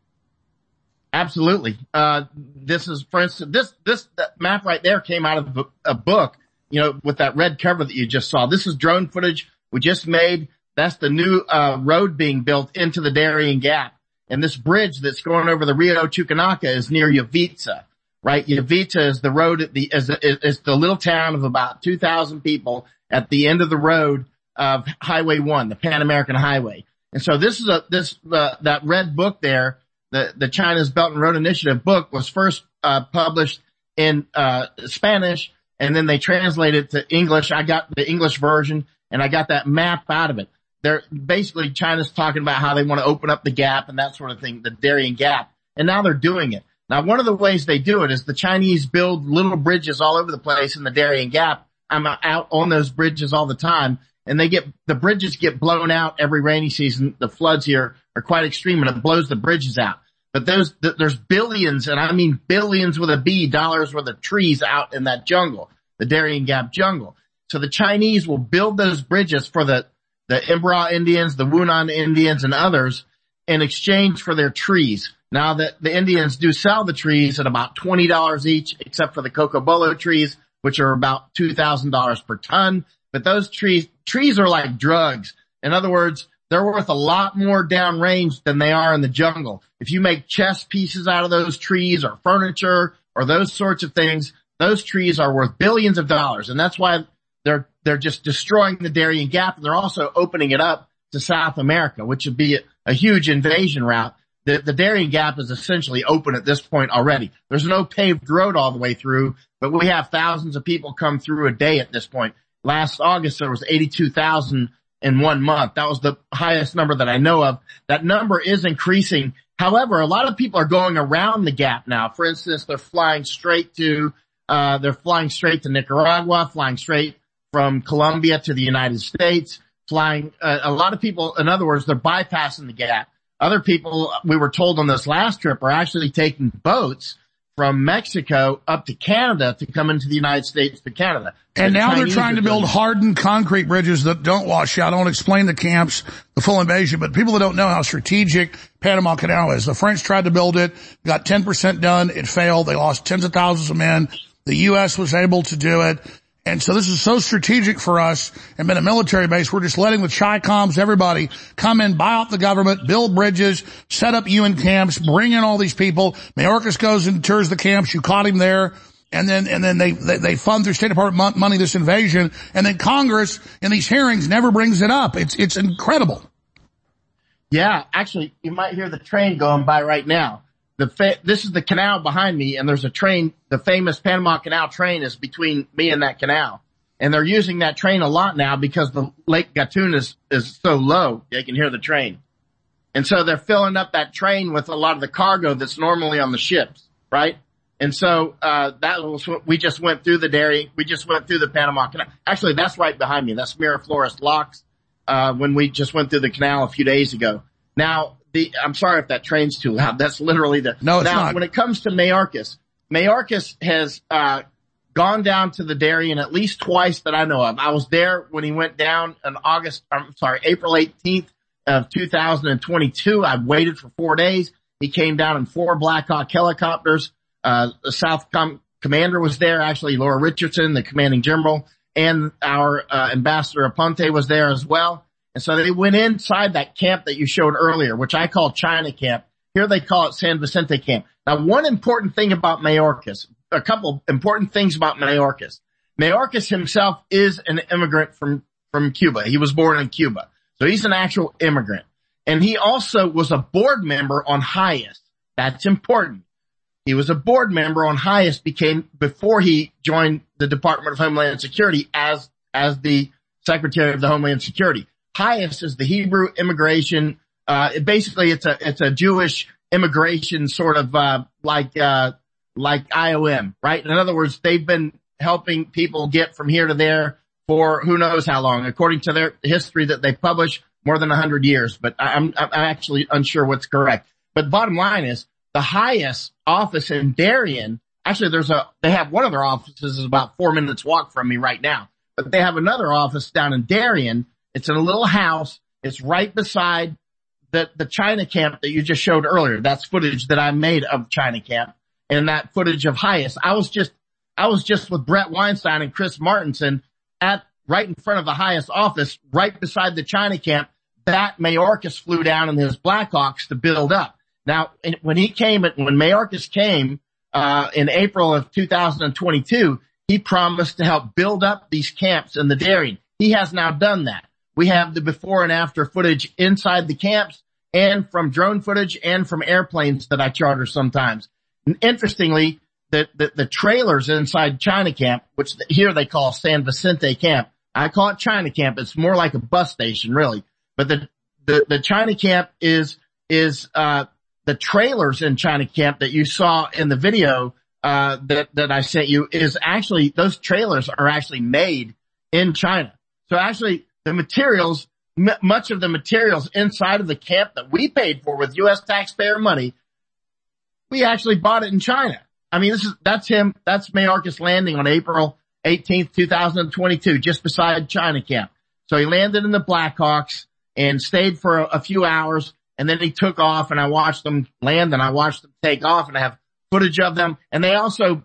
Absolutely. Uh, this is, for instance, this, this map right there came out of a book, you know, with that red cover that you just saw. This is drone footage we just made. That's the new, uh, road being built into the Darien Gap. And this bridge that's going over the Rio Chucunaque is near Yaviza right? Yaviza is the road at the, is, is the little town of about 2,000 people at the end of the road of Highway 1, the Pan American Highway. And so this is a, this, uh, that red book there, the, the China's Belt and Road Initiative book was first, uh, published in, uh, Spanish and then they translated it to English. I got the English version and I got that map out of it. They're basically China's talking about how they want to open up the gap and that sort of thing, the Darien Gap. And now they're doing it. Now, one of the ways they do it is the Chinese build little bridges all over the place in the Darien Gap. I'm out on those bridges all the time and they get, the bridges get blown out every rainy season. The floods here are quite extreme and it blows the bridges out. But those, there's billions and I mean billions with a B dollars worth of trees out in that jungle, the Darien Gap jungle. So the Chinese will build those bridges for the, the Emberá Indians, the Wounaan Indians and others in exchange for their trees. Now that the Indians do sell the trees at about $20 each, except for the cocobolo trees, which are about $2,000 per ton. But those trees, trees are like drugs. In other words, they're worth a lot more downrange than they are in the jungle. If you make chess pieces out of those trees or furniture or those sorts of things, those trees are worth billions of dollars. And that's why they're, they're just destroying the Darien Gap and they're also opening it up to South America, which would be a, a huge invasion route the, the Darien Gap is essentially open at this point already. There's no paved road all the way through, but we have thousands of people come through a day at this point. Last August there was 82,000 in one month. That was the highest number that I know of. That number is increasing. However, a lot of people are going around the gap now. For instance, they're flying straight to, uh, they're flying straight to Nicaragua, flying straight from Colombia to the United States, flying, uh, a lot of people, in other words, they're bypassing the gap. Other people we were told on this last trip are actually taking boats from Mexico up to Canada to come into the United States to Canada. And the now Chinese they're trying to build hardened concrete bridges that don't wash out. I don't explain the camps, the full invasion, but people that don't know how strategic Panama Canal is. The French tried to build it, got 10% done, it failed, they lost tens of thousands of men. The U.S. was able to do it. And so this is so strategic for us and been a military base. We're just letting the Chi-Coms, everybody come in, buy out the government, build bridges, set up UN camps, bring in all these people. Mayorkas goes and tours the camps. You caught him there. And then, and then they, they, they fund through State Department money this invasion. And then Congress in these hearings never brings it up. It's, it's incredible. Yeah, actually, you might hear the train going by right now the fa- this is the canal behind me and there's a train, the famous Panama Canal train is between me and that canal. And they're using that train a lot now because the Lake Gatun is, is so low, they can hear the train. And so they're filling up that train with a lot of the cargo that's normally on the ships, right? And so, uh, that was what we just went through the dairy. We just went through the Panama Canal. Actually, that's right behind me. That's Miraflores Locks, uh, when we just went through the canal a few days ago. Now, the, I'm sorry if that train's too loud. That's literally the, no, now, not. when it comes to Mayorkas, Mayorkas has, uh, gone down to the Darien at least twice that I know of. I was there when he went down on August, I'm sorry, April 18th of 2022. I waited for four days. He came down in four Black Hawk helicopters. Uh, the South Com- commander was there, actually Laura Richardson, the commanding general, and our uh, ambassador Aponte was there as well. And so they went inside that camp that you showed earlier, which I call China camp. Here they call it San Vicente camp. Now, one important thing about Mayorkas, a couple important things about Mayorkas. Mayorkas himself is an immigrant from, from Cuba. He was born in Cuba. So he's an actual immigrant. And he also was a board member on HIAS. That's important. He was a board member on HIAS became before he joined the Department of Homeland Security as, as the Secretary of the Homeland Security. HIAS is the Hebrew immigration, uh, basically it's a, it's a Jewish immigration sort of, uh, like, uh, like IOM, right? In other words, they've been helping people get from here to there for who knows how long, according to their history that they publish more than a hundred years, but I'm, I'm actually unsure what's correct. But bottom line is the HIAS office in Darien. Actually, there's a, they have one of their offices is about four minutes walk from me right now, but they have another office down in Darien. It's in a little house. It's right beside the, the China camp that you just showed earlier. That's footage that I made of China camp and that footage of HIAS. I was just, I was just with Bret Weinstein and Chris Martenson at right in front of the HIAS office, right beside the China camp. That Mayorkas flew down in his Blackhawks to build up. Now, when he came, when Mayorkas came, uh, in April of 2022, he promised to help build up these camps in the Darien. He has now done that. We have the before and after footage inside the camps and from drone footage and from airplanes that I charter sometimes. And interestingly, the, the, the, trailers inside China camp, which here they call San Vicente camp. I call it China camp. It's more like a bus station, really. But the, the, the China camp is, is, uh, the trailers in China camp that you saw in the video, uh, that, that I sent you is actually, those trailers are actually made in China. So actually the materials, m- much of the materials inside of the camp that we paid for with U.S. taxpayer money, we actually bought it in China. I mean, this is, that's him, that's Mayorkas landing on April 18th, 2022, just beside China camp. So he landed in the Blackhawks and stayed for a, a few hours and then he took off and I watched them land and I watched them take off and I have footage of them. And they also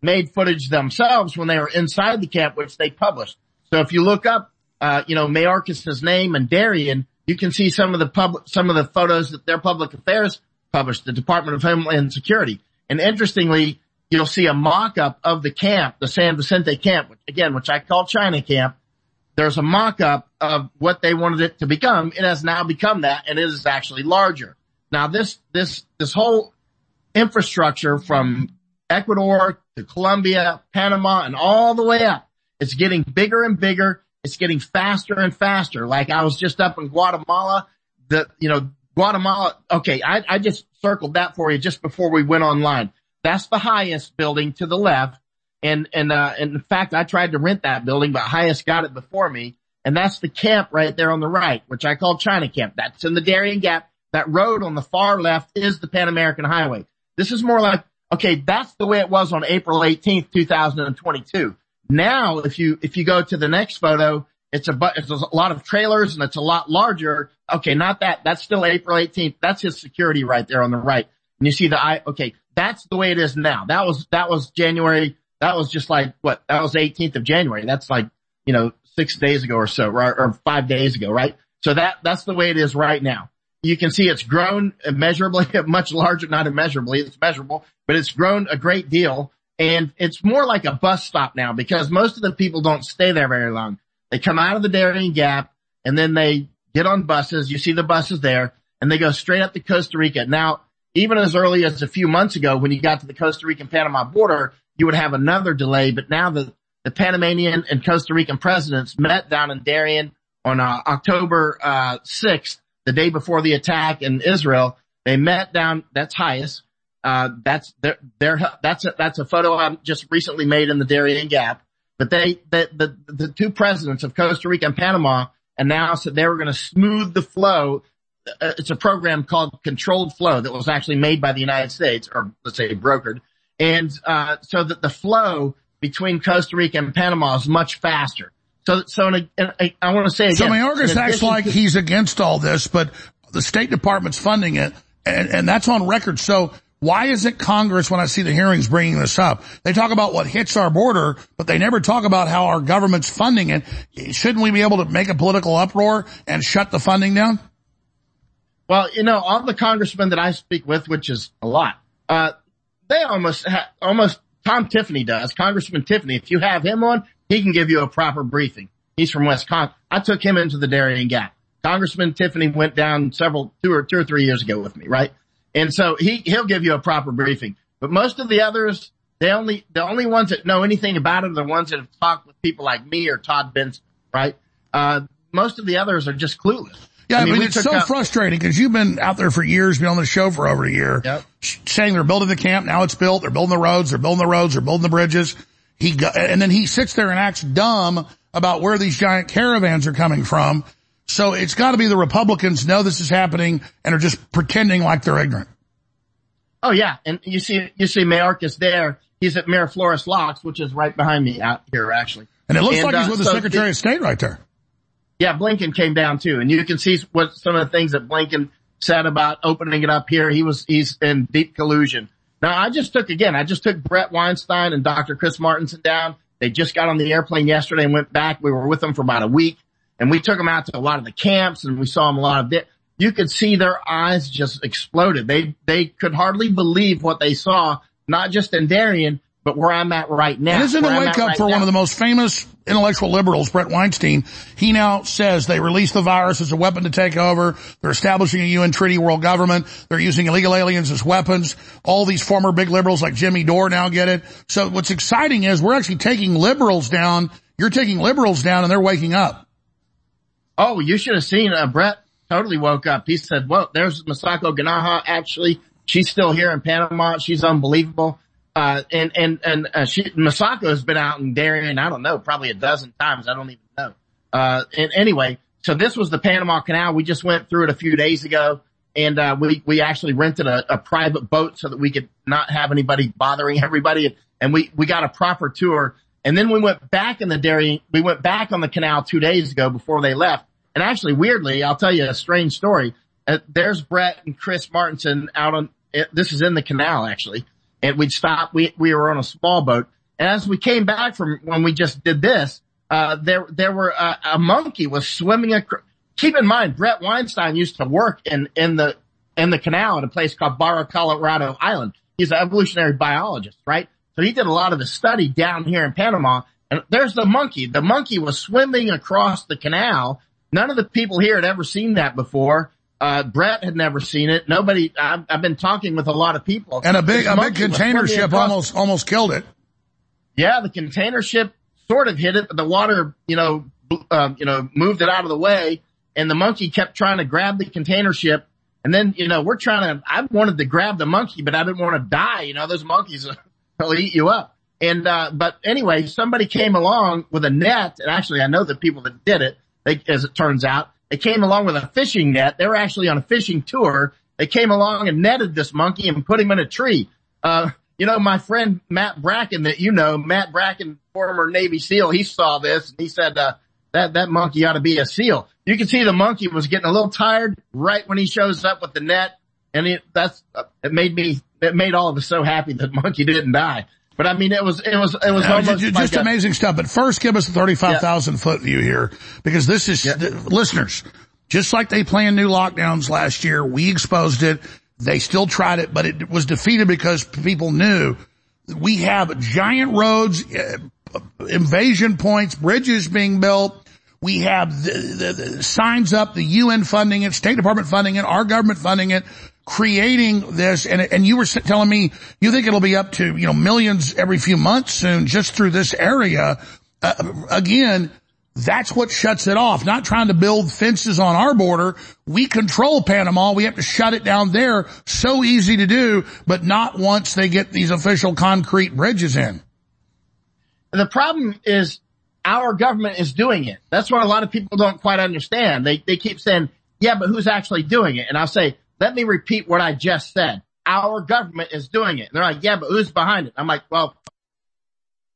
made footage themselves when they were inside the camp, which they published. So if you look up, uh, you know, Mayorkas' name and Darien, you can see some of the public, some of the photos that their public affairs published, the Department of Homeland Security. And interestingly, you'll see a mock-up of the camp, the San Vicente camp, which, again, which I call China camp, there's a mock-up of what they wanted it to become. It has now become that and it is actually larger. Now this, this, this whole infrastructure from Ecuador to Colombia, Panama and all the way up, it's getting bigger and bigger. It's getting faster and faster. Like I was just up in Guatemala, the, you know, Guatemala. Okay. I, I just circled that for you just before we went online. That's the highest building to the left. And, and, uh, in fact, I tried to rent that building, but HIAS got it before me. And that's the camp right there on the right, which I call China Camp. That's in the Darien Gap. That road on the far left is the Pan American Highway. This is more like, okay, that's the way it was on April 18th, 2022. Now, if you, if you go to the next photo, it's a, it's a lot of trailers and it's a lot larger. Okay, not that. That's still April 18th. That's his security right there on the right. And you see the I, okay, that's the way it is now. That was, that was January that was just like what? That was 18th of January. That's like, you know, six days ago or so, right? Or five days ago, right? So that, that's the way it is right now. You can see it's grown immeasurably, much larger, not immeasurably, it's measurable, but it's grown a great deal. And it's more like a bus stop now because most of the people don't stay there very long. They come out of the Darien Gap and then they get on buses. You see the buses there and they go straight up to Costa Rica. Now, even as early as a few months ago when you got to the Costa Rican Panama border, you would have another delay, but now the, the Panamanian and Costa Rican presidents met down in Darien on uh, October uh, 6th, the day before the attack in Israel. They met down, that's HIAS. Uh, that's their, their, that's a, that's a photo I just recently made in the Darien Gap. But they, the, the, the two presidents of Costa Rica and Panama announced that they were going to smooth the flow. Uh, it's a program called Controlled Flow that was actually made by the United States, or let's say brokered and uh, so that the flow between Costa Rica and Panama is much faster. So, so and, I, I want to say again. So Mayorkas acts like to, he's against all this, but the State Department's funding it, and, and that's on record. So why isn't Congress, when I see the hearings bringing this up, they talk about what hits our border, but they never talk about how our government's funding it. Shouldn't we be able to make a political uproar and shut the funding down? Well, you know, all the congressmen that I speak with, which is a lot, uh, they almost, ha- almost, Tom Tiffany does, Congressman Tiffany. If you have him on, he can give you a proper briefing. He's from Wisconsin. I took him into the Darien Gap. Congressman Tiffany went down several, two or two or three years ago with me, right? And so he, he'll give you a proper briefing. But most of the others, they only, the only ones that know anything about it are the ones that have talked with people like me or Todd Bensman, right? Uh, most of the others are just clueless. Yeah, I mean, I mean it's so out- frustrating because you've been out there for years, been on the show for over a year, yep. saying they're building the camp. Now it's built. They're building the roads. They're building the roads. They're building the bridges. He go- and then he sits there and acts dumb about where these giant caravans are coming from. So it's got to be the Republicans know this is happening and are just pretending like they're ignorant. Oh yeah, and you see you see Mayorkas there. He's at Miraflores Locks, which is right behind me out here actually. And it looks and, like he's uh, with the so Secretary of State right there. Yeah, Blinken came down too, and you can see what some of the things that Blinken said about opening it up here. He was he's in deep collusion. Now I just took again, I just took Bret Weinstein and Dr. Chris Martenson down. They just got on the airplane yesterday and went back. We were with them for about a week and we took them out to a lot of the camps and we saw them a lot of it. You could see their eyes just exploded. They, they could hardly believe what they saw, not just in Darien, but where I'm at right now. And isn't a wake up right for now. one of the most famous intellectual liberals, Bret Weinstein. He now says they released the virus as a weapon to take over. They're establishing a UN treaty world government. They're using illegal aliens as weapons. All these former big liberals like Jimmy Dore now get it. So what's exciting is we're actually taking liberals down. You're taking liberals down and they're waking up. Oh, you should have seen uh, Bret totally woke up. He said, well, there's Masako Ganaha. Actually, she's still here in Panama. She's unbelievable. Uh, and, and, and, uh, she, Masako has been out in Darien, I don't know, probably a dozen times. I don't even know. Uh, and anyway, so this was the Panama Canal. We just went through it a few days ago and, uh, we, we actually rented a, a private boat so that we could not have anybody bothering everybody. And we, we got a proper tour. And then we went back in the Darien, we went back on the canal two days ago before they left. And actually, weirdly, I'll tell you a strange story. Uh, there's Bret and Chris Martenson out on, it, this is in the canal actually and we'd stop. We, we were on a small boat. And as we came back from when we just did this, uh, there, there were, uh, a monkey was swimming across. Keep in mind, Bret Weinstein used to work in, in the, in the canal at a place called Barro Colorado Island. He's an evolutionary biologist, right? So he did a lot of the study down here in Panama. And there's the monkey. The monkey was swimming across the canal. None of the people here had ever seen that before. Uh, Bret had never seen it. Nobody, I've, I've, been talking with a lot of people. And a big, a big container ship almost, almost killed it. Yeah, the container ship sort of hit it, but the water, you know, um, you know, moved it out of the way and the monkey kept trying to grab the container ship. And then, you know, we're trying to, I wanted to grab the monkey, but I didn't want to die. You know, those monkeys will eat you up. And, uh, but anyway, somebody came along with a net and actually I know the people that did it, they, as it turns out, they came along with a fishing net. They were actually on a fishing tour. They came along and netted this monkey and put him in a tree. Uh, you know, my friend Matt Bracken that you know, Matt Bracken, former Navy SEAL, he saw this and he said, uh, that, that monkey ought to be a SEAL. You can see the monkey was getting a little tired right when he shows up with the net. And it, that's, it made me, it made all of us so happy that monkey didn't die. But I mean, it was, it was, it was no, just, just amazing stuff. But first, give us a 35,000 yeah. foot view here because this is, yeah. listeners, just like they planned new lockdowns last year, we exposed it. They still tried it, but it was defeated because people knew we have giant roads, uh, invasion points, bridges being built. We have the, the, the signs up, the UN funding it, State Department funding it, our government funding it creating this and, and you were telling me you think it'll be up to, you know, millions every few months soon just through this area. Uh, again, that's what shuts it off. Not trying to build fences on our border. We control Panama. We have to shut it down there. So easy to do, but not once they get these official concrete bridges in. The problem is our government is doing it. That's what a lot of people don't quite understand. They, they keep saying, yeah, but who's actually doing it? And I'll say, let me repeat what I just said. Our government is doing it. And they're like, yeah, but who's behind it? I'm like, well,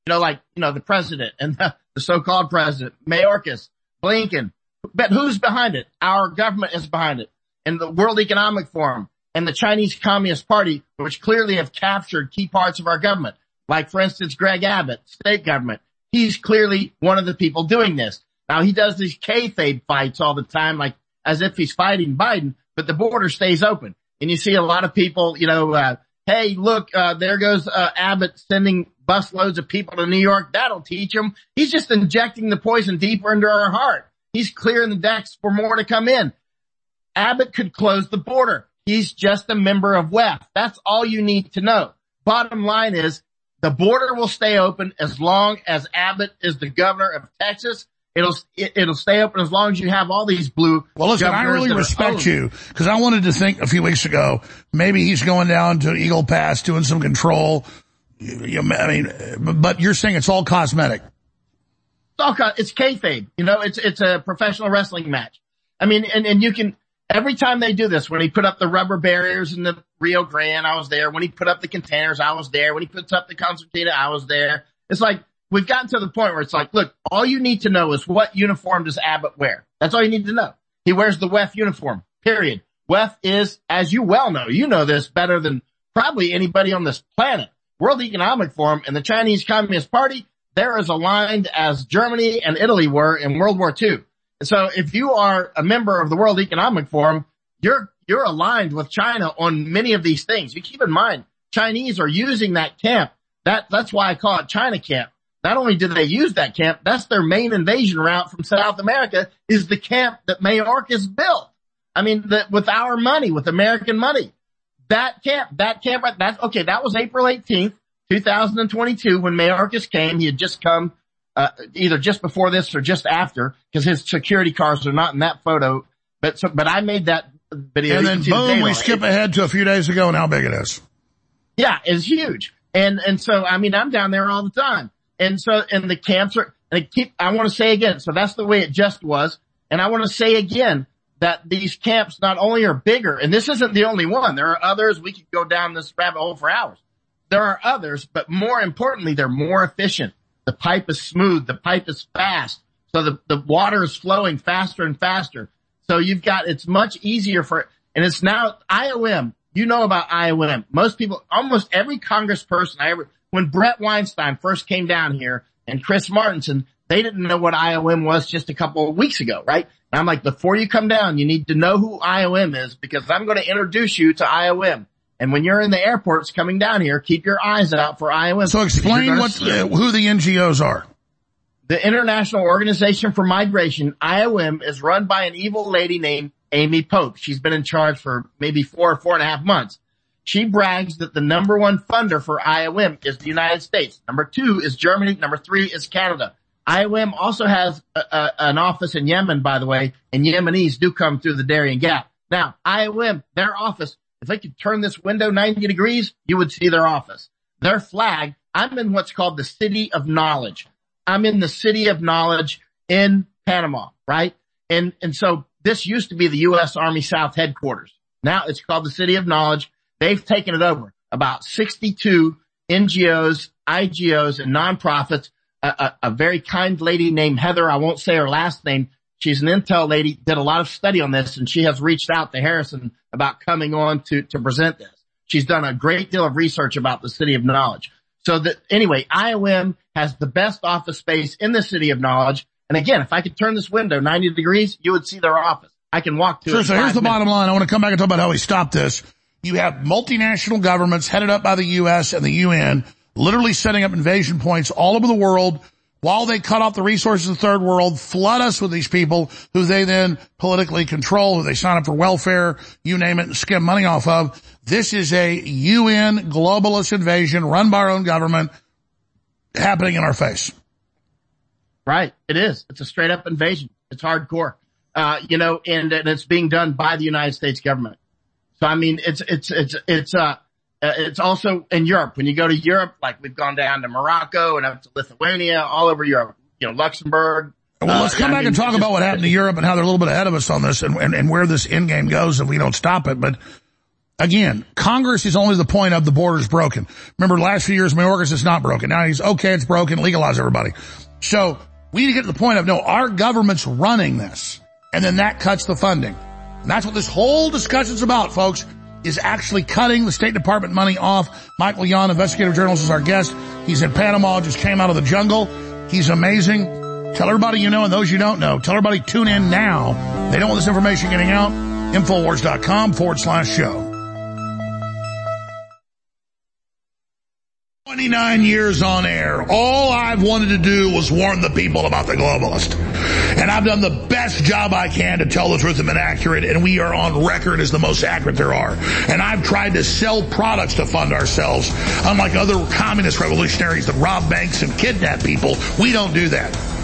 You know, like, you know, the president and the, the so-called president, Mayorkas, Blinken. But who's behind it? Our government is behind it. And the World Economic Forum and the Chinese Communist Party, which clearly have captured key parts of our government. Like, for instance, Greg Abbott, state government. He's clearly one of the people doing this. Now he does these kayfabe fights all the time, like as if he's fighting Biden, but the border stays open. And you see a lot of people, you know, uh, hey, look, uh, there goes, uh, Abbott sending busloads of people to New York. That'll teach him. He's just injecting the poison deeper into our heart. He's clearing the decks for more to come in. Abbott could close the border. He's just a member of WEF. That's all you need to know. Bottom line is the border will stay open as long as Abbott is the governor of Texas. It'll it, will stay open as long as you have all these blue. Well, listen, I really respect you because I wanted to think a few weeks ago maybe he's going down to Eagle Pass doing some control. You, I mean, but you're saying it's all cosmetic. It's all it's kayfabe. You know, it's it's a professional wrestling match. I mean, and and you can every time they do this, when he put up the rubber barriers in the Rio Grande, I was there. When he put up the containers, I was there. When he puts up the concertina, I was there. It's like we've gotten to the point where it's like, look, all you need to know is what uniform does Abbott wear? That's all you need to know. He wears the WEF uniform, period. WEF is, as you well know, you know this better than probably anybody on this planet. World Economic Forum and the Chinese Communist Party, they're as aligned as Germany and Italy were in World War II. So if you are a member of the World Economic Forum, you're, you're aligned with China on many of these things. You keep in mind, Chinese are using that camp. That, that's why I call it China camp not only do they use that camp, that's their main invasion route from South America is the camp that Mayorkas built. I mean, the, with our money, with American money. That camp, that camp, that's, okay, that was April 18th, 2022 when Mayorkas came. He had just come, uh, either just before this or just after because his security cars are not in that photo. But so, but I made that video. And then boom, we skip ahead to a few days ago and how big it is. Yeah, it's huge. And, and so, I mean, I'm down there all the time. And so, and the are, and I keep, I want to say again, so that's the way it just was. And I want to say again that these camps not only are bigger, and this isn't the only one. There are others. We could go down this rabbit hole for hours. There are others, but more importantly, they're more efficient. The pipe is smooth. The pipe is fast. So the, the water is flowing faster and faster. So you've got, it's much easier for, and it's now IOM. You know about IOM. Most people, almost every congressperson I ever, when Bret Weinstein first came down here and Chris Martenson, they didn't know what IOM was just a couple of weeks ago, right? And I'm like, before you come down, you need to know who IOM is because I'm going to introduce you to IOM. And when you're in the airports coming down here, keep your eyes out for IOM. So explain what, uh, who the NGOs are. The International Organization for Migration, IOM, is run by an evil lady named Amy Pope. She's been in charge for maybe four or four and a half months. She brags that the number one funder for IOM is the United States. Number two is Germany. Number three is Canada. IOM also has a, a, an office in Yemen, by the way, and Yemenis do come through the Darien Gap. Now, IOM, their office, if they could turn this window 90 degrees, you would see their office. Their flag, I'm in what's called the City of Knowledge. I'm in the City of Knowledge in Panama, right? And, and so this used to be the U.S. Army South headquarters. Now it's called the City of Knowledge. They've taken it over. About 62 NGOs, IGOs, and nonprofits. A, a, a, very kind lady named Heather, I won't say her last name. She's an intel lady, did a lot of study on this, and she has reached out to Harrison about coming on to, to present this. She's done a great deal of research about the city of knowledge. So that anyway, IOM has the best office space in the city of knowledge. And again, if I could turn this window 90 degrees, you would see their office. I can walk to sure, it. So here's the minutes. bottom line. I want to come back and talk about how we stopped this. You have multinational governments headed up by the U.S. and the UN literally setting up invasion points all over the world while they cut off the resources of the third world, flood us with these people who they then politically control, who they sign up for welfare, you name it, and skim money off of. This is a UN globalist invasion run by our own government happening in our face. Right. It is. It's a straight up invasion. It's hardcore. Uh, you know, and, and it's being done by the United States government. So I mean, it's, it's, it's, it's, uh, uh, it's also in Europe. When you go to Europe, like we've gone down to Morocco and up to Lithuania, all over Europe, you know, Luxembourg. Well, let's uh, come back mean, and talk about what happened to Europe and how they're a little bit ahead of us on this and, and, and where this end game goes if we don't stop it. But Again, Congress is only the point of the border is broken. Remember last few years, Mayorkas it's not broken. Now he's, okay, it's broken, legalize everybody. So we need to get to the point of, no, our government's running this. And then that cuts the funding. And that's what this whole discussion's about, folks, is actually cutting the State Department money off. Michael Yon, investigative journalist, is our guest. He's in Panama, just came out of the jungle. He's amazing. Tell everybody you know and those you don't know. Tell everybody tune in now. They don't want this information getting out. Infowars.com forward slash show. 29 years on air. All I've wanted to do was warn the people about the globalist. And I've done the best job I can to tell the truth and been accurate, and we are on record as the most accurate there are. And I've tried to sell products to fund ourselves. Unlike other communist revolutionaries that rob banks and kidnap people, we don't do that.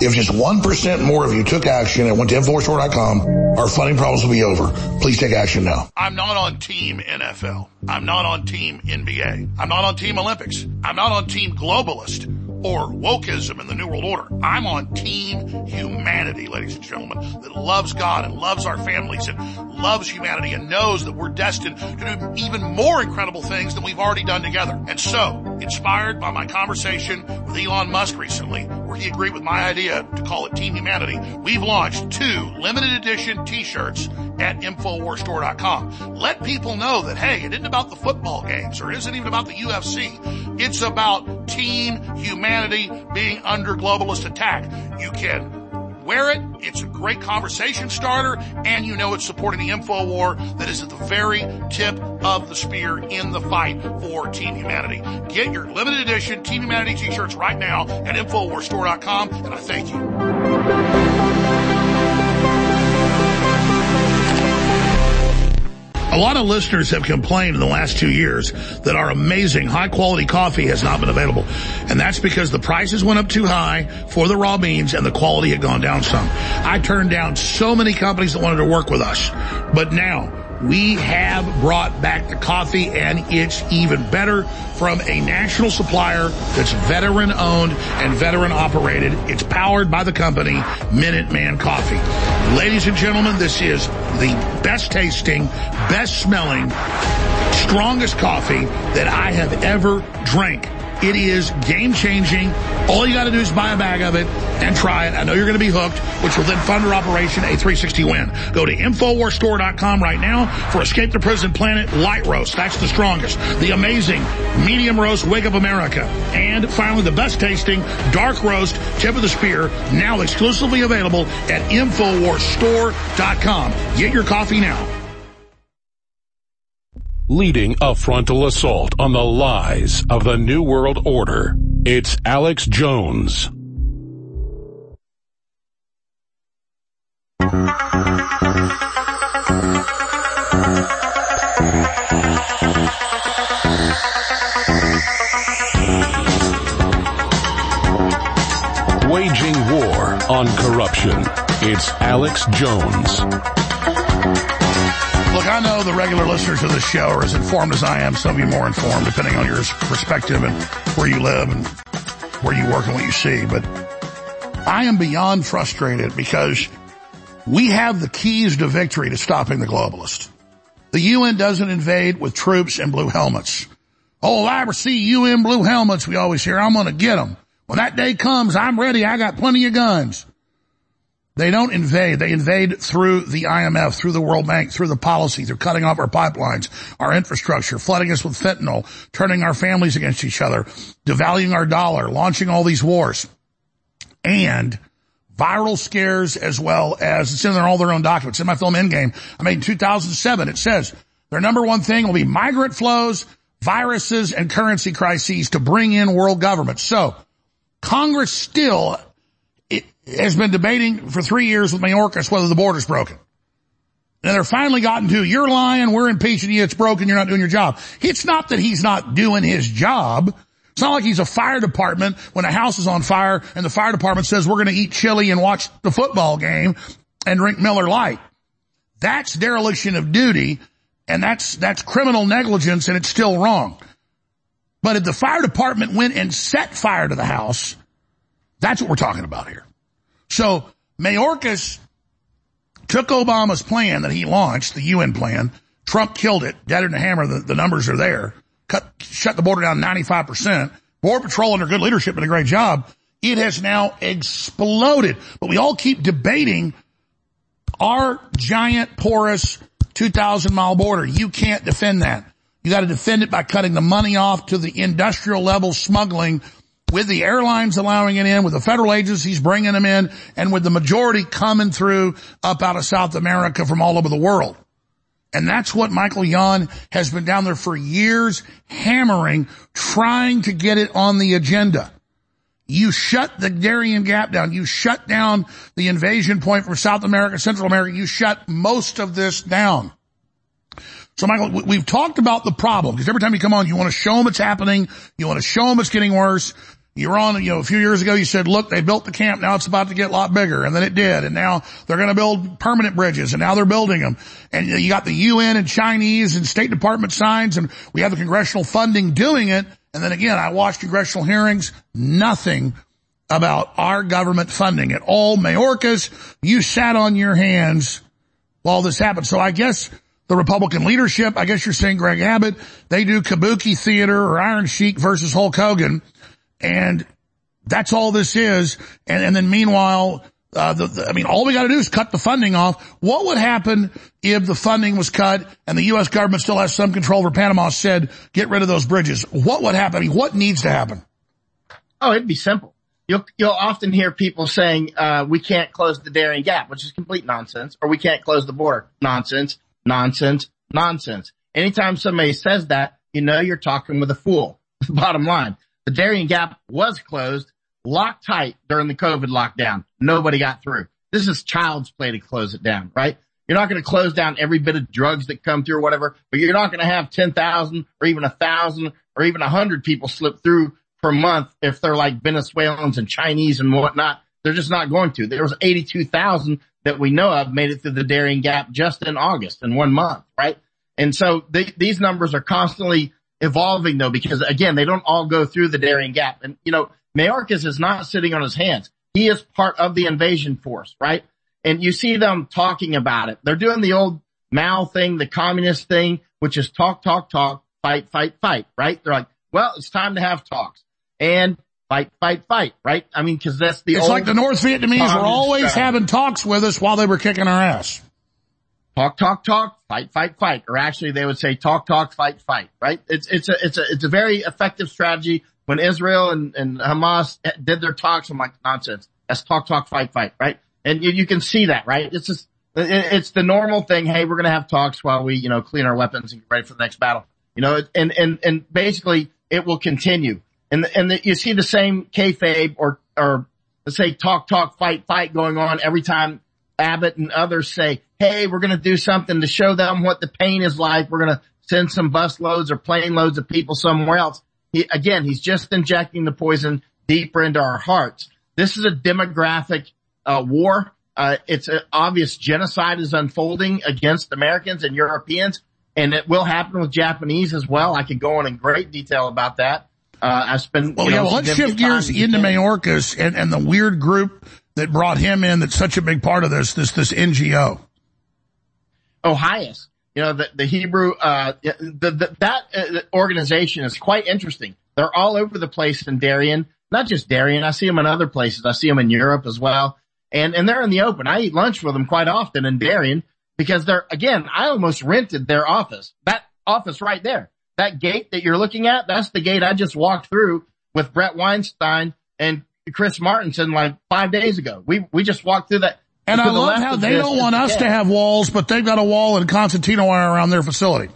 If just 1% more of you took action and went to InfoWarsStore.com, our funding problems will be over. Please take action now. I'm not on team NFL. I'm not on team NBA. I'm not on team Olympics. I'm not on team globalist or wokeism in the New World Order. I'm on team humanity, ladies and gentlemen, that loves God and loves our families and loves humanity and knows that we're destined to do even more incredible things than we've already done together. And so, inspired by my conversation with Elon Musk recently, he agreed with my idea to call it Team Humanity, we've launched two limited edition t-shirts at InfoWarsStore.com. Let people know that, hey, it isn't about the football games or it isn't even about the UFC. It's about team humanity being under globalist attack. You can wear it. It's a great conversation starter and you know it's supporting the info war that is at the very tip of the spear in the fight for Team Humanity. Get your limited edition Team Humanity t-shirts right now at InfoWarsStore.com and I thank you. A lot of listeners have complained in the last two years that our amazing high quality coffee has not been available. And that's because the prices went up too high for the raw beans and the quality had gone down some. I turned down so many companies that wanted to work with us. But now we have brought back the coffee and it's even better from a national supplier that's veteran owned and veteran operated. It's powered by the company Minuteman Coffee. Ladies and gentlemen, this is the best tasting, best smelling, strongest coffee that I have ever drank. It is game changing. All you got to do is buy a bag of it and try it. I know you're going to be hooked, which will then fund our operation a 360 win. Go to InfoWarsStore.com right now for Escape the Prison Planet Light Roast. That's the strongest. The amazing Medium Roast Wake Up America. And finally, the best tasting Dark Roast Tip of the Spear, now exclusively available at InfoWarsStore.com. Get your coffee now leading a frontal assault on the lies of the New World Order. It's Alex Jones. Waging war on corruption. It's Alex Jones. Look, I know the regular listeners of this show are as informed as I am. Some of you more informed, depending on your perspective and where you live and where you work and what you see. But I am beyond frustrated because we have the keys to victory to stopping the globalists. The UN doesn't invade with troops and blue helmets. Oh, if I see UN blue helmets, we always hear, I'm going to get them. When that day comes, I'm ready. I got plenty of guns. They don't invade. They invade through the IMF, through the World Bank, through the policy, through cutting off our pipelines, our infrastructure, flooding us with fentanyl, turning our families against each other, devaluing our dollar, launching all these wars. And viral scares as well as it's in there all their own documents. In my film Endgame, I made in 2007, it says their number one thing will be migrant flows, viruses, and currency crises to bring in world governments. So Congress still has been debating for three years with Mayorkas whether the border's broken. And they're finally gotten to, you're lying, we're impeaching you, it's broken, you're not doing your job. It's not that he's not doing his job. It's not like he's a fire department when a house is on fire and the fire department says we're going to eat chili and watch the football game and drink Miller Lite. That's dereliction of duty and that's, that's criminal negligence and it's still wrong. But if the fire department went and set fire to the house, that's what we're talking about here. So Mayorkas took Obama's plan that he launched, the UN plan. Trump killed it, dead in the hammer. The, the numbers are there. Cut, shut the border down 95%. Border Patrol under good leadership did a great job. It has now exploded. But we all keep debating our giant porous 2,000 mile border. You can't defend that. You got to defend it by cutting the money off to the industrial level smuggling with the airlines allowing it in, with the federal agencies bringing them in, and with the majority coming through up out of South America from all over the world. And that's what Michael Yon has been down there for years hammering, trying to get it on the agenda. You shut the Darien Gap down. You shut down the invasion point from South America, Central America. You shut most of this down. So Michael, we've talked about the problem because every time you come on, you want to show them it's happening. You want to show them it's getting worse. You were on, you know, a few years ago you said, look, they built the camp, now it's about to get a lot bigger. And then it did. And now they're going to build permanent bridges and now they're building them. And you got the UN and Chinese and State Department signs and we have the congressional funding doing it. And then again, I watched congressional hearings, nothing about our government funding it. All Mayorkas, you sat on your hands while this happened. So I guess the Republican leadership, I guess you're saying Greg Abbott, they do kabuki theater or Iron Sheik versus Hulk Hogan and that's all this is. And, and then meanwhile, uh, the, the, I mean, all we got to do is cut the funding off. What would happen if the funding was cut and the U.S. government still has some control over Panama said, get rid of those bridges? What would happen? I mean, what needs to happen? Oh, it'd be simple. You'll, you'll often hear people saying, uh, we can't close the Darien Gap, which is complete nonsense, or we can't close the border. Nonsense, nonsense, nonsense. Anytime somebody says that, you know you're talking with a fool. Bottom line. The Darien Gap was closed, locked tight during the COVID lockdown. Nobody got through. This is child's play to close it down, right? You're not going to close down every bit of drugs that come through or whatever, but you're not going to have 10,000 or even a thousand or even a hundred people slip through per month if they're like Venezuelans and Chinese and whatnot. They're just not going to. There was 82,000 that we know of made it through the Darien Gap just in August in one month, right? And so these numbers are constantly evolving though, because again, they don't all go through the Darien Gap. And you know, Mayorkas is not sitting on his hands. He is part of the invasion force, right? And you see them talking about it. They're doing the old Mao thing, the communist thing, which is talk, talk, talk, fight, fight, fight, right? They're like, well, it's time to have talks and fight, fight, fight, right? I mean, cause that's the It's like the North Vietnamese were always having talks with us while they were kicking our ass talk, talk, talk, fight, fight, fight. Or actually they would say talk, talk, fight, fight, right? It's, it's a, it's a, it's a very effective strategy. When Israel and, and Hamas did their talks, I'm like, nonsense. That's talk, talk, fight, fight, right? And you, you can see that, right? It's just, it's the normal thing. Hey, we're going to have talks while we, you know, clean our weapons and get ready for the next battle. You know, and, and, and basically it will continue. And, and the, you see the same kayfabe or, or let's say talk, talk, fight, fight going on every time Abbott and others say, hey, we're going to do something to show them what the pain is like. We're going to send some bus loads or plane loads of people somewhere else. He, again, he's just injecting the poison deeper into our hearts. This is a demographic uh, war. Uh, it's an obvious genocide is unfolding against Americans and Europeans, and it will happen with Japanese as well. I could go on in great detail about that. Uh, I spent. Well, yeah, know, well, let's shift gears into in- Mayorkas and, and the weird group that brought him in that's such a big part of this, this, this NGO. Ohias. You know, the, the Hebrew, uh, the, the, that uh, organization is quite interesting. They're all over the place in Darien, not just Darien. I see them in other places. I see them in Europe as well. And, and they're in the open. I eat lunch with them quite often in Darien because they're, again, I almost rented their office. That office right there. That gate that you're looking at, that's the gate I just walked through with Bret Weinstein and Chris Martenson like five days ago. We, we just walked through that. And I love how they don't want us to have walls, but they've got a wall and concertina wire around their facility.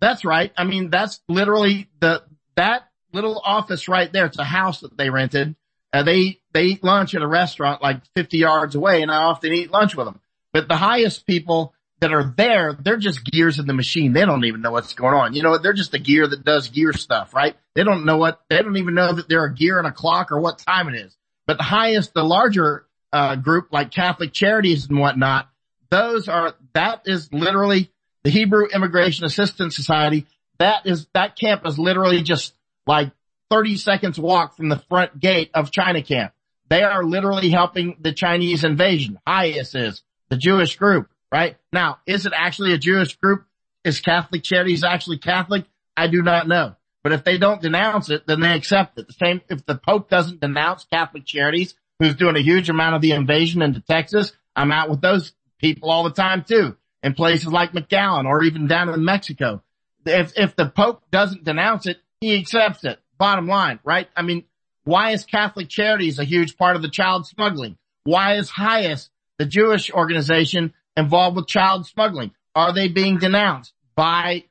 That's right. I mean, that's literally the, that little office right there. It's a house that they rented. Uh, they, they eat lunch at a restaurant like 50 yards away and I often eat lunch with them. But the HIAS people that are there, they're just gears in the machine. They don't even know what's going on. You know, they're just a gear that does gear stuff, right? They don't know what, they don't even know that they're a gear and a clock or what time it is. But the HIAS, the larger, uh, group like Catholic Charities and whatnot, those are, that is literally the Hebrew Immigration Assistance Society. That is, that camp is literally just like 30 seconds walk from the front gate of China camp. They are literally helping the Chinese invasion. HIAS is the Jewish group, right? Now, is it actually a Jewish group? Is Catholic Charities actually Catholic? I do not know. But if they don't denounce it, then they accept it. The same, if the Pope doesn't denounce Catholic Charities, who's doing a huge amount of the invasion into Texas, I'm out with those people all the time too. In places like McAllen or even down in Mexico. If, if the Pope doesn't denounce it, he accepts it. Bottom line, right? I mean, why is Catholic Charities a huge part of the child smuggling? Why is HIAS, the Jewish organization, involved with child smuggling? Are they being denounced by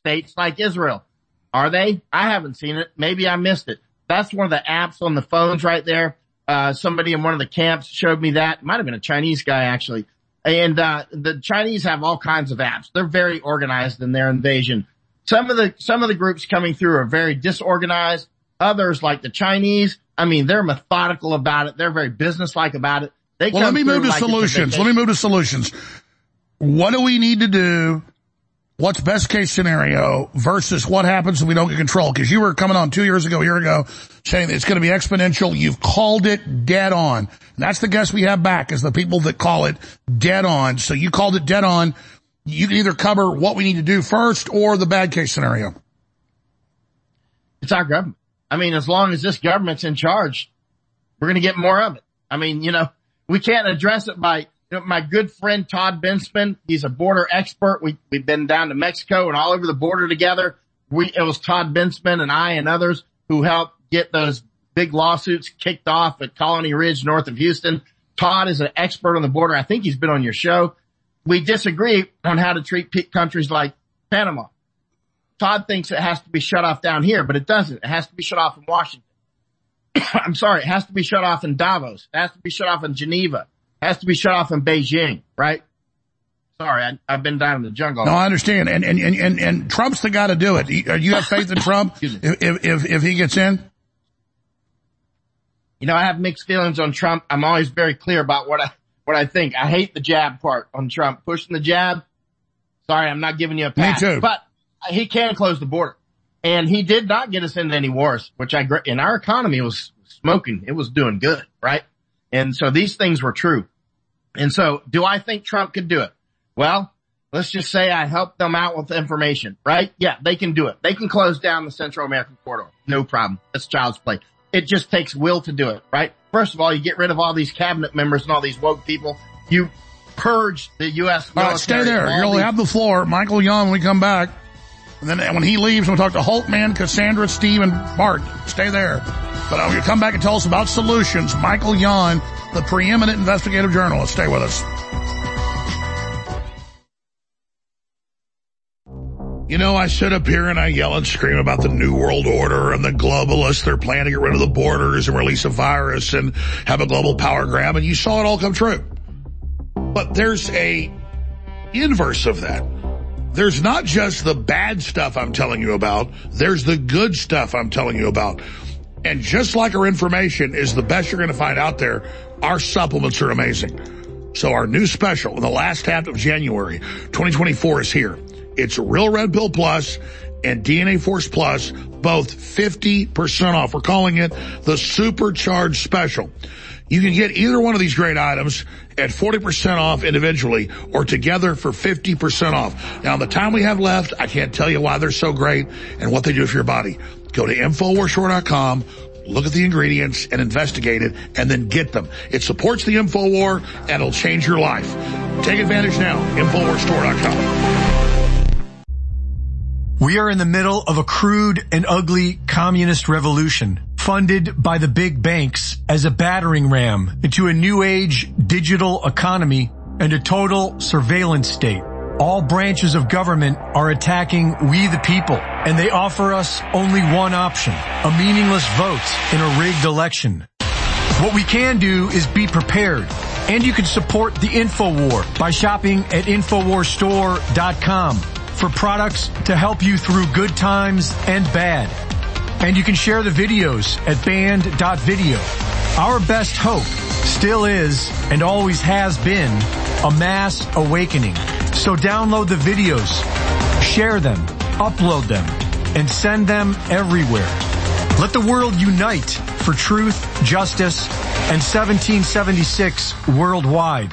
states like Israel? Are they? I haven't seen it. Maybe I missed it. That's one of the apps on the phones right there. Uh, somebody in one of the camps showed me that. Might have been a Chinese guy actually. And, uh, the Chinese have all kinds of apps. They're very organized in their invasion. Some of the, some of the groups coming through are very disorganized. Others like the Chinese, I mean, they're methodical about it. They're very businesslike about it. They Well, let me move to like solutions. Let me move to solutions. What do we need to do? What's best case scenario versus what happens if we don't get control? Because you were coming on two years ago, a year ago, saying it's going to be exponential. You've called it dead on. And that's the guess we have back is the people that call it dead on. So you called it dead on. You can either cover what we need to do first or the bad case scenario. It's our government. I mean, as long as this government's in charge, we're going to get more of it. I mean, you know, we can't address it by, you know, my good friend Todd Bensman, he's a border expert. We, we've been down to Mexico and all over the border together. We, it was Todd Bensman and I and others who helped get those big lawsuits kicked off at Colony Ridge north of Houston. Todd is an expert on the border. I think he's been on your show. We disagree on how to treat countries like Panama. Todd thinks it has to be shut off down here, but it doesn't. It has to be shut off in Washington. I'm sorry, it has to be shut off in Davos. It has to be shut off in Geneva. Has to be shut off in Beijing, right? Sorry, I, I've been down in the jungle. No, I understand. And, and, and, and, Trump's the guy to do it. You uh, you have faith in Trump if, if, if, if he gets in? You know, I have mixed feelings on Trump. I'm always very clear about what I, what I think. I hate the jab part on Trump. Pushing the jab. Sorry, I'm not giving you a pass. Me too. But he can close the border. And he did not get us into any wars, which I, and our economy was smoking. It was doing good, right? And so these things were true. And so do I think Trump could do it? Well, let's just say I helped them out with information, right? Yeah, they can do it. They can close down the Central American corridor. No problem. That's child's play. It just takes will to do it, right? First of all, you get rid of all these cabinet members and all these woke people. You purge the U.S. All right, stay there. You'll these- have the floor. Michael Yon when we come back. And then when he leaves, we'll talk to Holtman, Cassandra, Steve, and Bart. Stay there. But uh, you come back and tell us about solutions. Michael Yon, the preeminent investigative journalist. Stay with us. You know, I sit up here and I yell and scream about the New World Order and the globalists. They're planning to get rid of the borders and release a virus and have a global power grab. And you saw it all come true. But there's a inverse of that. There's not just the bad stuff I'm telling you about. There's the good stuff I'm telling you about. And just like our information is the best you're going to find out there, our supplements are amazing. So our new special in the last half of January 2024 is here. It's Real Red Pill Plus and DNA Force Plus, both 50% off. We're calling it the Supercharged Special. You can get either one of these great items at 40% off individually or together for 50% off. Now, the time we have left, I can't tell you why they're so great and what they do for your body. Go to InfoWarsStore.com, look at the ingredients and investigate it and then get them. It supports the InfoWar and it'll change your life. Take advantage now. InfoWarsStore.com. We are in the middle of a crude and ugly communist revolution funded by the big banks as a battering ram into a new age digital economy and a total surveillance state. All branches of government are attacking we the people and they offer us only one option, a meaningless vote in a rigged election. What we can do is be prepared and you can support the InfoWar by shopping at InfoWarStore.com for products to help you through good times and bad. And you can share the videos at banned.video. Our best hope still is and always has been a mass awakening. So download the videos, share them, upload them, and send them everywhere. Let the world unite for truth, justice, and 1776 worldwide.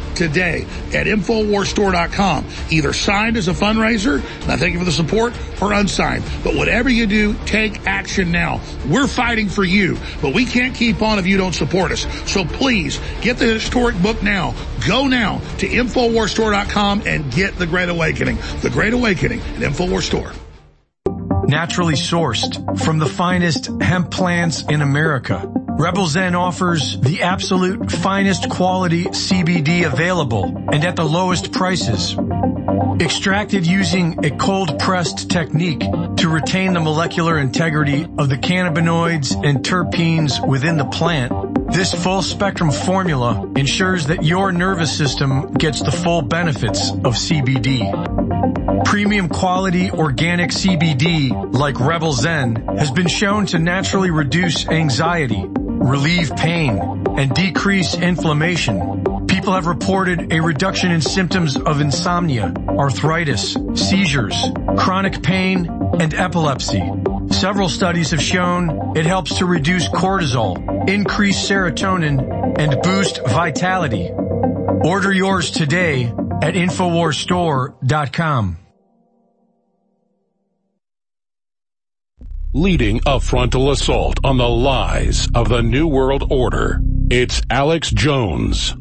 today at InfoWarsStore.com. Either signed as a fundraiser, and I thank you for the support, or unsigned. But whatever you do, take action now. We're fighting for you, but we can't keep on if you don't support us. So please, get the historic book now. Go now to InfoWarsStore.com and get The Great Awakening. The Great Awakening at InfoWars Store naturally sourced from the finest hemp plants in America. Rebel Zen offers the absolute finest quality CBD available and at the lowest prices. Extracted using a cold pressed technique to retain the molecular integrity of the cannabinoids and terpenes within the plant. This full spectrum formula ensures that your nervous system gets the full benefits of CBD. Premium quality organic CBD like Rebel Zen has been shown to naturally reduce anxiety, relieve pain, and decrease inflammation. People have reported a reduction in symptoms of insomnia, arthritis, seizures, chronic pain, and epilepsy. Several studies have shown it helps to reduce cortisol, increase serotonin, and boost vitality. Order yours today at InfoWarsStore.com. leading a frontal assault on the lies of the New World Order. It's Alex Jones.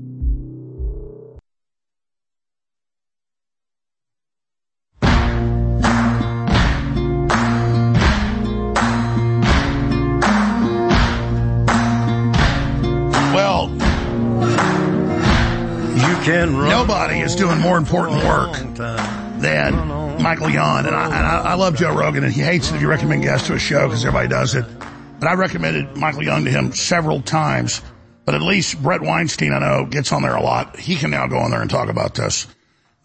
Well, you can nobody is doing more important work than Michael Yon, and I, and I, I love Joe Rogan, and he hates it if you recommend guests to a show because everybody does it. But I recommended Michael Yon to him several times. But at least Bret Weinstein, I know, gets on there a lot. He can now go on there and talk about this.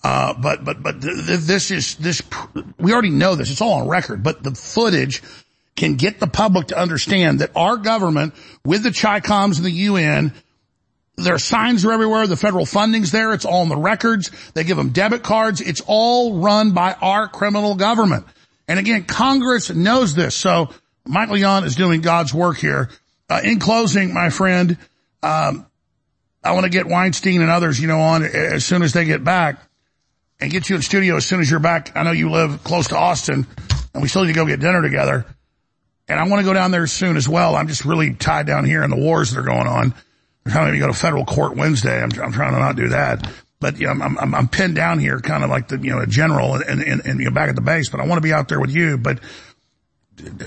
Uh, but, but, but th- th- this is, this, we already know this. It's all on record, but the footage can get the public to understand that our government with the Chi-Coms and the UN their signs are everywhere. The federal funding's there. It's all in the records. They give them debit cards. It's all run by our criminal government. And again, Congress knows this. So Michael Yon is doing God's work here. Uh, in closing, my friend, um, I want to get Weinstein and others, you know, on as soon as they get back and get you in studio as soon as you're back. I know you live close to Austin and we still need to go get dinner together. And I want to go down there soon as well. I'm just really tied down here in the wars that are going on. I'm trying to go to federal court Wednesday. I'm, I'm trying to not do that. but you know, I'm, I'm, I'm pinned down here kind of like the, you know, a general and, and, and, you know, back at the base, but I want to be out there with you. But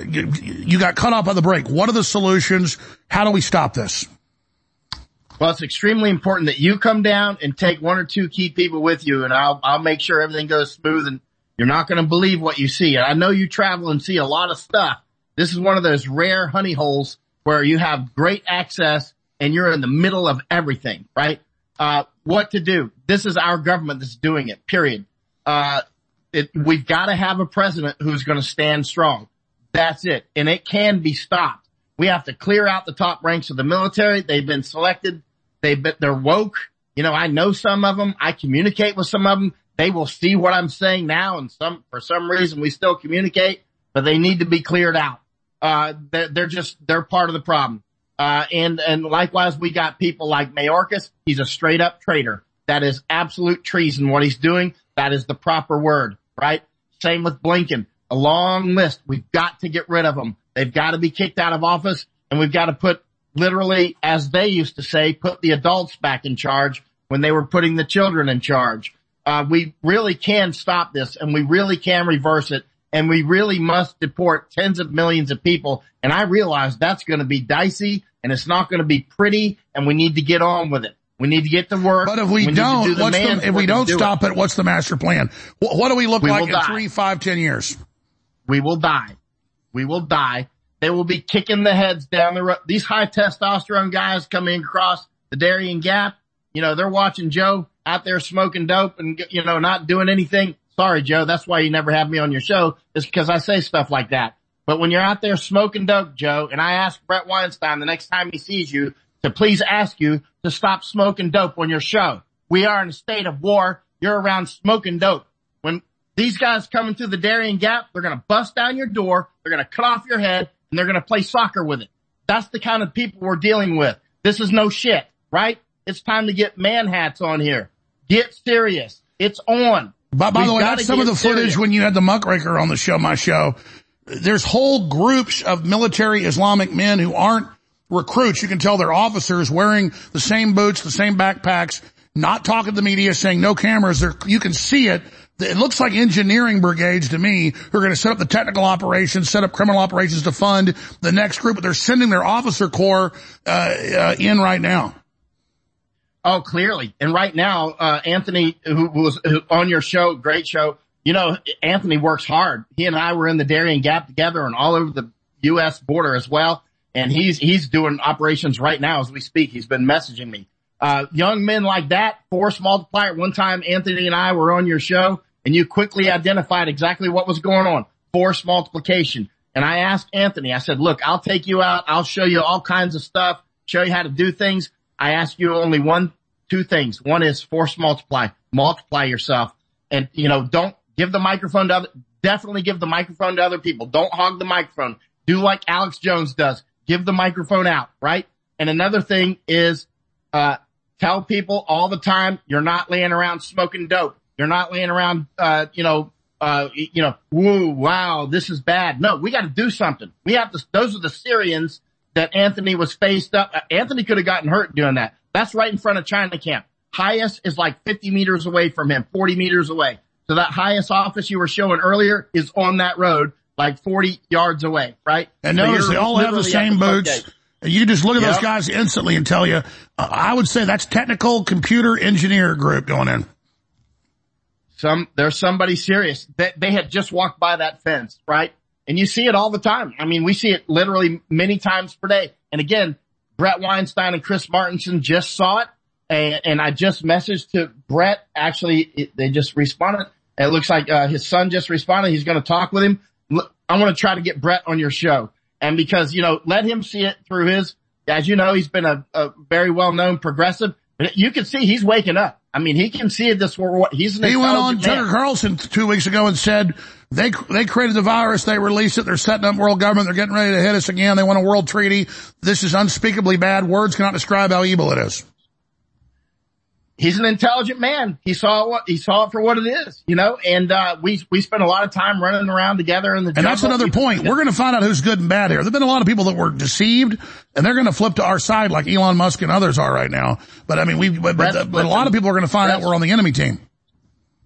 you, you got cut off by the break. What are the solutions? How do we stop this? Well, it's extremely important that you come down and take one or two key people with you and I'll, I'll make sure everything goes smooth and you're not going to believe what you see. And I know you travel and see a lot of stuff. This is one of those rare honey holes where you have great access and you're in the middle of everything, right? Uh, what to do. This is our government that's doing it, period. Uh, it, we've got to have a president who's going to stand strong. That's it. And it can be stopped. We have to clear out the top ranks of the military. They've been selected they they're woke. You know, I know some of them. I communicate with some of them. They will see what I'm saying now, and some for some reason we still communicate, but they need to be cleared out. Uh, they're, they're just they're part of the problem. Uh, and and likewise, we got people like Mayorkas. He's a straight up traitor. That is absolute treason. What he's doing. That is the proper word, right? Same with Blinken. A long list. We've got to get rid of them. They've got to be kicked out of office, and we've got to put literally, as they used to say, put the adults back in charge when they were putting the children in charge. Uh, we really can stop this and we really can reverse it and we really must deport tens of millions of people. And I realize that's going to be dicey and it's not going to be pretty and we need to get on with it. We need to get to work. But if we, we don't, do what's the, if we don't do stop it. it. what's the master plan? What, what do we look we like in die. three, five, ten years? We will die. We will die. They will be kicking the heads down the road. These high testosterone guys coming across the Darien Gap, you know, they're watching Joe out there smoking dope and, you know, not doing anything. Sorry, Joe. That's why you never have me on your show is because I say stuff like that. But when you're out there smoking dope, Joe, and I ask Bret Weinstein the next time he sees you to please ask you to stop smoking dope on your show. We are in a state of war. You're around smoking dope. When these guys coming through the Darien Gap, they're going to bust down your door. They're going to cut off your head and they're going to play soccer with it. That's the kind of people we're dealing with. This is no shit, right? It's time to get man hats on here. Get serious. It's on. By, by the way, that's some of the serious. footage when you had the muckraker on the show, my show. There's whole groups of military Islamic men who aren't recruits. You can tell they're officers wearing the same boots, the same backpacks, not talking to the media, saying no cameras. They're, you can see it it looks like engineering brigades to me who are going to set up the technical operations, set up criminal operations to fund the next group, but they're sending their officer corps uh, uh, in right now. Oh, clearly. And right now, uh, Anthony, who was on your show, great show, you know, Anthony works hard. He and I were in the Darien Gap together and all over the U.S. border as well. And he's, he's doing operations right now as we speak. He's been messaging me. Uh, young men like that, force multiplier. One time Anthony and I were on your show and you quickly identified exactly what was going on. Force multiplication. And I asked Anthony, I said, look, I'll take you out. I'll show you all kinds of stuff, show you how to do things. I ask you only one, two things. One is force multiply, multiply yourself and, you know, don't give the microphone to other, definitely give the microphone to other people. Don't hog the microphone. Do like Alex Jones does. Give the microphone out, right? And another thing is, uh, tell people all the time you're not laying around smoking dope. You're not laying around, uh, you know, uh, you know, woo, wow, this is bad. No, we got to do something. We have to, those are the Syrians that Anthony was faced up. Anthony could have gotten hurt doing that. That's right in front of China camp. HIAS is like 50 meters away from him, 40 meters away. So that HIAS office you were showing earlier is on that road, like 40 yards away, right? And so notice they all have the same boots. And you just look at yep. those guys instantly and tell you, uh, I would say that's technical computer engineer group going in. Some, there's somebody serious that they had just walked by that fence, right? And you see it all the time. I mean, we see it literally many times per day. And again, Bret Weinstein and Chris Martenson just saw it. And, and I just messaged to Bret. Actually, it, they just responded. It looks like uh, his son just responded. He's going to talk with him. I want to try to get Bret on your show. And because, you know, let him see it through his, as you know, he's been a, a very well known progressive. You can see he's waking up. I mean, he can see this. What he's an he went on Tucker Carlson two weeks ago and said they they created the virus, they released it, they're setting up world government, they're getting ready to hit us again. They want a world treaty. This is unspeakably bad. Words cannot describe how evil it is. he's an intelligent man. He saw what, he saw it for what it is, you know, and, uh, we, we spent a lot of time running around together in the And that's another point. We're going to find out who's good and bad here. There've been a lot of people that were deceived and they're going to flip to our side like Elon Musk and others are right now. But I mean, we, but, but, but a lot of people are going to find out we're on the enemy team.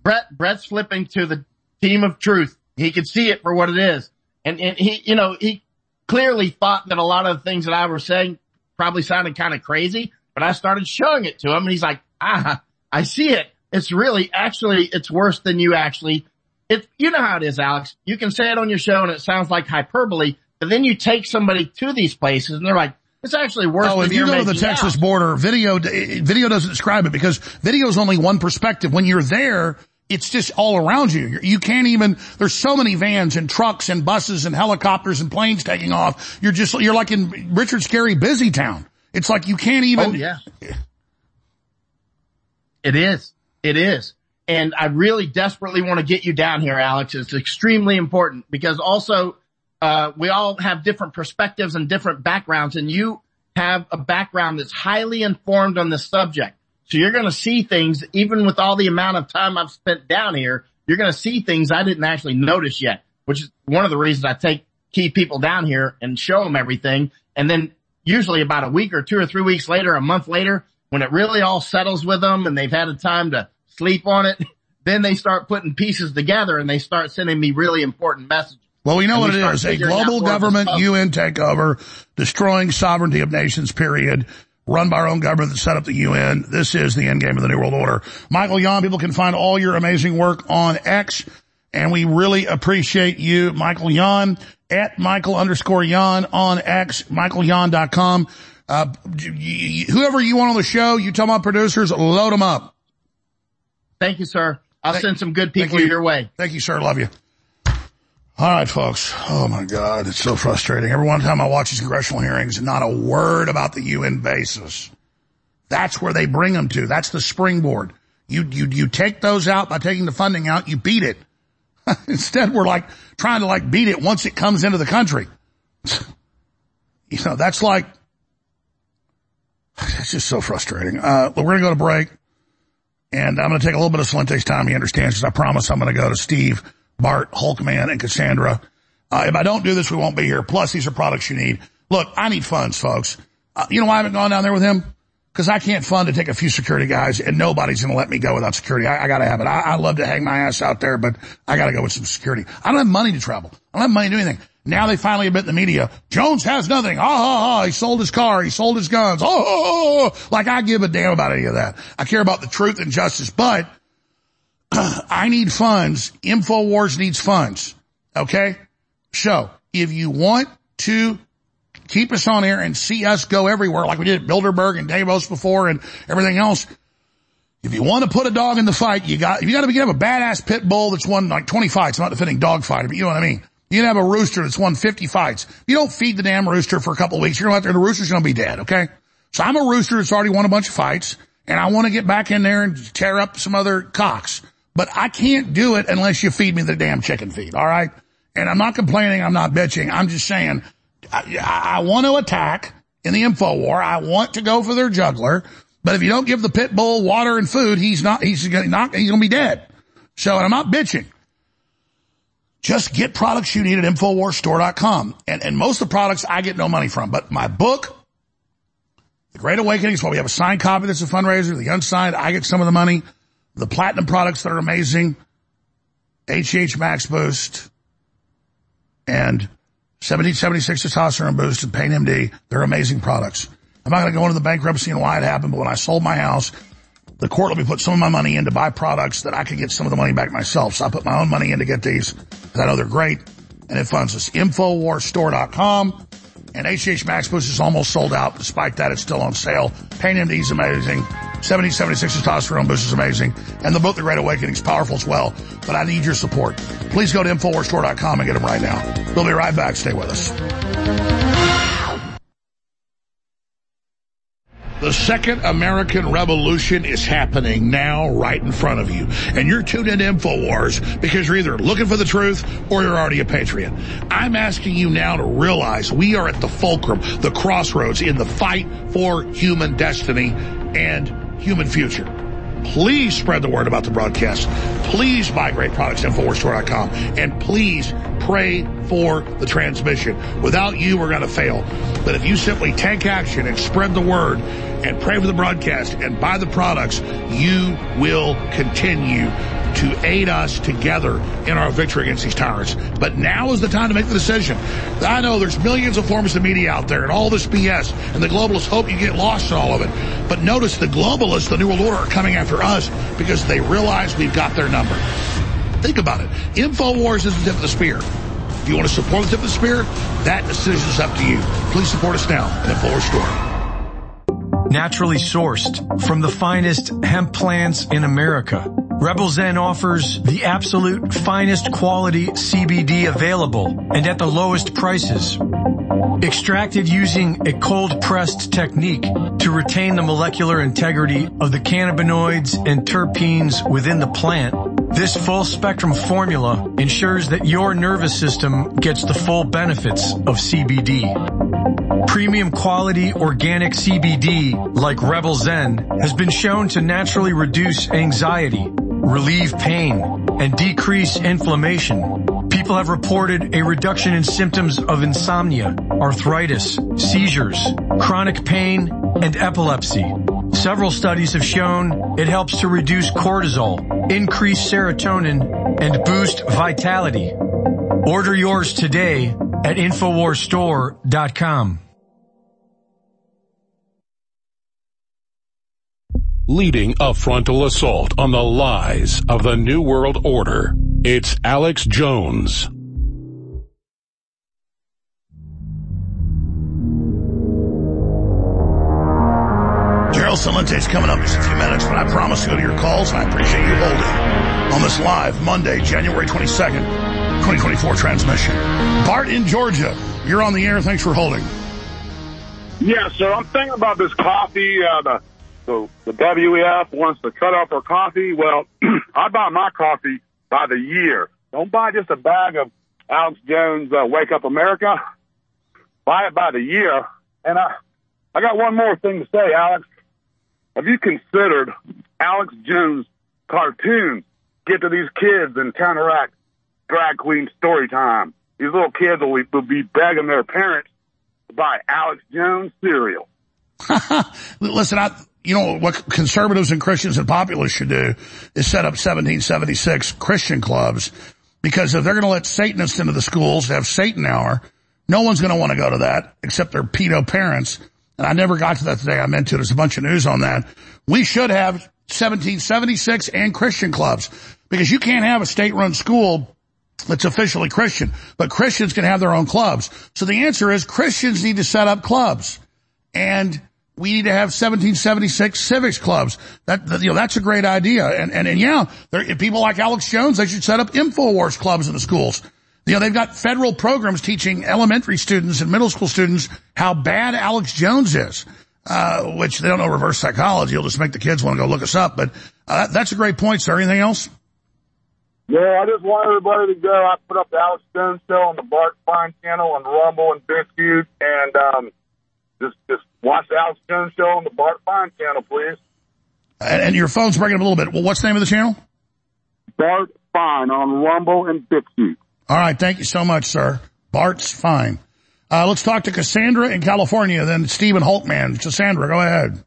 Bret, Bret's flipping to the team of truth. He could see it for what it is. And, and he, you know, he clearly thought that a lot of the things that I was saying probably sounded kind of crazy, but I started showing it to him and he's like, ah, I see it. It's really, actually, it's worse than you actually, it, you know how it is, Alex. You can say it on your show and it sounds like hyperbole, but then you take somebody to these places and they're like, it's actually worse Oh, than if you go to the Texas out." border, video, video doesn't describe it because video is only one perspective. When you're there, it's just all around you. You can't even, there's so many vans and trucks and buses and helicopters and planes taking off. You're just, you're like in Richard Scarry Busy Town. It's like you can't even. Oh yeah. It is. It is. And I really desperately want to get you down here, Alex. It's extremely important because also, uh, we all have different perspectives and different backgrounds and you have a background that's highly informed on this subject. So you're going to see things, even with all the amount of time I've spent down here, you're going to see things I didn't actually notice yet, which is one of the reasons I take key people down here and show them everything. And then usually about a week or two or three weeks later, a month later, when it really all settles with them and they've had a time to sleep on it, then they start putting pieces together and they start sending me really important messages. Well, we know what it is. A global more of the government. UN takeover, destroying sovereignty of nations, period. Run by our own government that set up the UN. This is the end game of the New World Order. Michael Yon, people can find all your amazing work on X, and we really appreciate you, Michael Yon, at Michael underscore Yon on X, michaelyon.com. Uh, whoever you want on the show, you tell my producers, load them up. Thank you, sir. I'll Thank- send some good people you. your way. Thank you, sir. Love you. All right, folks. Oh my God, it's so frustrating. Every one time I watch these congressional hearings, not a word about the UN bases. That's where they bring them to. That's the springboard. You, you, you take those out by taking the funding out, you beat it. Instead, we're like trying to like beat it once it comes into the country. You know, that's like, it's just so frustrating. Uh, we're going to go to break and I'm going to take a little bit of Salente's time. He understands because I promise I'm going to go to Steve, Bart, Hulkman, and Cassandra. Uh, if I don't do this, we won't be here. Plus, these are products you need. Look, I need funds, folks. Uh, you know why I haven't gone down there with him? Because I can't fund to take a few security guys, and nobody's going to let me go without security. I, I got to have it. I, I love to hang my ass out there, but I got to go with some security. I don't have money to travel. I don't have money to do anything. Now they finally admit in the media, Jones has nothing. Ah, ha ha. he sold his car. He sold his guns. Oh, oh. like I give a damn about any of that. I care about the truth and justice, but I need funds. InfoWars needs funds. Okay? So, if you want to keep us on air and see us go everywhere like we did at Bilderberg and Davos before and everything else, if you want to put a dog in the fight, you got, you got to have a badass pit bull that's won like 20 fights, not defending dog fighter, but you know what I mean? You can have a rooster that's won 50 fights. You don't feed the damn rooster for a couple of weeks, you're going out there, the rooster's going to be dead, okay? So I'm a rooster that's already won a bunch of fights and I want to get back in there and tear up some other cocks. But I can't do it unless you feed me the damn chicken feed, alright? And I'm not complaining, I'm not bitching, I'm just saying, I, I want to attack in the info war. I want to go for their juggler. But if you don't give the pit bull water and food, he's not, he's gonna not, he's gonna be dead. So, and I'm not bitching. Just get products you need at InfoWarsStore.com. And, and most of the products I get no money from, but my book, The Great Awakening, is why we have a signed copy that's a fundraiser. The unsigned, I get some of the money. The platinum products that are amazing. HH Max Boost and 1776 testosterone boost and Pain MD. They're amazing products. I'm not going to go into the bankruptcy and why it happened, but when I sold my house, the court let me put some of my money in to buy products that I could get some of the money back myself. So I put my own money in to get these because I know they're great and it funds us. Infowarstore.com and HH Max Boost is almost sold out. Despite that, it's still on sale. Pain MD is amazing. 1776 testosterone boost is amazing. And the book, The Great Awakening, is powerful as well. But I need your support. Please go to InfoWarsStore.com and get them right now. We'll be right back. Stay with us. The second American Revolution is happening now right in front of you. And you're tuned into InfoWars because you're either looking for the truth or you're already a patriot. I'm asking you now to realize we are at the fulcrum, the crossroads in the fight for human destiny and human future. Please spread the word about the broadcast. Please buy great products at InfoWarsStore.com. And please pray for the transmission. Without you, we're going to fail. But if you simply take action and spread the word and pray for the broadcast and buy the products, you will continue to aid us together in our victory against these tyrants. But now is the time to make the decision. I know there's millions of forms of media out there and all this BS, and the globalists hope you get lost in all of it. But notice the globalists, the New World Order, are coming after us because they realize we've got their number. Think about it. InfoWars is the tip of the spear. If you want to support the tip of the spear, that decision is up to you. Please support us now at InfoWars Store naturally sourced from the finest hemp plants in America. Rebel Zen offers the absolute finest quality CBD available and at the lowest prices. Extracted using a cold pressed technique to retain the molecular integrity of the cannabinoids and terpenes within the plant. This full spectrum formula ensures that your nervous system gets the full benefits of CBD. Premium quality organic CBD like Rebel Zen has been shown to naturally reduce anxiety, relieve pain, and decrease inflammation. People have reported a reduction in symptoms of insomnia, arthritis, seizures, chronic pain, and epilepsy. Several studies have shown it helps to reduce cortisol, increase serotonin, and boost vitality. Order yours today at InfoWarsStore.com. Leading a frontal assault on the lies of the New World Order, it's Alex Jones. Celente is coming up in just a few minutes, but I promise to go to your calls, and I appreciate you holding on this live Monday, January 22nd, 2024 transmission. Bart in Georgia, you're on the air. Thanks for holding. Yeah, so I'm thinking about this coffee. Uh, the, the the WEF wants to cut off our coffee. Well, I buy my coffee by the year. Don't buy just a bag of Alex Jones uh, Wake Up America. Buy it by the year. And I, I got one more thing to say, Alex. Have you considered Alex Jones cartoons get to these kids and counteract drag queen story time? These little kids will, will be begging their parents to buy Alex Jones cereal. Listen, I, you know, what conservatives and Christians and populists should do is set up 1776 Christian clubs because if they're going to let Satanists into the schools to have Satan hour, no one's going to want to go to that except their pedo parents. And I never got to that today. I meant to. There's a bunch of news on that. We should have 1776 and Christian clubs because you can't have a state run school that's officially Christian, but Christians can have their own clubs. So the answer is Christians need to set up clubs and we need to have 1776 civics clubs. That, you know, that's a great idea. And, and, and yeah, there, people like Alex Jones, they should set up InfoWars clubs in the schools. You know, they've got federal programs teaching elementary students and middle school students how bad Alex Jones is, uh, which they don't know reverse psychology. It'll just make the kids want to go look us up. But uh, that's a great point, sir. Anything else? Yeah, I just want everybody to go. I put up the Alex Jones show on the Bart Fine channel and Rumble and BitChute, and um, just just watch the Alex Jones show on the Bart Fine channel, please. And, and your phone's breaking up a little bit. Well, what's the name of the channel? Bart Fine on Rumble and BitChute. All right, thank you so much, sir. Bart's fine. Uh, let's talk to Cassandra in California, then Stephen Holtman. Cassandra, go ahead.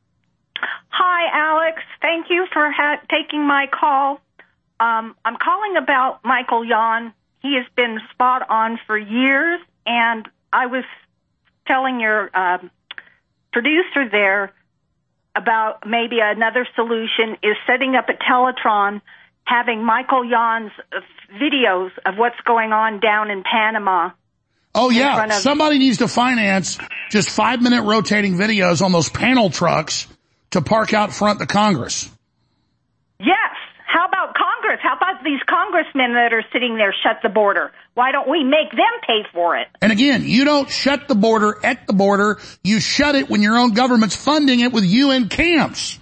Hi, Alex. Thank you for ha- taking my call. Um, I'm calling about Michael Yon. He has been spot on for years, and I was telling your um, producer there about maybe another solution is setting up a Teletron, having Michael Yon's videos of what's going on down in Panama. Oh yeah, somebody needs to finance just five minute rotating videos on those panel trucks to park out front the Congress. Yes. How about Congress? How about these congressmen that are sitting there shut the border? Why don't we make them pay for it? And again, you don't shut the border at the border. You shut it when your own government's funding it with UN camps.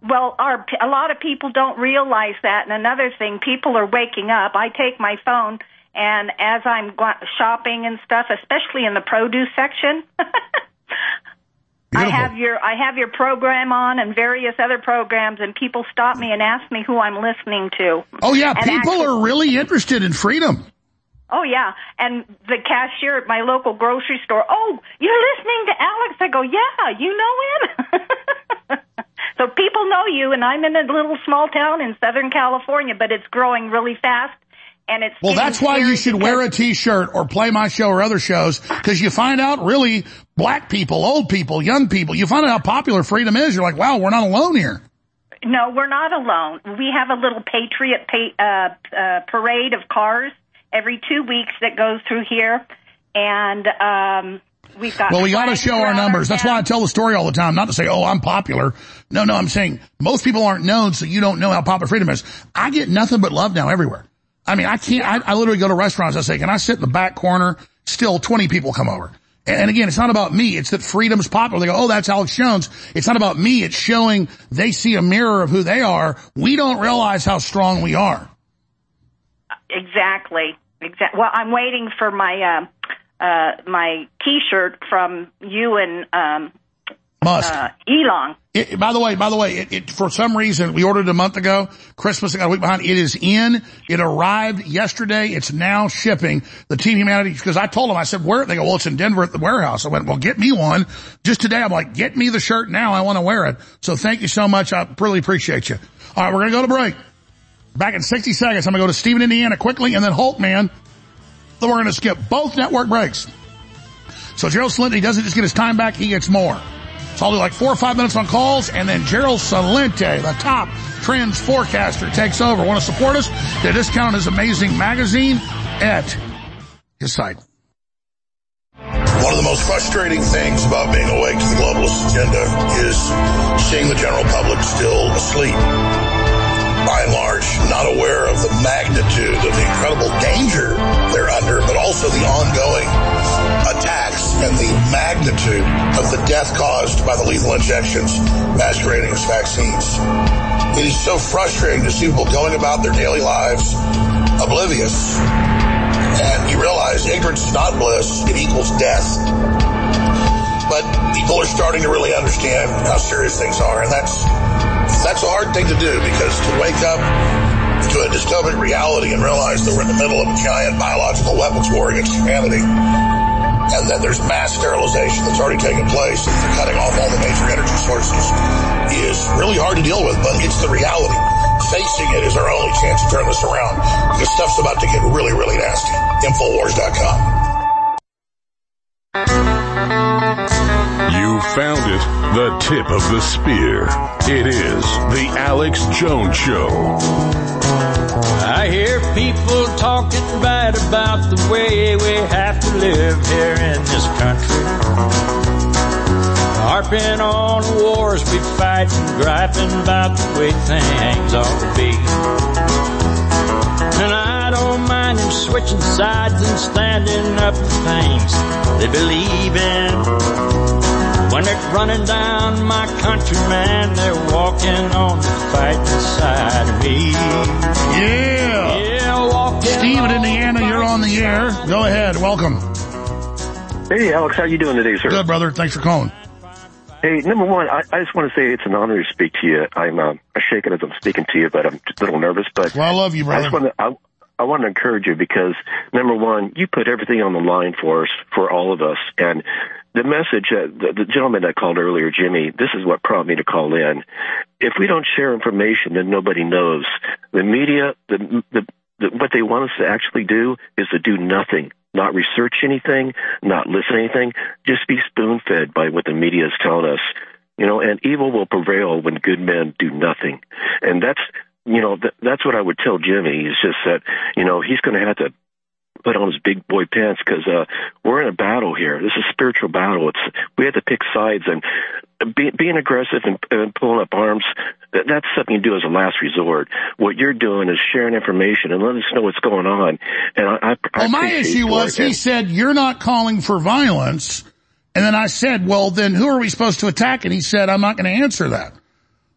Well, our, a lot of people don't realize that. And another thing, people are waking up. I take my phone and as I'm shopping and stuff, especially in the produce section, I have your I have your program on and various other programs, and people stop me and ask me who I'm listening to. Oh yeah, And people actually- are really interested in freedom. Oh yeah, and the cashier at my local grocery store. Oh, you're listening to Alex? I go, yeah, you know him. so people know you, and I'm in a little small town in Southern California, but it's growing really fast, and it's Well, that's why you should wear a t-shirt or play my show or other shows because you find out really black people, old people, young people, you find out how popular freedom is. You're like, wow, we're not alone here. No, we're not alone. We have a little patriot pa- uh, uh, parade of cars every two weeks that goes through here, and um, we've got. Well, we got to show our numbers. That's why I tell the story all the time, not to say, oh, I'm popular. No, no, I'm saying most people aren't known, so you don't know how popular freedom is. I get nothing but love now everywhere. I mean, I can't, I, I literally go to restaurants, I say, can I sit in the back corner? Still 20 people come over. And and again, it's not about me. It's that freedom's popular. They go, oh, that's Alex Jones. It's not about me. It's showing they see a mirror of who they are. We don't realize how strong we are. Exactly. Exactly. Well, I'm waiting for my uh, uh, my T-shirt from you and um, Musk. uh, Elon. It, by the way, by the way, it, it, for some reason, we ordered it a month ago. Christmas got a week behind. It is in. It arrived yesterday. It's now shipping. The Team Humanity, because I told them, I said, where? They go, well, it's in Denver at the warehouse. I went, well, get me one. Just today, I'm like, get me the shirt now. I want to wear it. So thank you so much. I really appreciate you. All right, we're going to go to break. Back in 60 seconds, I'm going to go to Stephen, Indiana quickly, and then Holt, man. Then we're going to skip both network breaks. So Gerald Celente doesn't just get his time back, he gets more. It's only like four or five minutes on calls, and then Gerald Celente, the top trends forecaster, takes over. Want to support us? A discount his amazing magazine at his site. One of the most frustrating things about being awake to the globalist agenda is seeing the general public still asleep. By and large, not aware of the magnitude of the incredible danger they're under, but also the ongoing attacks and the magnitude of the death caused by the lethal injections masquerading as vaccines. It is so frustrating to see people going about their daily lives oblivious. And you realize ignorance is not bliss, it equals death. But people are starting to really understand how serious things are, and that's that's a hard thing to do because to wake up to a dystopic reality and realize that we're in the middle of a giant biological weapons war against humanity, and that there's mass sterilization that's already taken place, and they're cutting off all the major energy sources, is really hard to deal with, but it's the reality. Facing it is our only chance to turn this around because stuff's about to get really, really nasty. Infowars.com. You found it, the tip of the spear. It is the Alex Jones Show. I hear people talking bad about the way we have to live here in this country. Harping on wars we fight and griping about the way things ought to be. And I don't mind them switching sides and standing up for things they believe in. When they're running down my country, man, they're walking on the fighting side of me. Yeah. Yeah, walking Steve in on Indiana, you're on the air. Go ahead. Welcome. Hey, Alex, how you doing today, sir? Good, brother. Thanks for calling. Hey, number one, I, I just want to say it's an honor to speak to you. I'm uh, shaking as I'm speaking to you, but I'm a little nervous. But well, I love you, brother. I just want to, I, want to encourage you because number one, you put everything on the line for us, for all of us, and the message, uh, the, the gentleman that called earlier, Jimmy, this is what prompted me to call in. If we don't share information, then nobody knows. The media, the, the, the what they want us to actually do is to do nothing not research anything, not listen to anything, just be spoon fed by what the media is telling us. You know, and evil will prevail when good men do nothing. And that's, you know, th- that's what I would tell Jimmy. Is just that, you know, he's going to have to put on his big boy pants because uh, we're in a battle here. This is a spiritual battle. It's we have to pick sides and be, being aggressive and, and pulling up arms. That, that's something you do as a last resort. What you're doing is sharing information and letting us know what's going on. And I, I, I Well, my issue was he said, you're not calling for violence. And then I said, well, then who are we supposed to attack? And he said, I'm not going to answer that.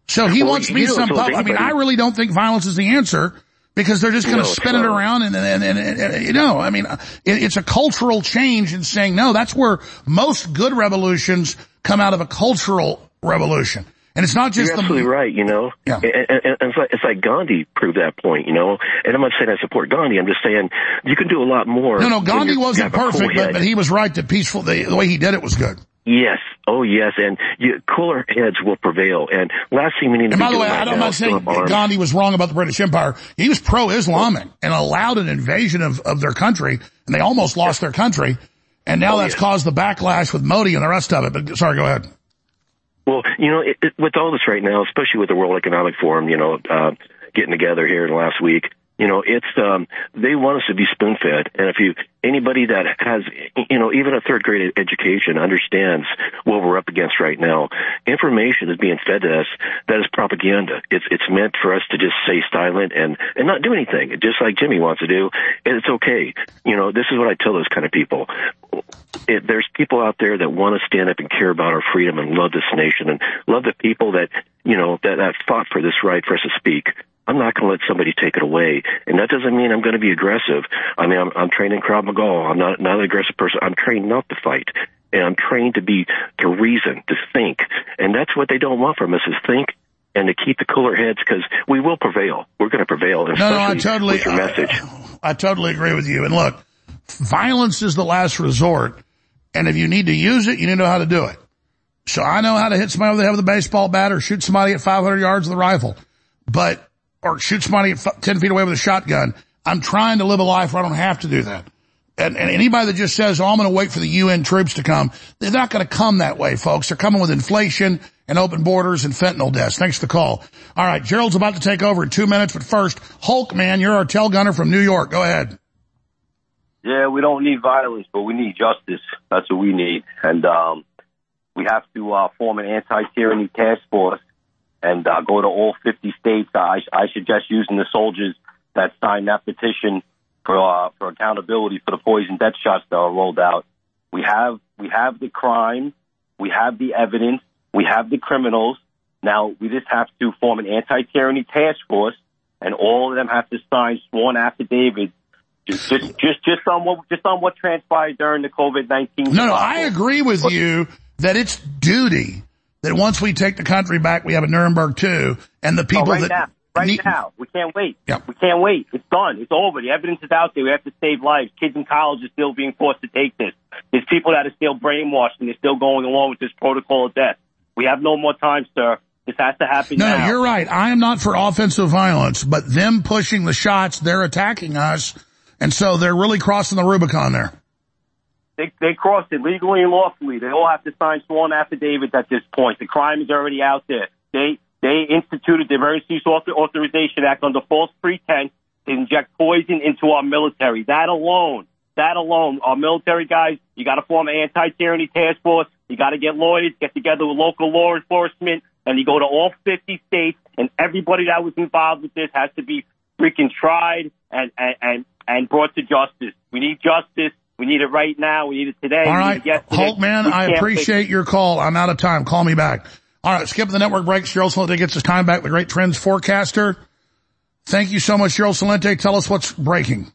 So he Well, wants me some it's. I mean, I really don't think violence is the answer because they're just going to No, spin it around and, and, and, and, you know, I mean, it, it's a cultural change in saying no. That's where most good revolutions come out of a cultural revolution. And it's not just You're the absolutely right, you know. Yeah. And, and, and it's, like, it's like Gandhi proved that point, you know. And I'm not saying I support Gandhi. I'm just saying you can do a lot more. No, no, Gandhi wasn't a cool perfect, but, but he was right that peaceful, the, the way he did it was good. Yes. Oh, yes. And you, cooler heads will prevail. And last thing we need to And by the way, right I- I'm not saying still up arms. Gandhi was wrong about the British Empire. He was pro-Islamic and allowed an invasion of, of their country, and they almost lost their country. And now Oh, that's caused the backlash with Modi and the rest of it. But sorry, go ahead. Well, you know, it, it, with all this right now, especially with the World Economic Forum, you know, uh, getting together here in the last week, you know, it's um, they want us to be spoon fed, and if you anybody that has, you know, even a third grade education understands what we're up against right now. Information is being fed to us that is propaganda. It's it's meant for us to just stay silent and and not do anything, just like Jimmy wants to do. And it's okay. You know, this is what I tell those kind of people it, there's people out there that want to stand up and care about our freedom and love this nation and love the people that you know that, that fought for this right for us to speak. I'm not going to let somebody take it away, and that doesn't mean I'm going to be aggressive. I mean, I'm, I'm trained in Krav Maga. I'm not not an aggressive person. I'm trained not to fight, and I'm trained to be to reason, to think, and that's what they don't want from us is think and to keep the cooler heads because we will prevail. We're going to prevail. No, no, I totally, your message. I, I totally agree with you. And look, violence is the last resort. And if you need to use it, you need to know how to do it. So I know how to hit somebody over the head with a baseball bat or shoot somebody at 500 yards with a rifle, but, or shoot somebody at 10 feet away with a shotgun. I'm trying to live a life where I don't have to do that. And, and anybody that just says, oh, I'm going to wait for the UN troops to come, they're not going to come that way, folks. They're coming with inflation and open borders and fentanyl deaths. Thanks for the call. All right, Gerald's about to take over in two minutes, but first, Hulk, man, you're our tail gunner from New York. Go ahead. Yeah, we don't need violence, but we need justice. That's what we need. And um, we have to uh, form an anti-tyranny task force and uh, go to all 50 states. I, I suggest using the soldiers that signed that petition for uh, for accountability for the poison death shots that are rolled out. We have we have the crime, we have the evidence, we have the criminals. Now we just have to form an anti-tyranny task force, and all of them have to sign sworn affidavits just just just just on what just on what transpired during the COVID nineteen. No, no, I agree with you that it's duty that once we take the country back, we have a Nuremberg too, and the oh, people oh, right that now, right need- now, we can't wait. Yeah. We can't wait. It's done. It's over. The evidence is out there. We have to save lives. Kids in college are still being forced to take this. There's people that are still brainwashed and they're still going along with this protocol of death. We have no more time, sir. This has to happen No, now. you're right. I am not for offensive violence, but them pushing the shots, they're attacking us, and so they're really crossing the Rubicon there. They, they crossed it legally and lawfully. They all have to sign sworn affidavits at this point. The crime is already out there. They they instituted the Emergency Author- Authorization Act under false pretense to inject poison into our military. That alone, that alone, our military guys, you got to form an anti-tyranny task force. You got to get lawyers, get together with local law enforcement, and you go to all 50 states, and everybody that was involved with this has to be freaking tried and and and, and brought to justice. We need justice. We need it right now. We need it today. All right. We right, need it yesterday. Hulk, man, We I appreciate your call. I'm out of time. Call me back. All right, skip the network breaks. Gerald Celente gets his time back. With the great trends forecaster. Thank you so much, Gerald Celente. Tell us what's breaking.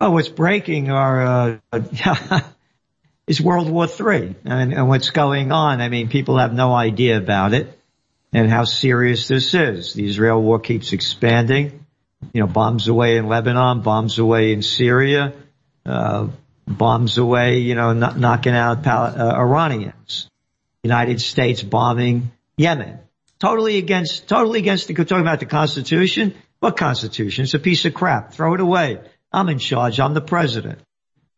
Oh, what's breaking are uh, is World War Three and, and what's going on. I mean, people have no idea about it and how serious this is. The Israel war keeps expanding. You know, bombs away in Lebanon, bombs away in Syria, uh, bombs away. You know, kn- knocking out Pal- uh, Iranians. United States bombing Yemen. Totally against, totally against the, talking about the Constitution. What Constitution? It's a piece of crap. Throw it away. I'm in charge. I'm the president.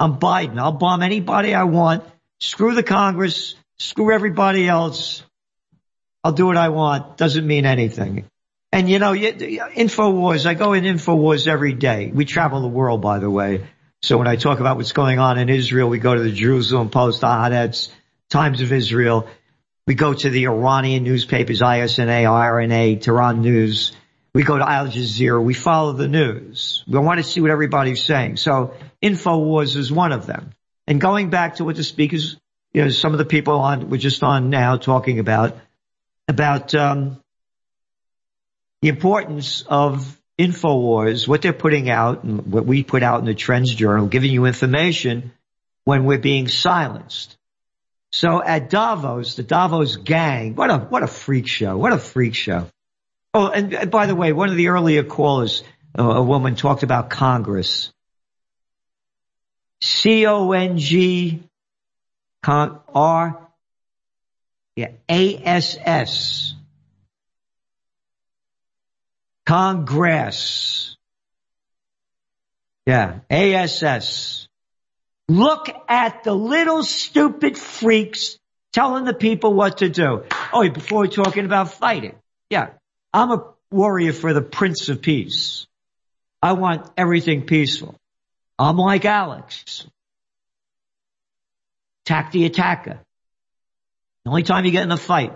I'm Biden. I'll bomb anybody I want. Screw the Congress. Screw everybody else. I'll do what I want. Doesn't mean anything. And you know, InfoWars, I go in InfoWars every day. We travel the world, by the way. So when I talk about what's going on in Israel, we go to the Jerusalem Post, Haaretz, Times of Israel. We go to the Iranian newspapers, ISNA, IRNA, Tehran News. We go to Al Jazeera. We follow the news. We want to see what everybody's saying. So InfoWars is one of them. And going back to what the speakers, you know, some of the people on, we're just on now talking about, about, um, the importance of InfoWars, what they're putting out and what we put out in the Trends Journal, giving you information when we're being silenced. So at Davos, the Davos gang, what a, what a freak show. What a freak show. Oh, and, by the way, one of the earlier callers, uh, a woman talked about Congress. C-O-N-G, con, R, yeah, A-S-S. Congress. Yeah, ASS. Look at the little stupid freaks telling the people what to do. Oh, before we're talking about fighting. Yeah, I'm a warrior for the Prince of Peace. I want everything peaceful. I'm like Alex. Attack the attacker. The only time you get in a fight.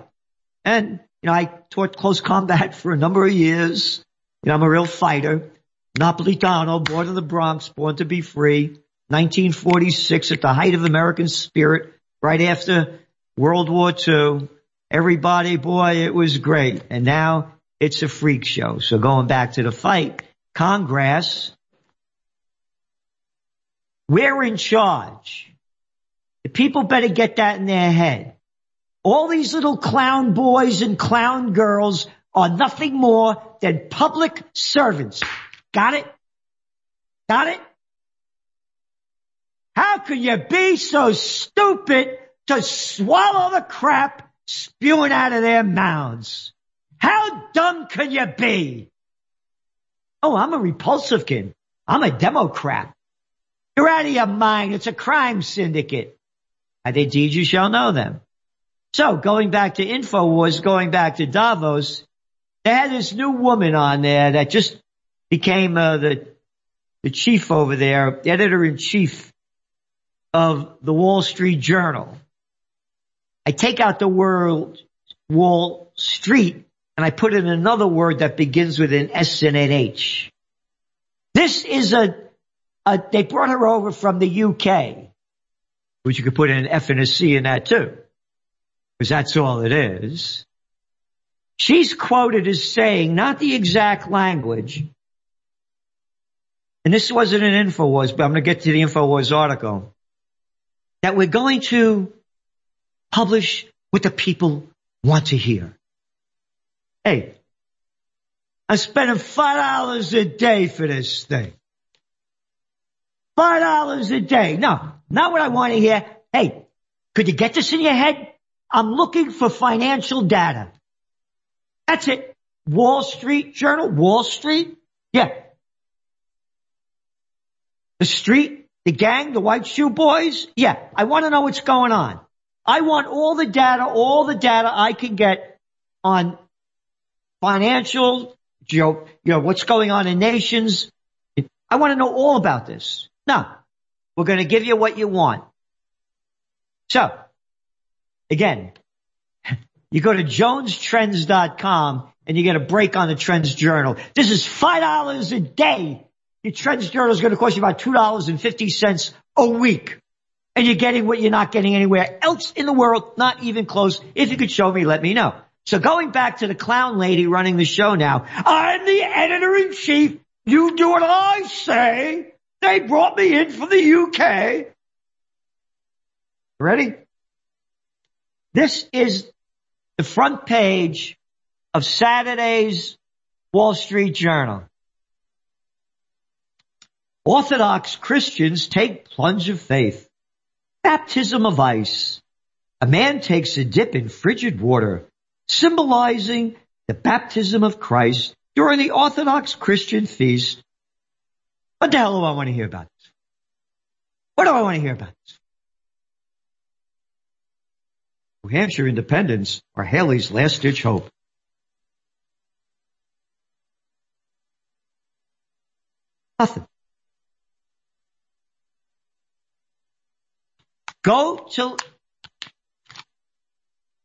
And, you know, I taught close combat for a number of years. You know, I'm a real fighter. Napolitano, born in the Bronx, born to be free. 1946 at the height of American spirit, right after World War II. Everybody, boy, it was great. And now it's a freak show. So going back to the fight, Congress, we're in charge. The people better get that in their head. All these little clown boys and clown girls are nothing more than public servants. Got it? Got it? How can you be so stupid to swallow the crap spewing out of their mouths? How dumb can you be? Oh, I'm a repulsive kid. I'm a Democrat. You're out of your mind. It's a crime syndicate. Are they deeds you shall know them. So going back to InfoWars, going back to Davos, they had this new woman on there that just became uh, the the chief over there, editor in chief of the Wall Street Journal. I take out the word Wall Street and I put in another word that begins with an S and an H. This is a, a they brought her over from the UK, which you could put in an F and a C in that too, because that's all it is. She's quoted as saying, not the exact language, and this wasn't an InfoWars, but I'm going to get to the InfoWars article, that we're going to publish what the people want to hear. Hey, I'm spending five dollars a day for this thing. Five dollars a day. No, not what I want to hear. Hey, could you get this in your head? I'm looking for financial data. That's it. Wall Street Journal, Wall Street. Yeah. The street, the gang, the white shoe boys. Yeah. I want to know what's going on. I want all the data, all the data I can get on financial, you know, you know, what's going on in nations. I want to know all about this. Now, we're going to give you what you want. So, again, you go to jonestrends.com and you get a break on the Trends Journal. This is $5 a day. Your Trends Journal is going to cost you about $2.50 a week. And you're getting what you're not getting anywhere else in the world, not even close. If you could show me, let me know. So going back to the clown lady running the show now, I'm the editor in chief. You do what I say. They brought me in from the UK. Ready? This is the front page of Saturday's Wall Street Journal. Orthodox Christians take plunge of faith. Baptism of ice. A man takes a dip in frigid water symbolizing the baptism of Christ during the Orthodox Christian feast. What the hell do I want to hear about this? What do I want to hear about this? New Hampshire independence are Haley's last ditch hope. Nothing. Go to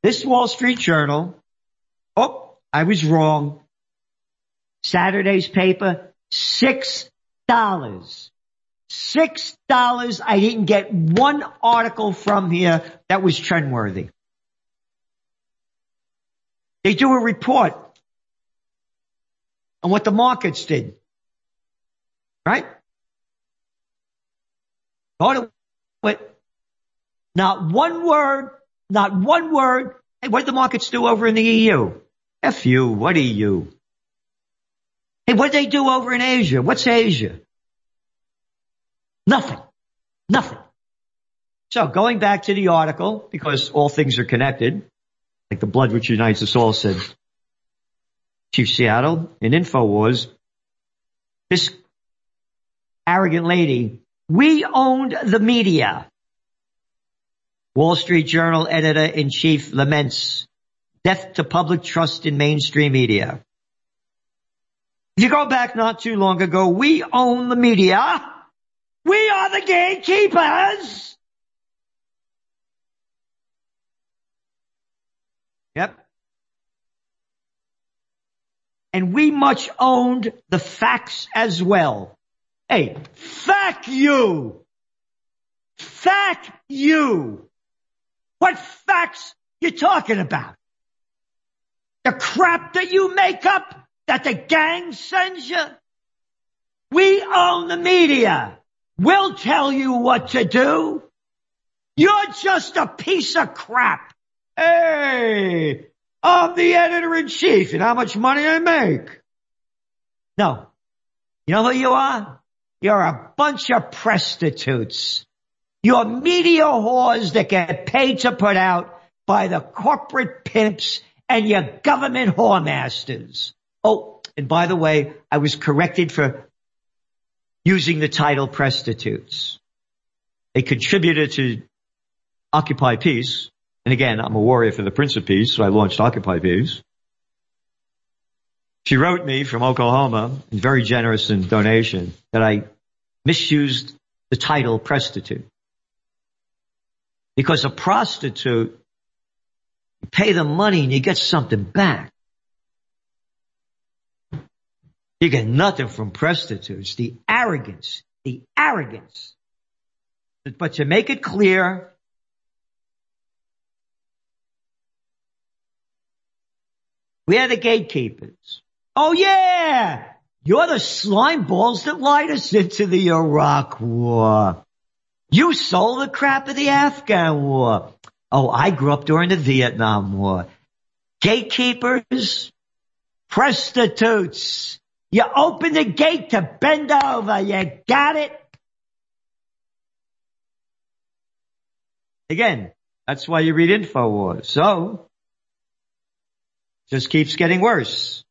this Wall Street Journal. Oh, I was wrong. Saturday's paper, six dollars. Six dollars. I didn't get one article from here that was trendworthy. They do a report. on what the markets did. Right? To. Not one word, not one word. Hey, what did the markets do over in the EU? F you, what EU? Hey, what did they do over in Asia? What's Asia? Nothing. Nothing. So going back to the article, because all things are connected, like the blood which unites us all said, Chief Seattle in InfoWars, this arrogant lady, we owned the media. Wall Street Journal editor in chief laments death to public trust in mainstream media. If you go back not too long ago, we own the media. We are the gatekeepers. Yep. And we much owned the facts as well. Hey, fuck you! Fuck you! What facts you talking about? The crap that you make up that the gang sends you? We own the media. We'll tell you what to do. You're just a piece of crap. Hey, I'm the editor in chief and how much money I make. No. You know who you are? You're a bunch of prostitutes. You're media whores that get paid to put out by the corporate pimps and your government whoremasters. Oh, and by the way, I was corrected for using the title prostitutes. They contributed to Occupy Peace. And again, I'm a warrior for the Prince of Peace, so I launched Occupy Peace. She wrote me from Oklahoma, very generous in donation, that I misused the title prostitute. Because a prostitute, you pay the money and you get something back. You get nothing from prostitutes. The arrogance, the arrogance. But to make it clear, we are the gatekeepers. Oh yeah! You're the slime balls that lied us into the Iraq war. You sold the crap of the Afghan war. Oh, I grew up during the Vietnam war. Gatekeepers, prostitutes, you open the gate to bend over. You got it? Again, that's why you read InfoWars. So, just keeps getting worse.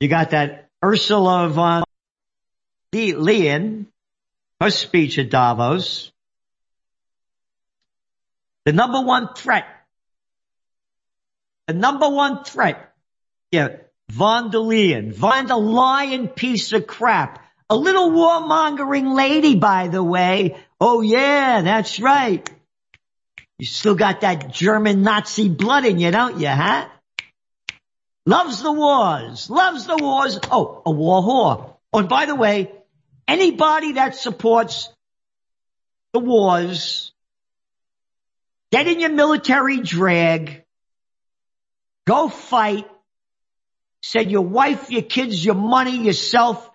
You got that Ursula von Leyen, her speech at Davos. The number one threat, the number one threat, yeah, Von der Leyen, Von der Leyen piece of crap. A little warmongering lady, by the way. Oh yeah, that's right. You still got that German Nazi blood in you, don't you, huh? Loves the wars, loves the wars. Oh, a war whore. Oh, and by the way, anybody that supports the wars, get in your military drag, go fight, said your wife, your kids, your money, yourself,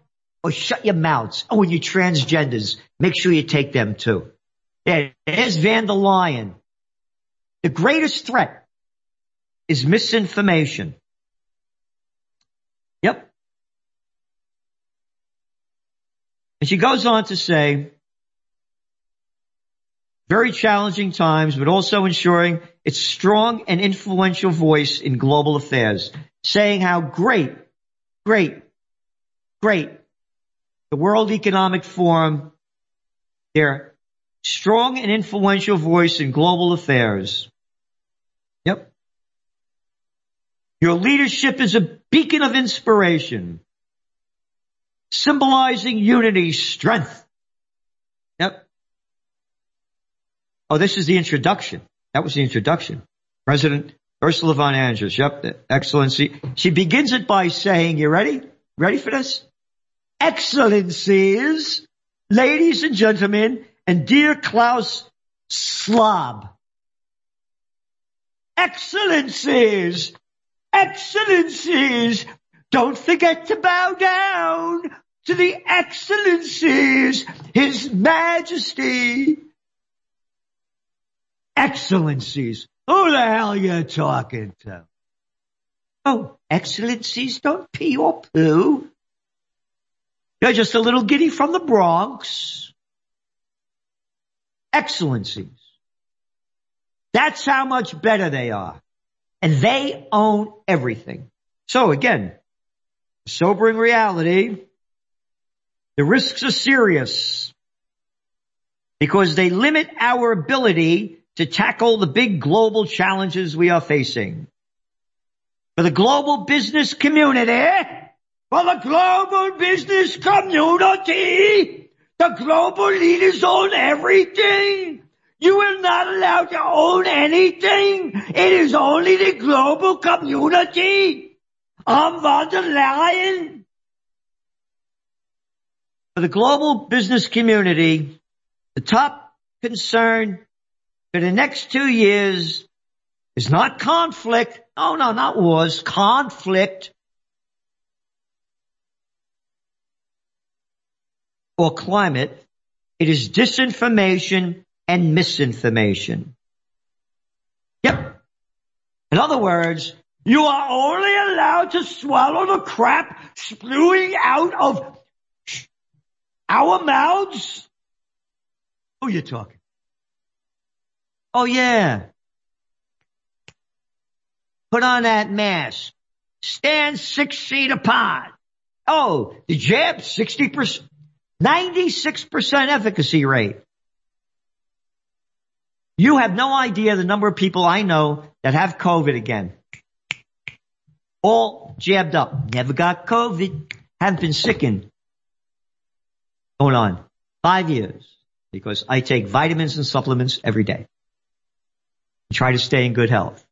or shut your mouths. Oh, and you transgenders, make sure you take them too. Yeah, there's Van der Leyen. The greatest threat is misinformation. Yep. And she goes on to say, very challenging times, but also ensuring its strong and influential voice in global affairs saying how great, great, great the World Economic Forum, their strong and influential voice in global affairs. Yep. Your leadership is a beacon of inspiration, symbolizing unity, strength. Yep. Oh, this is the introduction. That was the introduction. President Ursula von Andrus. Yep, Excellency. She begins it by saying, you ready? Ready for this? Excellencies, ladies and gentlemen, and dear Klaus Schwab. Excellencies, excellencies, don't forget to bow down to the excellencies, His Majesty. Excellencies. Who the hell are you talking to? Oh, excellencies don't pee or poo. You're just a little giddy from the Bronx. Excellencies. That's how much better they are. And they own everything. So again, sobering reality, the risks are serious because they limit our ability to tackle the big global challenges we are facing. For the global business community, for the global business community, the global leaders own everything. You are not allowed to own anything. It is only the global community. I'm von der Leyen. For the global business community, the top concern for the next two years is not conflict. Oh no, not wars, conflict. Or climate. It is disinformation and misinformation. Yep. In other words, you are only allowed to swallow the crap spewing out of our mouths. Oh, Who are you talking? Oh yeah. Put on that mask. Stand six feet apart. Oh, the jab, 60%, 96% efficacy rate. You have no idea the number of people I know that have COVID again. All jabbed up. Never got COVID. Haven't been sickened. Going on five years because I take vitamins and supplements every day. And try to stay in good health.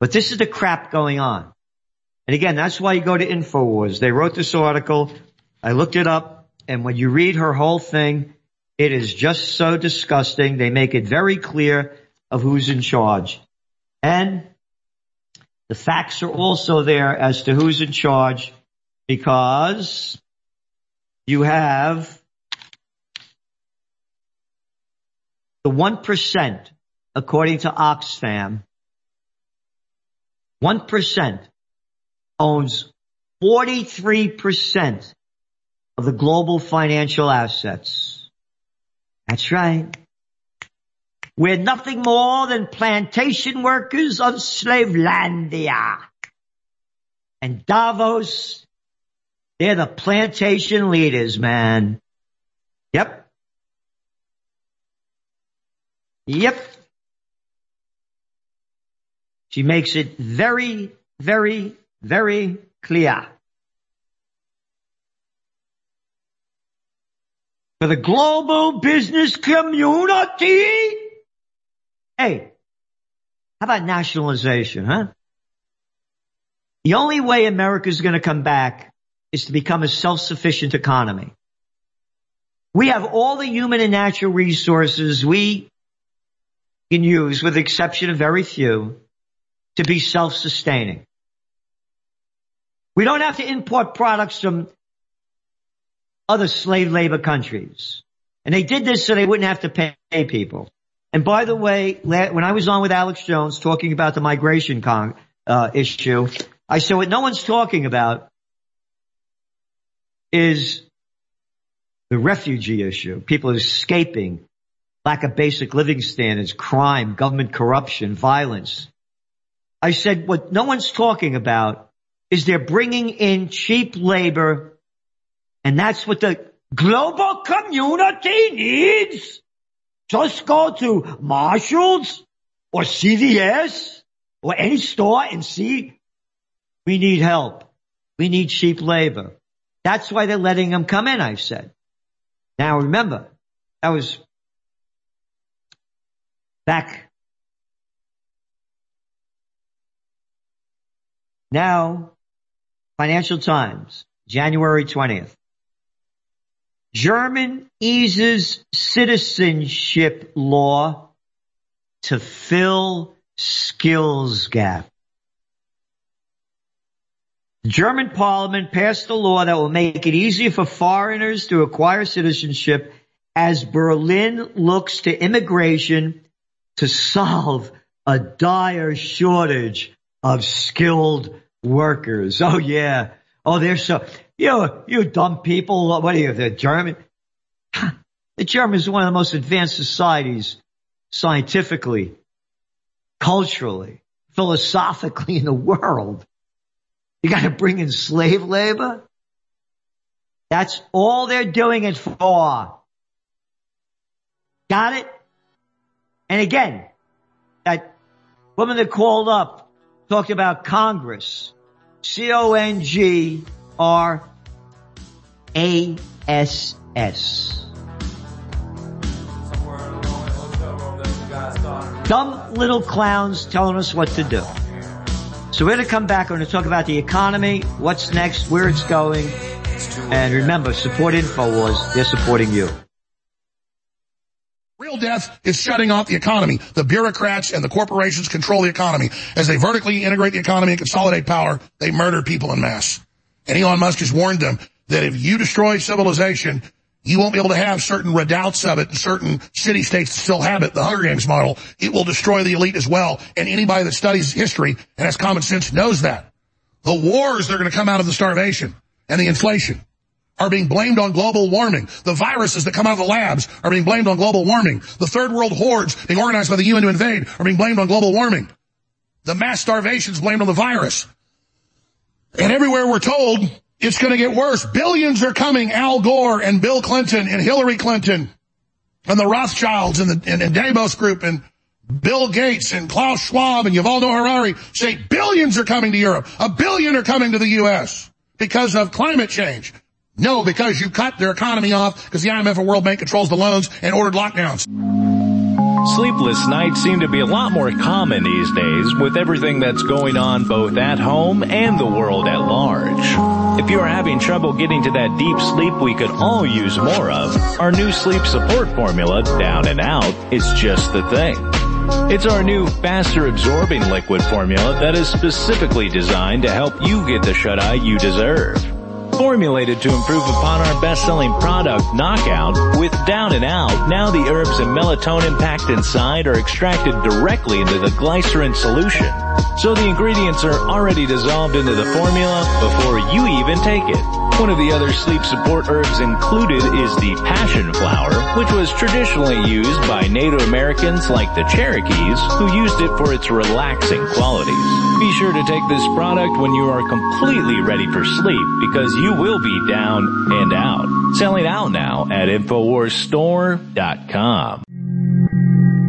But this is the crap going on. And again, that's why you go to InfoWars. They wrote this article. I looked it up and when you read her whole thing, it is just so disgusting. They make it very clear of who's in charge. And the facts are also there as to who's in charge because you have the 1%, according to Oxfam, 1% owns 43% of the global financial assets. That's right. We're nothing more than plantation workers of Slavelandia. And Davos, they're the plantation leaders, man. Yep. Yep. She makes it very, very, very clear. for the global business community. Hey, how about nationalization, huh? The only way America is going to come back is to become a self-sufficient economy. We have all the human and natural resources we can use, with the exception of very few, to be self-sustaining. We don't have to import products from other slave labor countries. And they did this so they wouldn't have to pay people. And by the way, when I was on with Alex Jones talking about the migration con, uh, issue, I said what no one's talking about is the refugee issue. People escaping, lack of basic living standards, crime, government corruption, violence. I said what no one's talking about is they're bringing in cheap labor and that's what the global community needs. Just go to Marshall's or CVS or any store and see we need help. We need cheap labor. That's why they're letting them come in, I've said. Now remember, that was back. Now, Financial Times, January 20th. German eases citizenship law to fill skills gap. German parliament passed a law that will make it easier for foreigners to acquire citizenship as Berlin looks to immigration to solve a dire shortage of skilled workers. Oh yeah. Oh, they're so, you, you dumb people. What are you, the German? The Germans are one of the most advanced societies scientifically, culturally, philosophically in the world. You got to bring in slave labor. That's all they're doing it for. Got it? And again, that woman that called up talked about Congress. C-O-N-G-R-A-S-S. Dumb little clowns telling us what to do. So we're going to come back. We're going to talk about the economy, what's next, where it's going. And remember, support InfoWars. They're supporting you. Real death is shutting off the economy. The bureaucrats and the corporations control the economy. As they vertically integrate the economy and consolidate power, they murder people in mass. And Elon Musk has warned them that if you destroy civilization, you won't be able to have certain redoubts of it and certain city states still have it, the Hunger Games model. It will destroy the elite as well. And anybody that studies history and has common sense knows that. The wars that are going to come out of the starvation and the inflation are being blamed on global warming. The viruses that come out of the labs are being blamed on global warming. The third world hordes being organized by the UN to invade are being blamed on global warming. The mass starvation is blamed on the virus. And everywhere we're told it's going to get worse. Billions are coming. Al Gore and Bill Clinton and Hillary Clinton and the Rothschilds and the and, and Davos Group and Bill Gates and Klaus Schwab and Yuval Harari say billions are coming to Europe. A billion are coming to the U.S. because of climate change. No, because you cut their economy off because the IMF and World Bank controls the loans and ordered lockdowns. Sleepless nights seem to be a lot more common these days with everything that's going on both at home and the world at large. If you are having trouble getting to that deep sleep we could all use more of, our new sleep support formula, Down and Out, is just the thing. It's our new faster absorbing liquid formula that is specifically designed to help you get the shut-eye you deserve. Formulated to improve upon our best-selling product, Knockout, with Down and Out, now the herbs and melatonin packed inside are extracted directly into the glycerin solution. So the ingredients are already dissolved into the formula before you even take it. One of the other sleep support herbs included is the passion flower, which was traditionally used by Native Americans like the Cherokees, who used it for its relaxing qualities. Be sure to take this product when you are completely ready for sleep because you will be down and out. Selling out now at InfoWarsStore.com.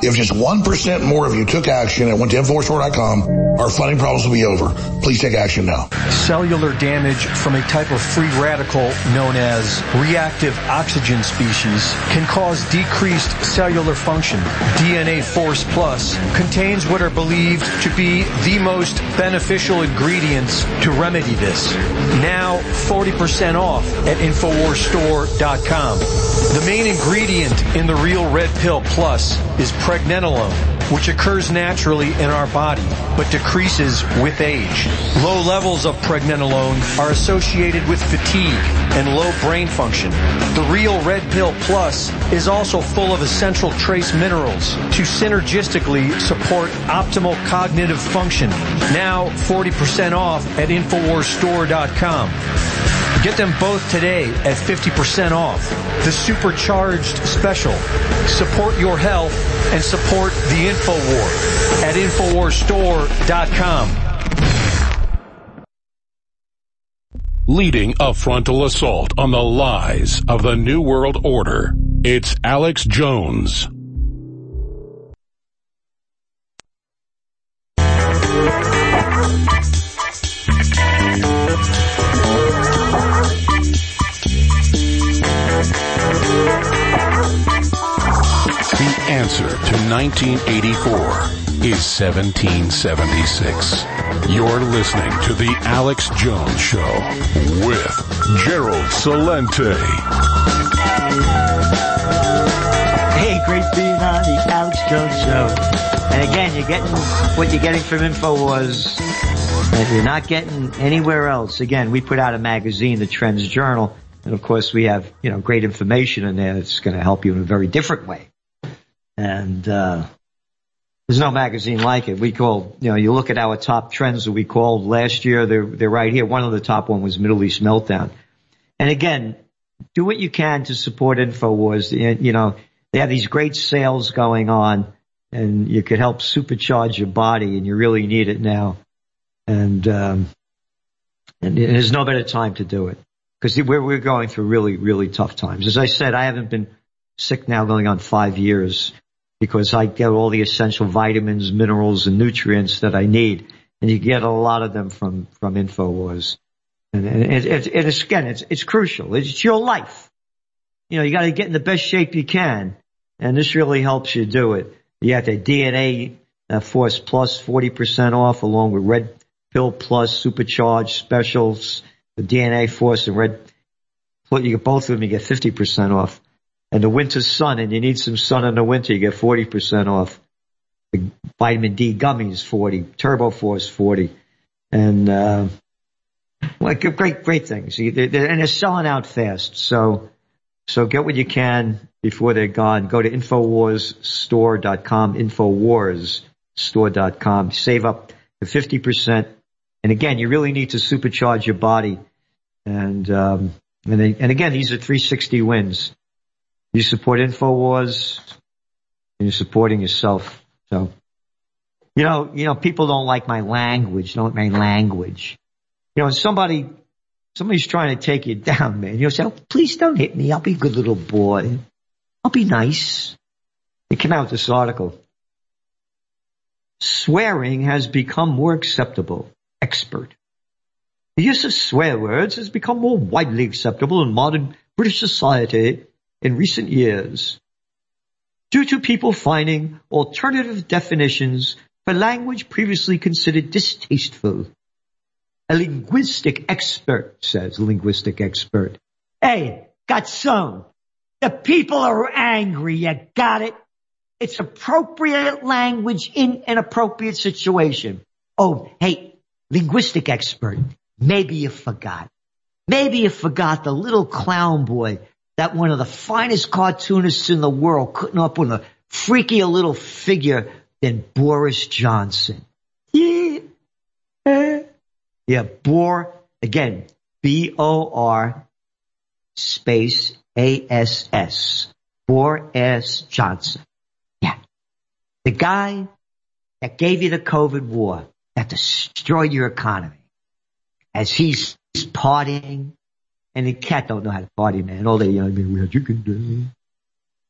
If just 1% more of you took action and went to InfoWarsStore.com, our funding problems will be over. Please take action now. Cellular damage from a type of free radical known as reactive oxygen species can cause decreased cellular function. DNA Force Plus contains what are believed to be the most beneficial ingredients to remedy this. Now 40% off at InfoWarsStore.com. The main ingredient in the Real Red Pill Plus is pregnenolone, which occurs naturally in our body, but decreases with age. Low levels of pregnenolone are associated with fatigue and low brain function. The Real Red Pill Plus is also full of essential trace minerals to synergistically support optimal cognitive function. Now 40% off at InfoWarsStore.com. Get them both today at 50% off. The supercharged special. Support your health and support the InfoWar at InfoWarsStore.com. Leading a frontal assault on the lies of the New World Order. It's Alex Jones. Answer to 1984 is 1776. You're listening to The Alex Jones Show with Gerald Celente. Hey, great being on the Alex Jones Show. And again, you're getting what you're getting from InfoWars that you're not getting anywhere else. Again, we put out a magazine, the Trends Journal, and of course we have, you know, great information in there that's going to help you in a very different way. And, uh, there's no magazine like it. We call, you know, you look at our top trends that we called last year, they're, they're right here. One of the top one was Middle East Meltdown. And again, do what you can to support InfoWars. You know, they have these great sales going on and you could help supercharge your body and you really need it now. And, um, and there's no better time to do it because we're, we're going through really, really tough times. As I said, I haven't been sick now going on five years because I get all the essential vitamins, minerals, and nutrients that I need. And you get a lot of them from, from InfoWars. And, and it, it, it is, again, it's, it's crucial. It's your life. You know, you got to get in the best shape you can. And this really helps you do it. You have the DNA uh, Force Plus 40% off along with Red Pill Plus Supercharged Specials, the DNA Force and Red. You get both of them, you get 50% off and the winter sun and you need some sun in the winter, you get 40% off. The vitamin D gummies 40, Turbo Force 40, and, uh, like great, great things. And they're selling out fast. So, so get what you can before they're gone. Go to InfoWarsStore.com, InfoWarsStore.com. Save up to 50%. And again, you really need to supercharge your body. And, um, and, they, and again, these are 360 wins. You support InfoWars and you're supporting yourself. So, you know, you know, people don't like my language, don't like my language. You know, somebody, somebody's trying to take you down, man. You'll say, oh, please don't hit me. I'll be a good little boy. I'll be nice. It came out with this article. Swearing has become more acceptable. Expert. The use of swear words has become more widely acceptable in modern British society in recent years due to people finding alternative definitions for language previously considered distasteful. A linguistic expert says, linguistic expert. Hey, got some. The people are angry. You got it. It's appropriate language in an appropriate situation. Oh, hey, linguistic expert. Maybe you forgot. Maybe you forgot the little clown boy that one of the finest cartoonists in the world couldn't up with a freakier little figure than Boris Johnson. Yeah. Uh, yeah, Bor, again, B-O-R space A-S-S. Boris Johnson. Yeah. The guy that gave you the COVID war, that destroyed your economy, as he's partying and the cat don't know how to party, man. All day, you know, I mean, you can do.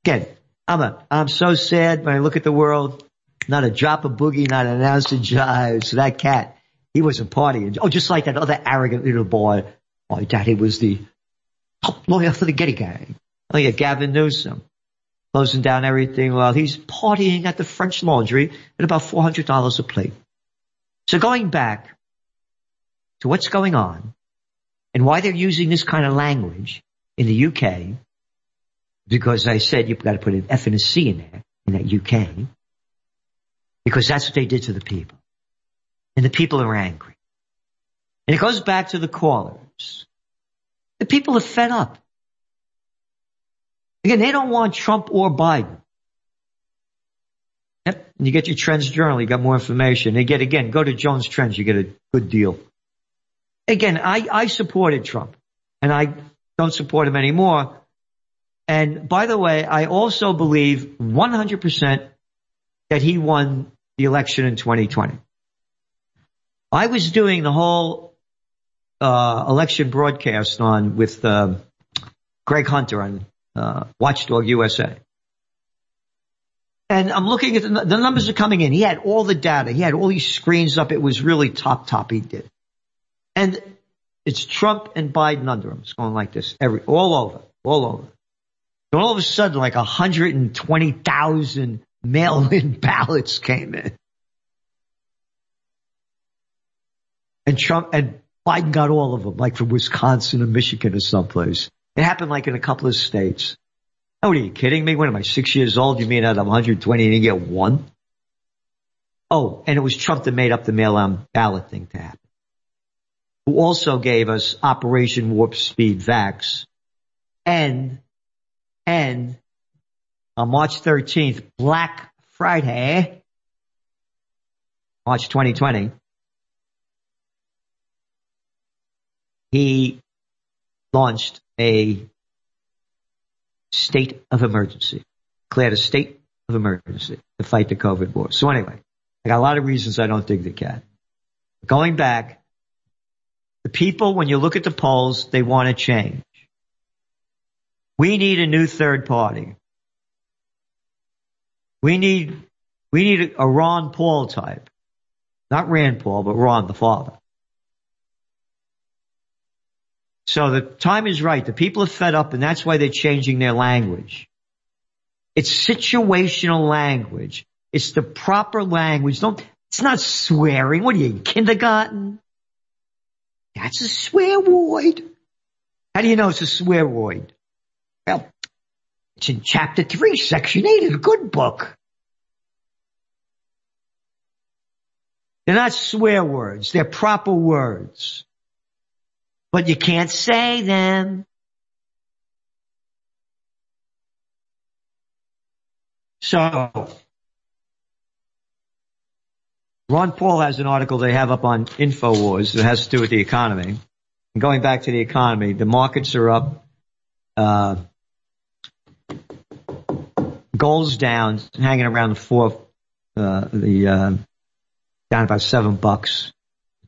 Again, I'm a, I'm so sad when I look at the world. Not a drop of boogie, not an ounce of jive. So that cat, he wasn't partying. Oh, just like that other arrogant little boy. My daddy was the top lawyer for the Getty Gang. Oh yeah, Gavin Newsom. Closing down everything while he's partying at the French Laundry at about $400 a plate. So going back to what's going on, and why they're using this kind of language in the UK, because I said you've got to put an F and a C in there, in that UK, because that's what they did to the people. And the people are angry. And it goes back to the callers. The people are fed up. Again, they don't want Trump or Biden. Yep. And you get your Trends Journal, you got more information. You get, again, go to Jones Trends, you get a good deal. Again, I, I supported Trump. and I don't support him anymore. And by the way, I also believe 100% that he won the election in 2020. I was doing the whole uh, election broadcast on with uh, Greg Hunter on uh, Watchdog USA. And I'm looking at the, the numbers are coming in. He had all the data. He had all these screens up. It was really top, top he did. And it's Trump and Biden under him. It's going like this every, all over, all over. And all of a sudden, like 120,000 mail-in ballots came in. And Trump and Biden got all of them, like from Wisconsin or Michigan or someplace. It happened like in a couple of states. Oh, are you kidding me? When am I six years old? You mean out of 120 and you get one? Oh, and it was Trump that made up the mail-in ballot thing to happen. Who also gave us Operation Warp Speed Vax and, and on March 13th, Black Friday, March 2020, he launched a state of emergency, declared a state of emergency to fight the COVID war. So anyway, I got a lot of reasons I don't dig the cat. Going back, the people, when you look at the polls, they want to change. We need a new third party. We need, we need a Ron Paul type. Not Rand Paul, but Ron the father. So the time is right. The people are fed up and that's why they're changing their language. It's situational language. It's the proper language. Don't, it's not swearing. What are you, kindergarten? That's a swear word. How do you know it's a swear word? Well, it's in chapter three, section eight of the good book. They're not swear words. They're proper words but you can't say them. So, Ron Paul has an article they have up on InfoWars that has to do with the economy. And going back to the economy, the markets are up, uh, gold's down, hanging around the four, uh, the, uh, down about seven bucks,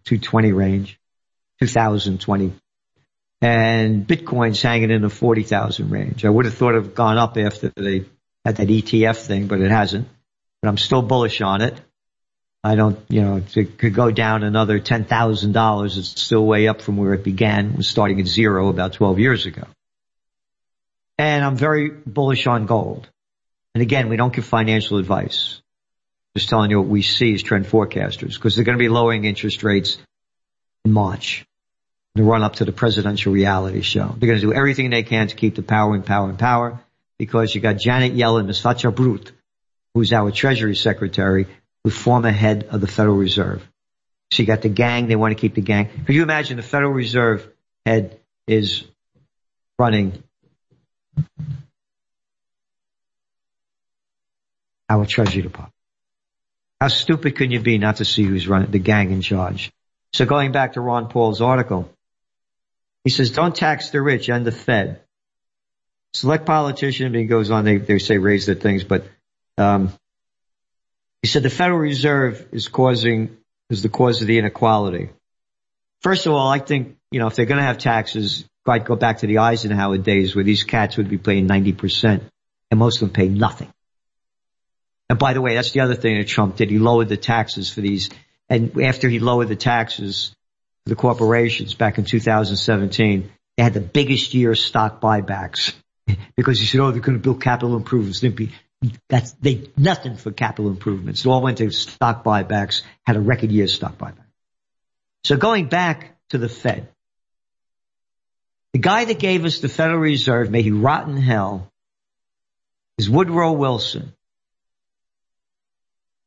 220 range. 2020. And Bitcoin's hanging in the 40,000 range. I would have thought it would have gone up after they had that ETF thing, but it hasn't. But I'm still bullish on it. I don't, you know, it could go down another $10,000. It's still way up from where it began. It was starting at zero about 12 years ago. And I'm very bullish on gold. And again, we don't give financial advice. Just telling you what we see as trend forecasters because they're going to be lowering interest rates in March the run up to the presidential reality show. They're going to do everything they can to keep the power and power and power because you got Janet Yellen, Ms. Fatja Brut, who's our Treasury Secretary, who's former head of the Federal Reserve. So you got the gang, they want to keep the gang. Could you imagine the Federal Reserve head is running our Treasury Department? How stupid can you be not to see who's running the gang in charge? So going back to Ron Paul's article, he says, don't tax the rich and the Fed. Select politician, he goes on, they, they say raise their things, but, um, he said the Federal Reserve is causing, is the cause of the inequality. First of all, I think, you know, if they're going to have taxes, I'd go back to the Eisenhower days where these cats would be paying 90% and most of them pay nothing. And by the way, that's the other thing that Trump did. He lowered the taxes for these, and after he lowered the taxes, for the corporations back in 2017, they had the biggest year of stock buybacks because he said, oh, they're going to build capital improvements. Be, that's they nothing for capital improvements. It all went to stock buybacks, had a record year stock buyback. So going back to the Fed, the guy that gave us the Federal Reserve, may he rot in hell, is Woodrow Wilson.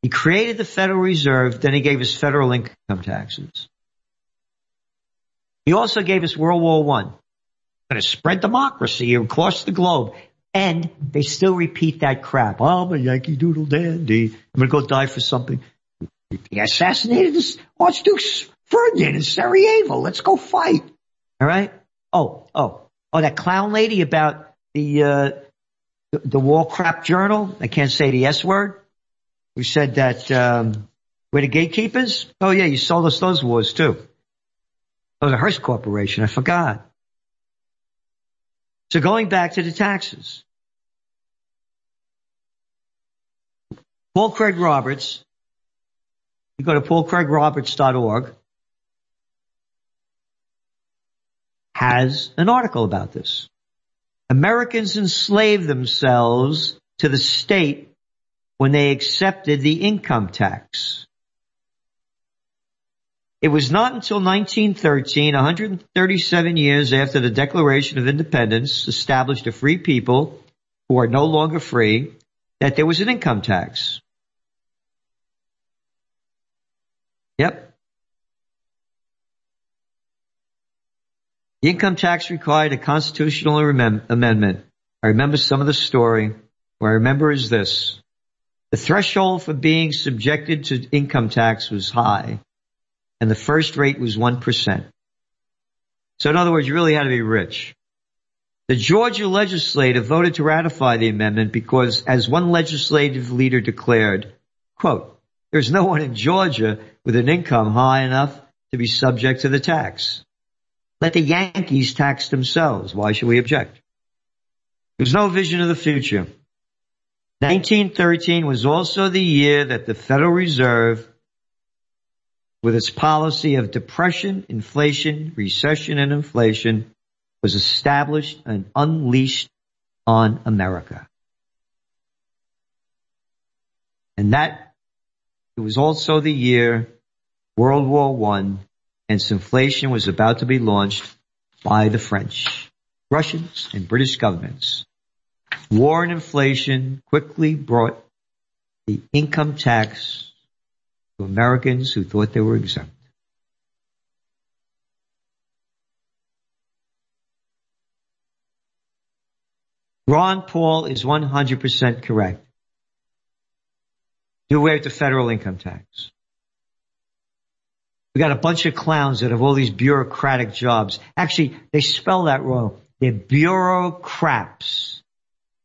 He created the Federal Reserve, then he gave us federal income taxes. He also gave us World War One. Going to spread democracy across the globe. And they still repeat that crap. Oh, I'm a Yankee Doodle Dandy. I'm going to go die for something. He assassinated this Archduke Ferdinand in Sarajevo. Let's go fight. All right. Oh, oh, oh, that clown lady about the, uh, the, the wall crap journal. I can't say the S word. Who said that, um, we're the gatekeepers? Oh yeah, you sold us those wars too. Oh, the Hearst Corporation. I forgot. So going back to the taxes. Paul Craig Roberts, you go to paulcraigroberts.org, has an article about this. Americans enslaved themselves to the state when they accepted the income tax. It was not until 1913, 137 years after the Declaration of Independence established a free people who are no longer free, that there was an income tax. Yep. The income tax required a constitutional amendment. I remember some of the story. What I remember is this. The threshold for being subjected to income tax was high, and the first rate was 1%. So in other words, you really had to be rich. The Georgia legislature voted to ratify the amendment because, as one legislative leader declared, quote, there's no one in Georgia with an income high enough to be subject to the tax. Let the Yankees tax themselves. Why should we object? There's no vision of the future. 1913 was also the year that the Federal Reserve, with its policy of depression, inflation, recession, and inflation, was established and unleashed on America. And that it was also the year World War One and inflation was about to be launched by the French, Russians, and British governments. War and inflation quickly brought the income tax Americans who thought they were exempt. Ron Paul is 100% correct. Do away with the federal income tax. We got a bunch of clowns that have all these bureaucratic jobs. Actually, they spell that wrong. They're bureaucrats.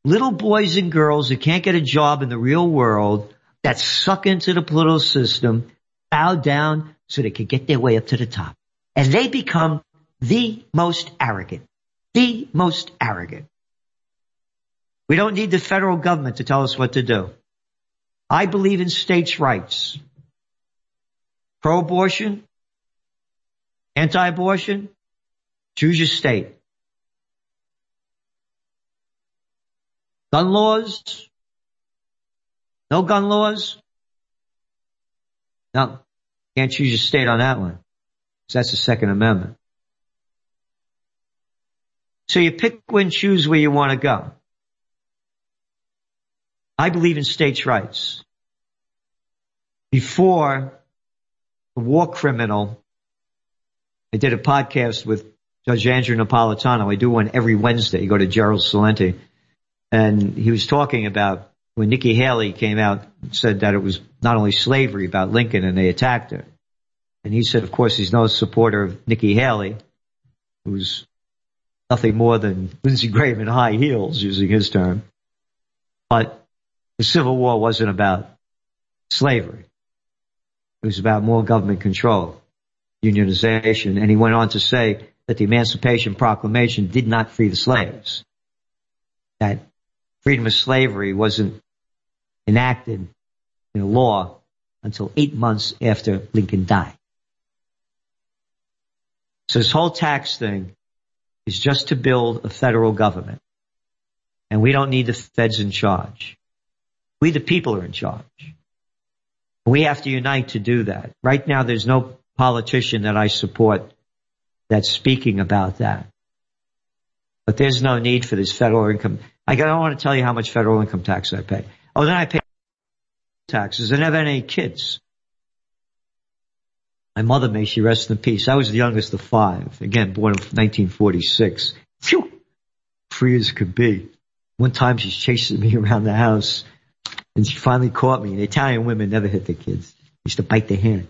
Little boys and girls that can't get a job in the real world that suck into the political system, bow down so they can get their way up to the top. And they become the most arrogant. The most arrogant. We don't need the federal government to tell us what to do. I believe in states' rights. Pro-abortion, anti-abortion, choose your state. Gun laws, no gun laws. No, can't choose your state on that one. That's the Second Amendment. So you pick and choose where you want to go. I believe in states' rights. Before the war criminal, I did a podcast with Judge Andrew Napolitano. I do one every Wednesday. You go to Gerald Celente. And he was talking about when Nikki Haley came out and said that it was not only slavery about Lincoln and they attacked her. And he said, of course, he's no supporter of Nikki Haley, who's nothing more than Lindsey Graham in high heels, using his term. But the Civil War wasn't about slavery. It was about more government control, unionization, and he went on to say that the Emancipation Proclamation did not free the slaves. That freedom of slavery wasn't enacted in law until eight months after Lincoln died. So this whole tax thing is just to build a federal government. And we don't need the feds in charge. We the people are in charge. We have to unite to do that. Right now there's no politician that I support that's speaking about that. But there's no need for this federal income. I don't want to tell you how much federal income tax I pay. Oh, then I pay taxes. I had any kids. My mother, may she rest in peace. I was the youngest of five. Again, born in 1946. Phew! Free as could be. One time she's chasing me around the house and she finally caught me. The Italian women never hit their kids. They used to bite their hand.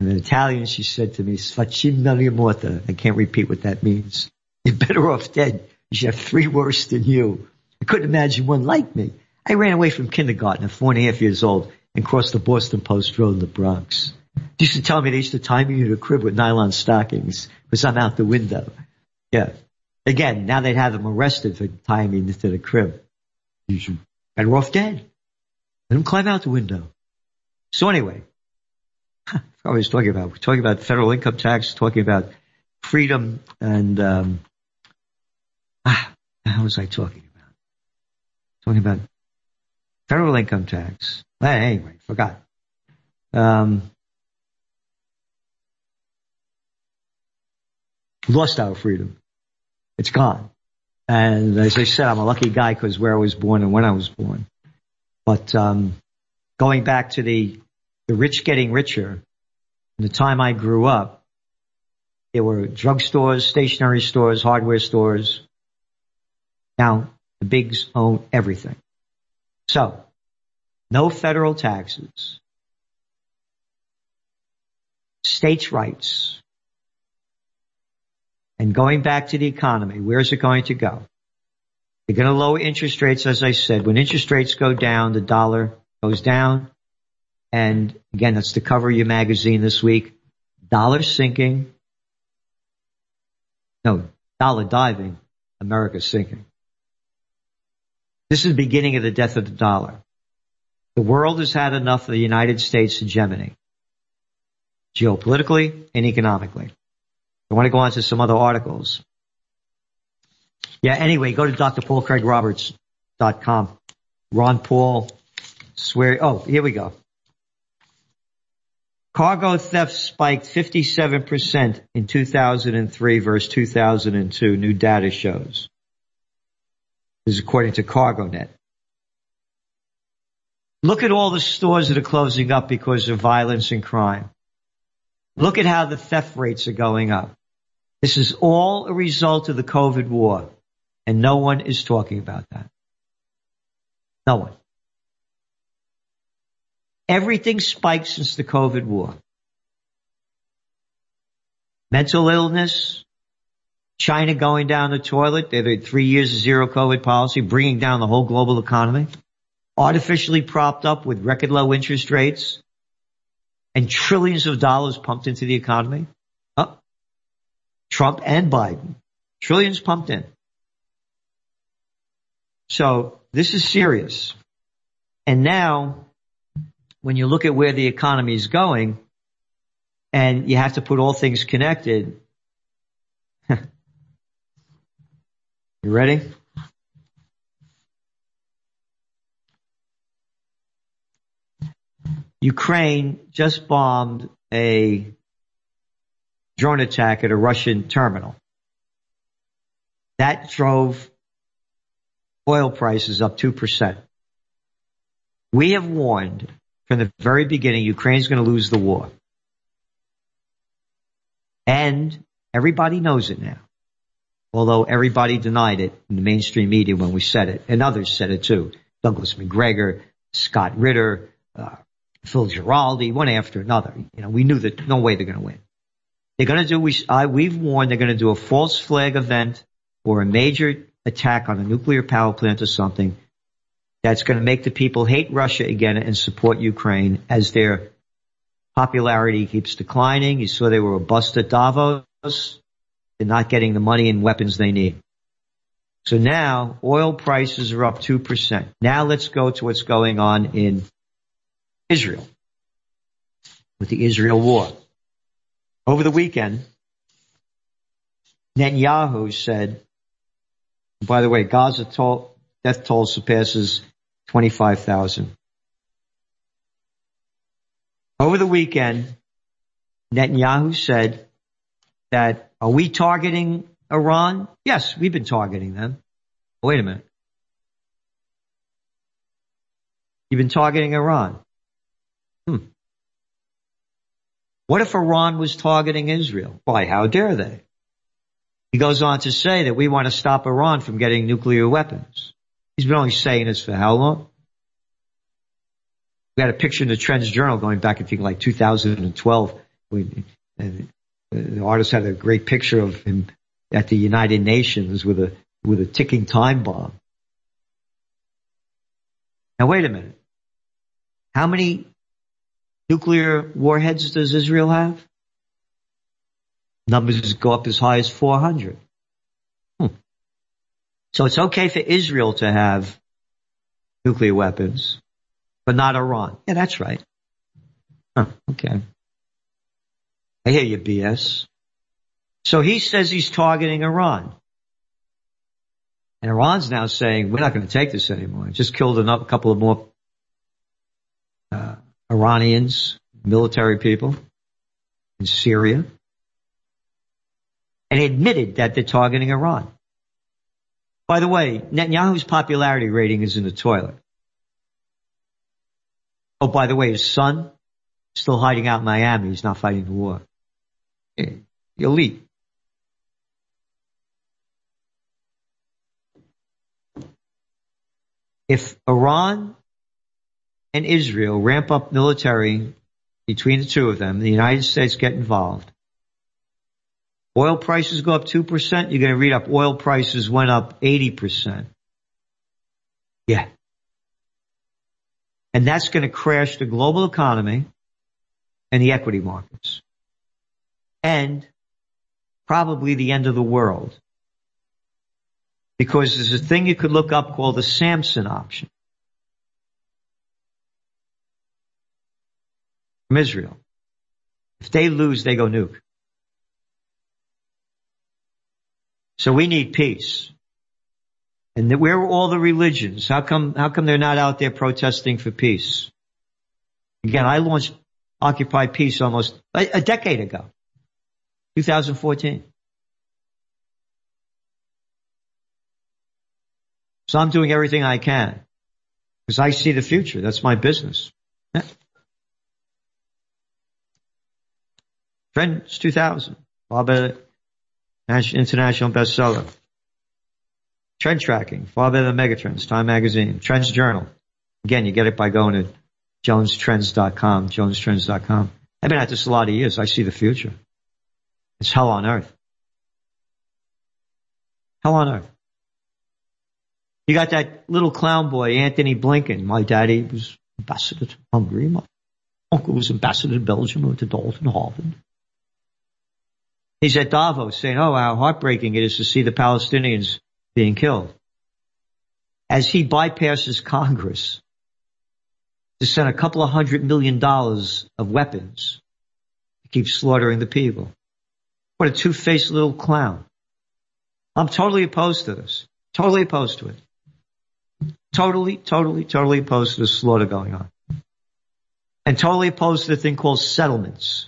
And in Italian, she said to me, Sfacimali morta. I can't repeat what that means. You're better off dead. You should have three worse than you. I couldn't imagine one like me. I ran away from kindergarten at four and a half years old and crossed the Boston Post Road in the Bronx. They used to tell me they used to tie me in a crib with nylon stockings because I'm out the window. Yeah. Again, now they'd have them arrested for tying me into the crib. You should off dead. Let him climb out the window. So anyway, I was talking about. We're talking about federal income tax, talking about freedom, and um, ah, how was I talking? Talking about federal income tax. Anyway, forgot. Um, lost our freedom. It's gone. And as I said, I'm a lucky guy because where I was born and when I was born. But um, going back to the the rich getting richer, in the time I grew up, there were drugstores, stationery stores, hardware stores. Now the bigs own everything. So, no federal taxes, states' rights, and going back to the economy, where's it going to go? They're going to lower interest rates, as I said. When interest rates go down, the dollar goes down. And again, that's the cover of your magazine this week. Dollar sinking. No, dollar diving. America sinking. This is the beginning of the death of the dollar. The world has had enough of the United States hegemony, geopolitically and economically. I want to go on to some other articles. Yeah, anyway, go to drpaulcraigroberts.com. Ron Paul swear, oh, here we go. Cargo theft spiked 57% in 2003 versus 2002, new data shows. Is according to CargoNet. Look at all the stores that are closing up because of violence and crime. Look at how the theft rates are going up. This is all a result of the COVID war, and no one is talking about that. No one. Everything spiked since the COVID war. Mental illness, China going down the toilet, they had three years of zero COVID policy, bringing down the whole global economy, artificially propped up with record low interest rates, and trillions of dollars pumped into the economy. Uh, Trump and Biden. Trillions pumped in. So this is serious. And now, when you look at where the economy is going, and you have to put all things connected, ready? Ukraine just bombed a drone attack at a Russian terminal. That drove oil prices up 2%. We have warned from the very beginning Ukraine is going to lose the war. And everybody knows it now. Although everybody denied it in the mainstream media when we said it, and others said it too. Douglas Macgregor, Scott Ritter, uh, Phil Giraldi, one after another. You know, we knew that no way they're going to win. They're going to do, we, I, we've warned they're going to do a false flag event or a major attack on a nuclear power plant or something that's going to make the people hate Russia again and support Ukraine as their popularity keeps declining. You saw they were a bust at Davos. They're not getting the money and weapons they need. So now oil prices are up 2%. Now let's go to what's going on in Israel with the Israel war. Over the weekend, Netanyahu said, by the way, Gaza toll, death toll surpasses 25,000. Over the weekend, Netanyahu said that, are we targeting Iran? Yes, we've been targeting them. Wait a minute. You've been targeting Iran. Hmm. What if Iran was targeting Israel? Why, how dare they? He goes on to say that we want to stop Iran from getting nuclear weapons. He's been only saying this for how long? We had a picture in the Trends Journal going back, I think, like 2012. We, and the artist had a great picture of him at the United Nations with a with a ticking time bomb. Now wait a minute. How many nuclear warheads does Israel have? Numbers go up as high as 400. Hmm. So it's okay for Israel to have nuclear weapons, but not Iran. Yeah, that's right. Huh, okay. I hear you, BS. So he says he's targeting Iran. And Iran's now saying, we're not going to take this anymore. Just killed a couple of more uh, Iranians, military people in Syria. And admitted that they're targeting Iran. By the way, Netanyahu's popularity rating is in the toilet. Oh, by the way, his son still hiding out in Miami. He's not fighting the war. Elite. If Iran and Israel ramp up military between the two of them, the United States get involved, oil prices go up 2%, you're going to read up oil prices went up 80%. Yeah. And that's going to crash the global economy and the equity markets. And probably the end of the world because there's a thing you could look up called the Samson option from Israel. If they lose, they go nuke. So we need peace. And where are all the religions? How come, how come they're not out there protesting for peace? Again, I launched Occupy Peace almost a, a decade ago, 2014. So I'm doing everything I can because I see the future. That's my business. Trends 2000, Bob international bestseller. Trend tracking, far better than Megatrends, Time Magazine, Trends Journal. Again, you get it by going to jonestrends.com, jonestrends.com. I've been at this a lot of years. I see the future. It's hell on earth. Hell on earth. You got that little clown boy, Antony Blinken. My daddy was ambassador to Hungary. My uncle was ambassador to Belgium. went to Dalton, Harvard. He's at Davos saying, oh, how heartbreaking it is to see the Palestinians being killed. As he bypasses Congress to send a couple of hundred million dollars of weapons to keep slaughtering the people. What a two-faced little clown. I'm totally opposed to this. Totally opposed to it. Totally, totally, totally opposed to the slaughter going on. And totally opposed to the thing called settlements.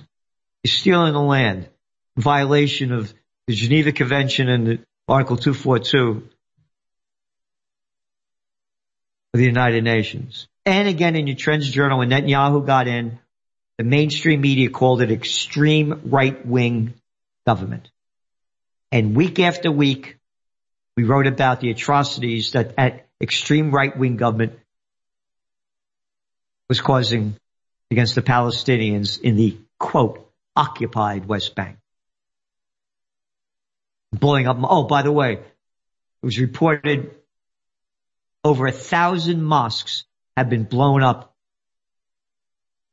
You're stealing the land, violation of the Geneva Convention and Article 242 of the United Nations. And again in your Trends Journal, when Netanyahu got in, the mainstream media called it extreme right-wing government. And week after week, we wrote about the atrocities that at extreme right-wing government was causing against the Palestinians in the quote, occupied West Bank. Blowing up, oh, by the way, it was reported over a thousand mosques have been blown up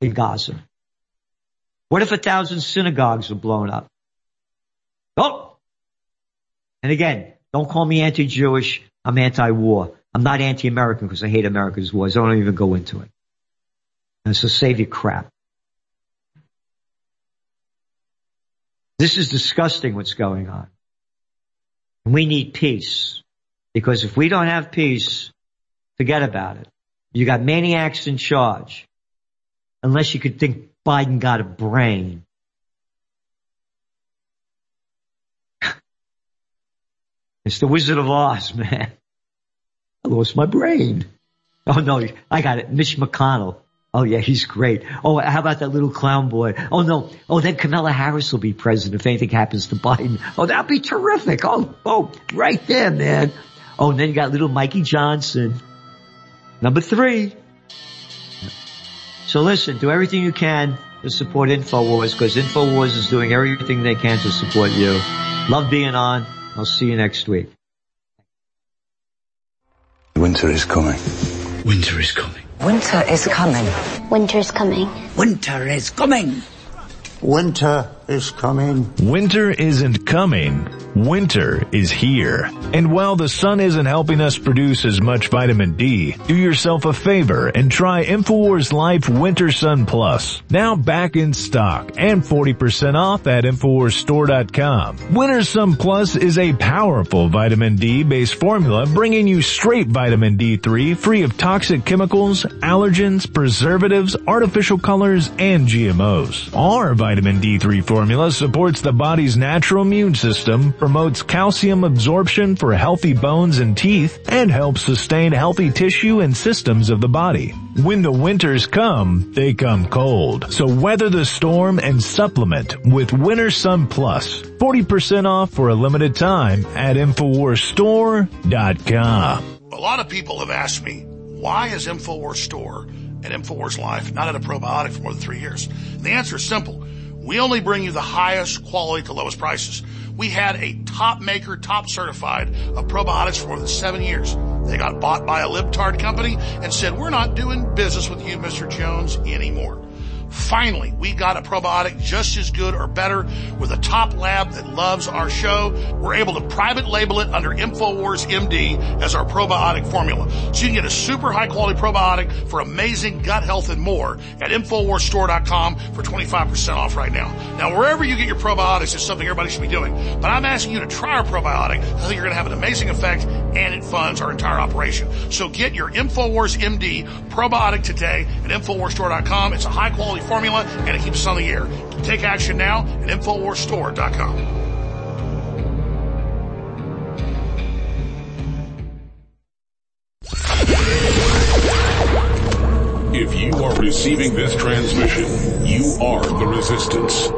in Gaza. What if a thousand synagogues were blown up? Oh! And again, don't call me anti-Jewish. I'm anti-war. I'm not anti-American because I hate America's wars. I don't even go into it. And so save your crap. This is disgusting what's going on. And we need peace. Because if we don't have peace, forget about it. You got maniacs in charge. Unless you could think Biden got a brain. It's the Wizard of Oz, man. I lost my brain. Oh no, I got it. Mitch McConnell. Oh yeah, he's great. Oh, how about that little clown boy? Oh no. Oh, then Kamala Harris will be president if anything happens to Biden. Oh, that'd be terrific. Oh, oh, right there, man. Oh, and then you got little Mikey Johnson. Number three. So listen, do everything you can to support InfoWars because InfoWars is doing everything they can to support you. Love being on. I'll see you next week. Winter is coming. Winter is coming. Winter is coming. Winter is coming. Winter is coming. Winter is coming. Winter isn't coming. Winter is here. And while the sun isn't helping us produce as much vitamin D, do yourself a favor and try InfoWars Life Winter Sun Plus. Now back in stock and 40% off at InfoWarsStore.com. Winter Sun Plus is a powerful vitamin D based formula bringing you straight vitamin D3 free of toxic chemicals, allergens, preservatives, artificial colors, and GMOs. Our vitamin D3 formula supports the body's natural immune system, promotes calcium absorption for healthy bones and teeth, and helps sustain healthy tissue and systems of the body. When the winters come, they come cold. So weather the storm and supplement with Winter Sun Plus. 40% off for a limited time at InfoWarsStore.com. A lot of people have asked me, why is InfoWars Store and InfoWars Life not at a probiotic for more than three years? And the answer is simple. We only bring you the highest quality to lowest prices. We had a top maker, top certified of probiotics for more than seven years. They got bought by a libtard company and said, we're not doing business with you, Mr. Jones, anymore. Finally, we got a probiotic just as good or better with a top lab that loves our show. We're able to private label it under InfoWars MD as our probiotic formula. So you can get a super high quality probiotic for amazing gut health and more at InfoWarsStore.com for 25% off right now. Now, wherever you get your probiotics is something everybody should be doing, but I'm asking you to try our probiotic. I think you're going to have an amazing effect and it funds our entire operation. So get your InfoWars MD probiotic today at InfoWarsStore.com. It's a high quality formula and it keeps us on the air. Take action now at InfoWarsStore.com. If you are receiving this transmission, you are the resistance.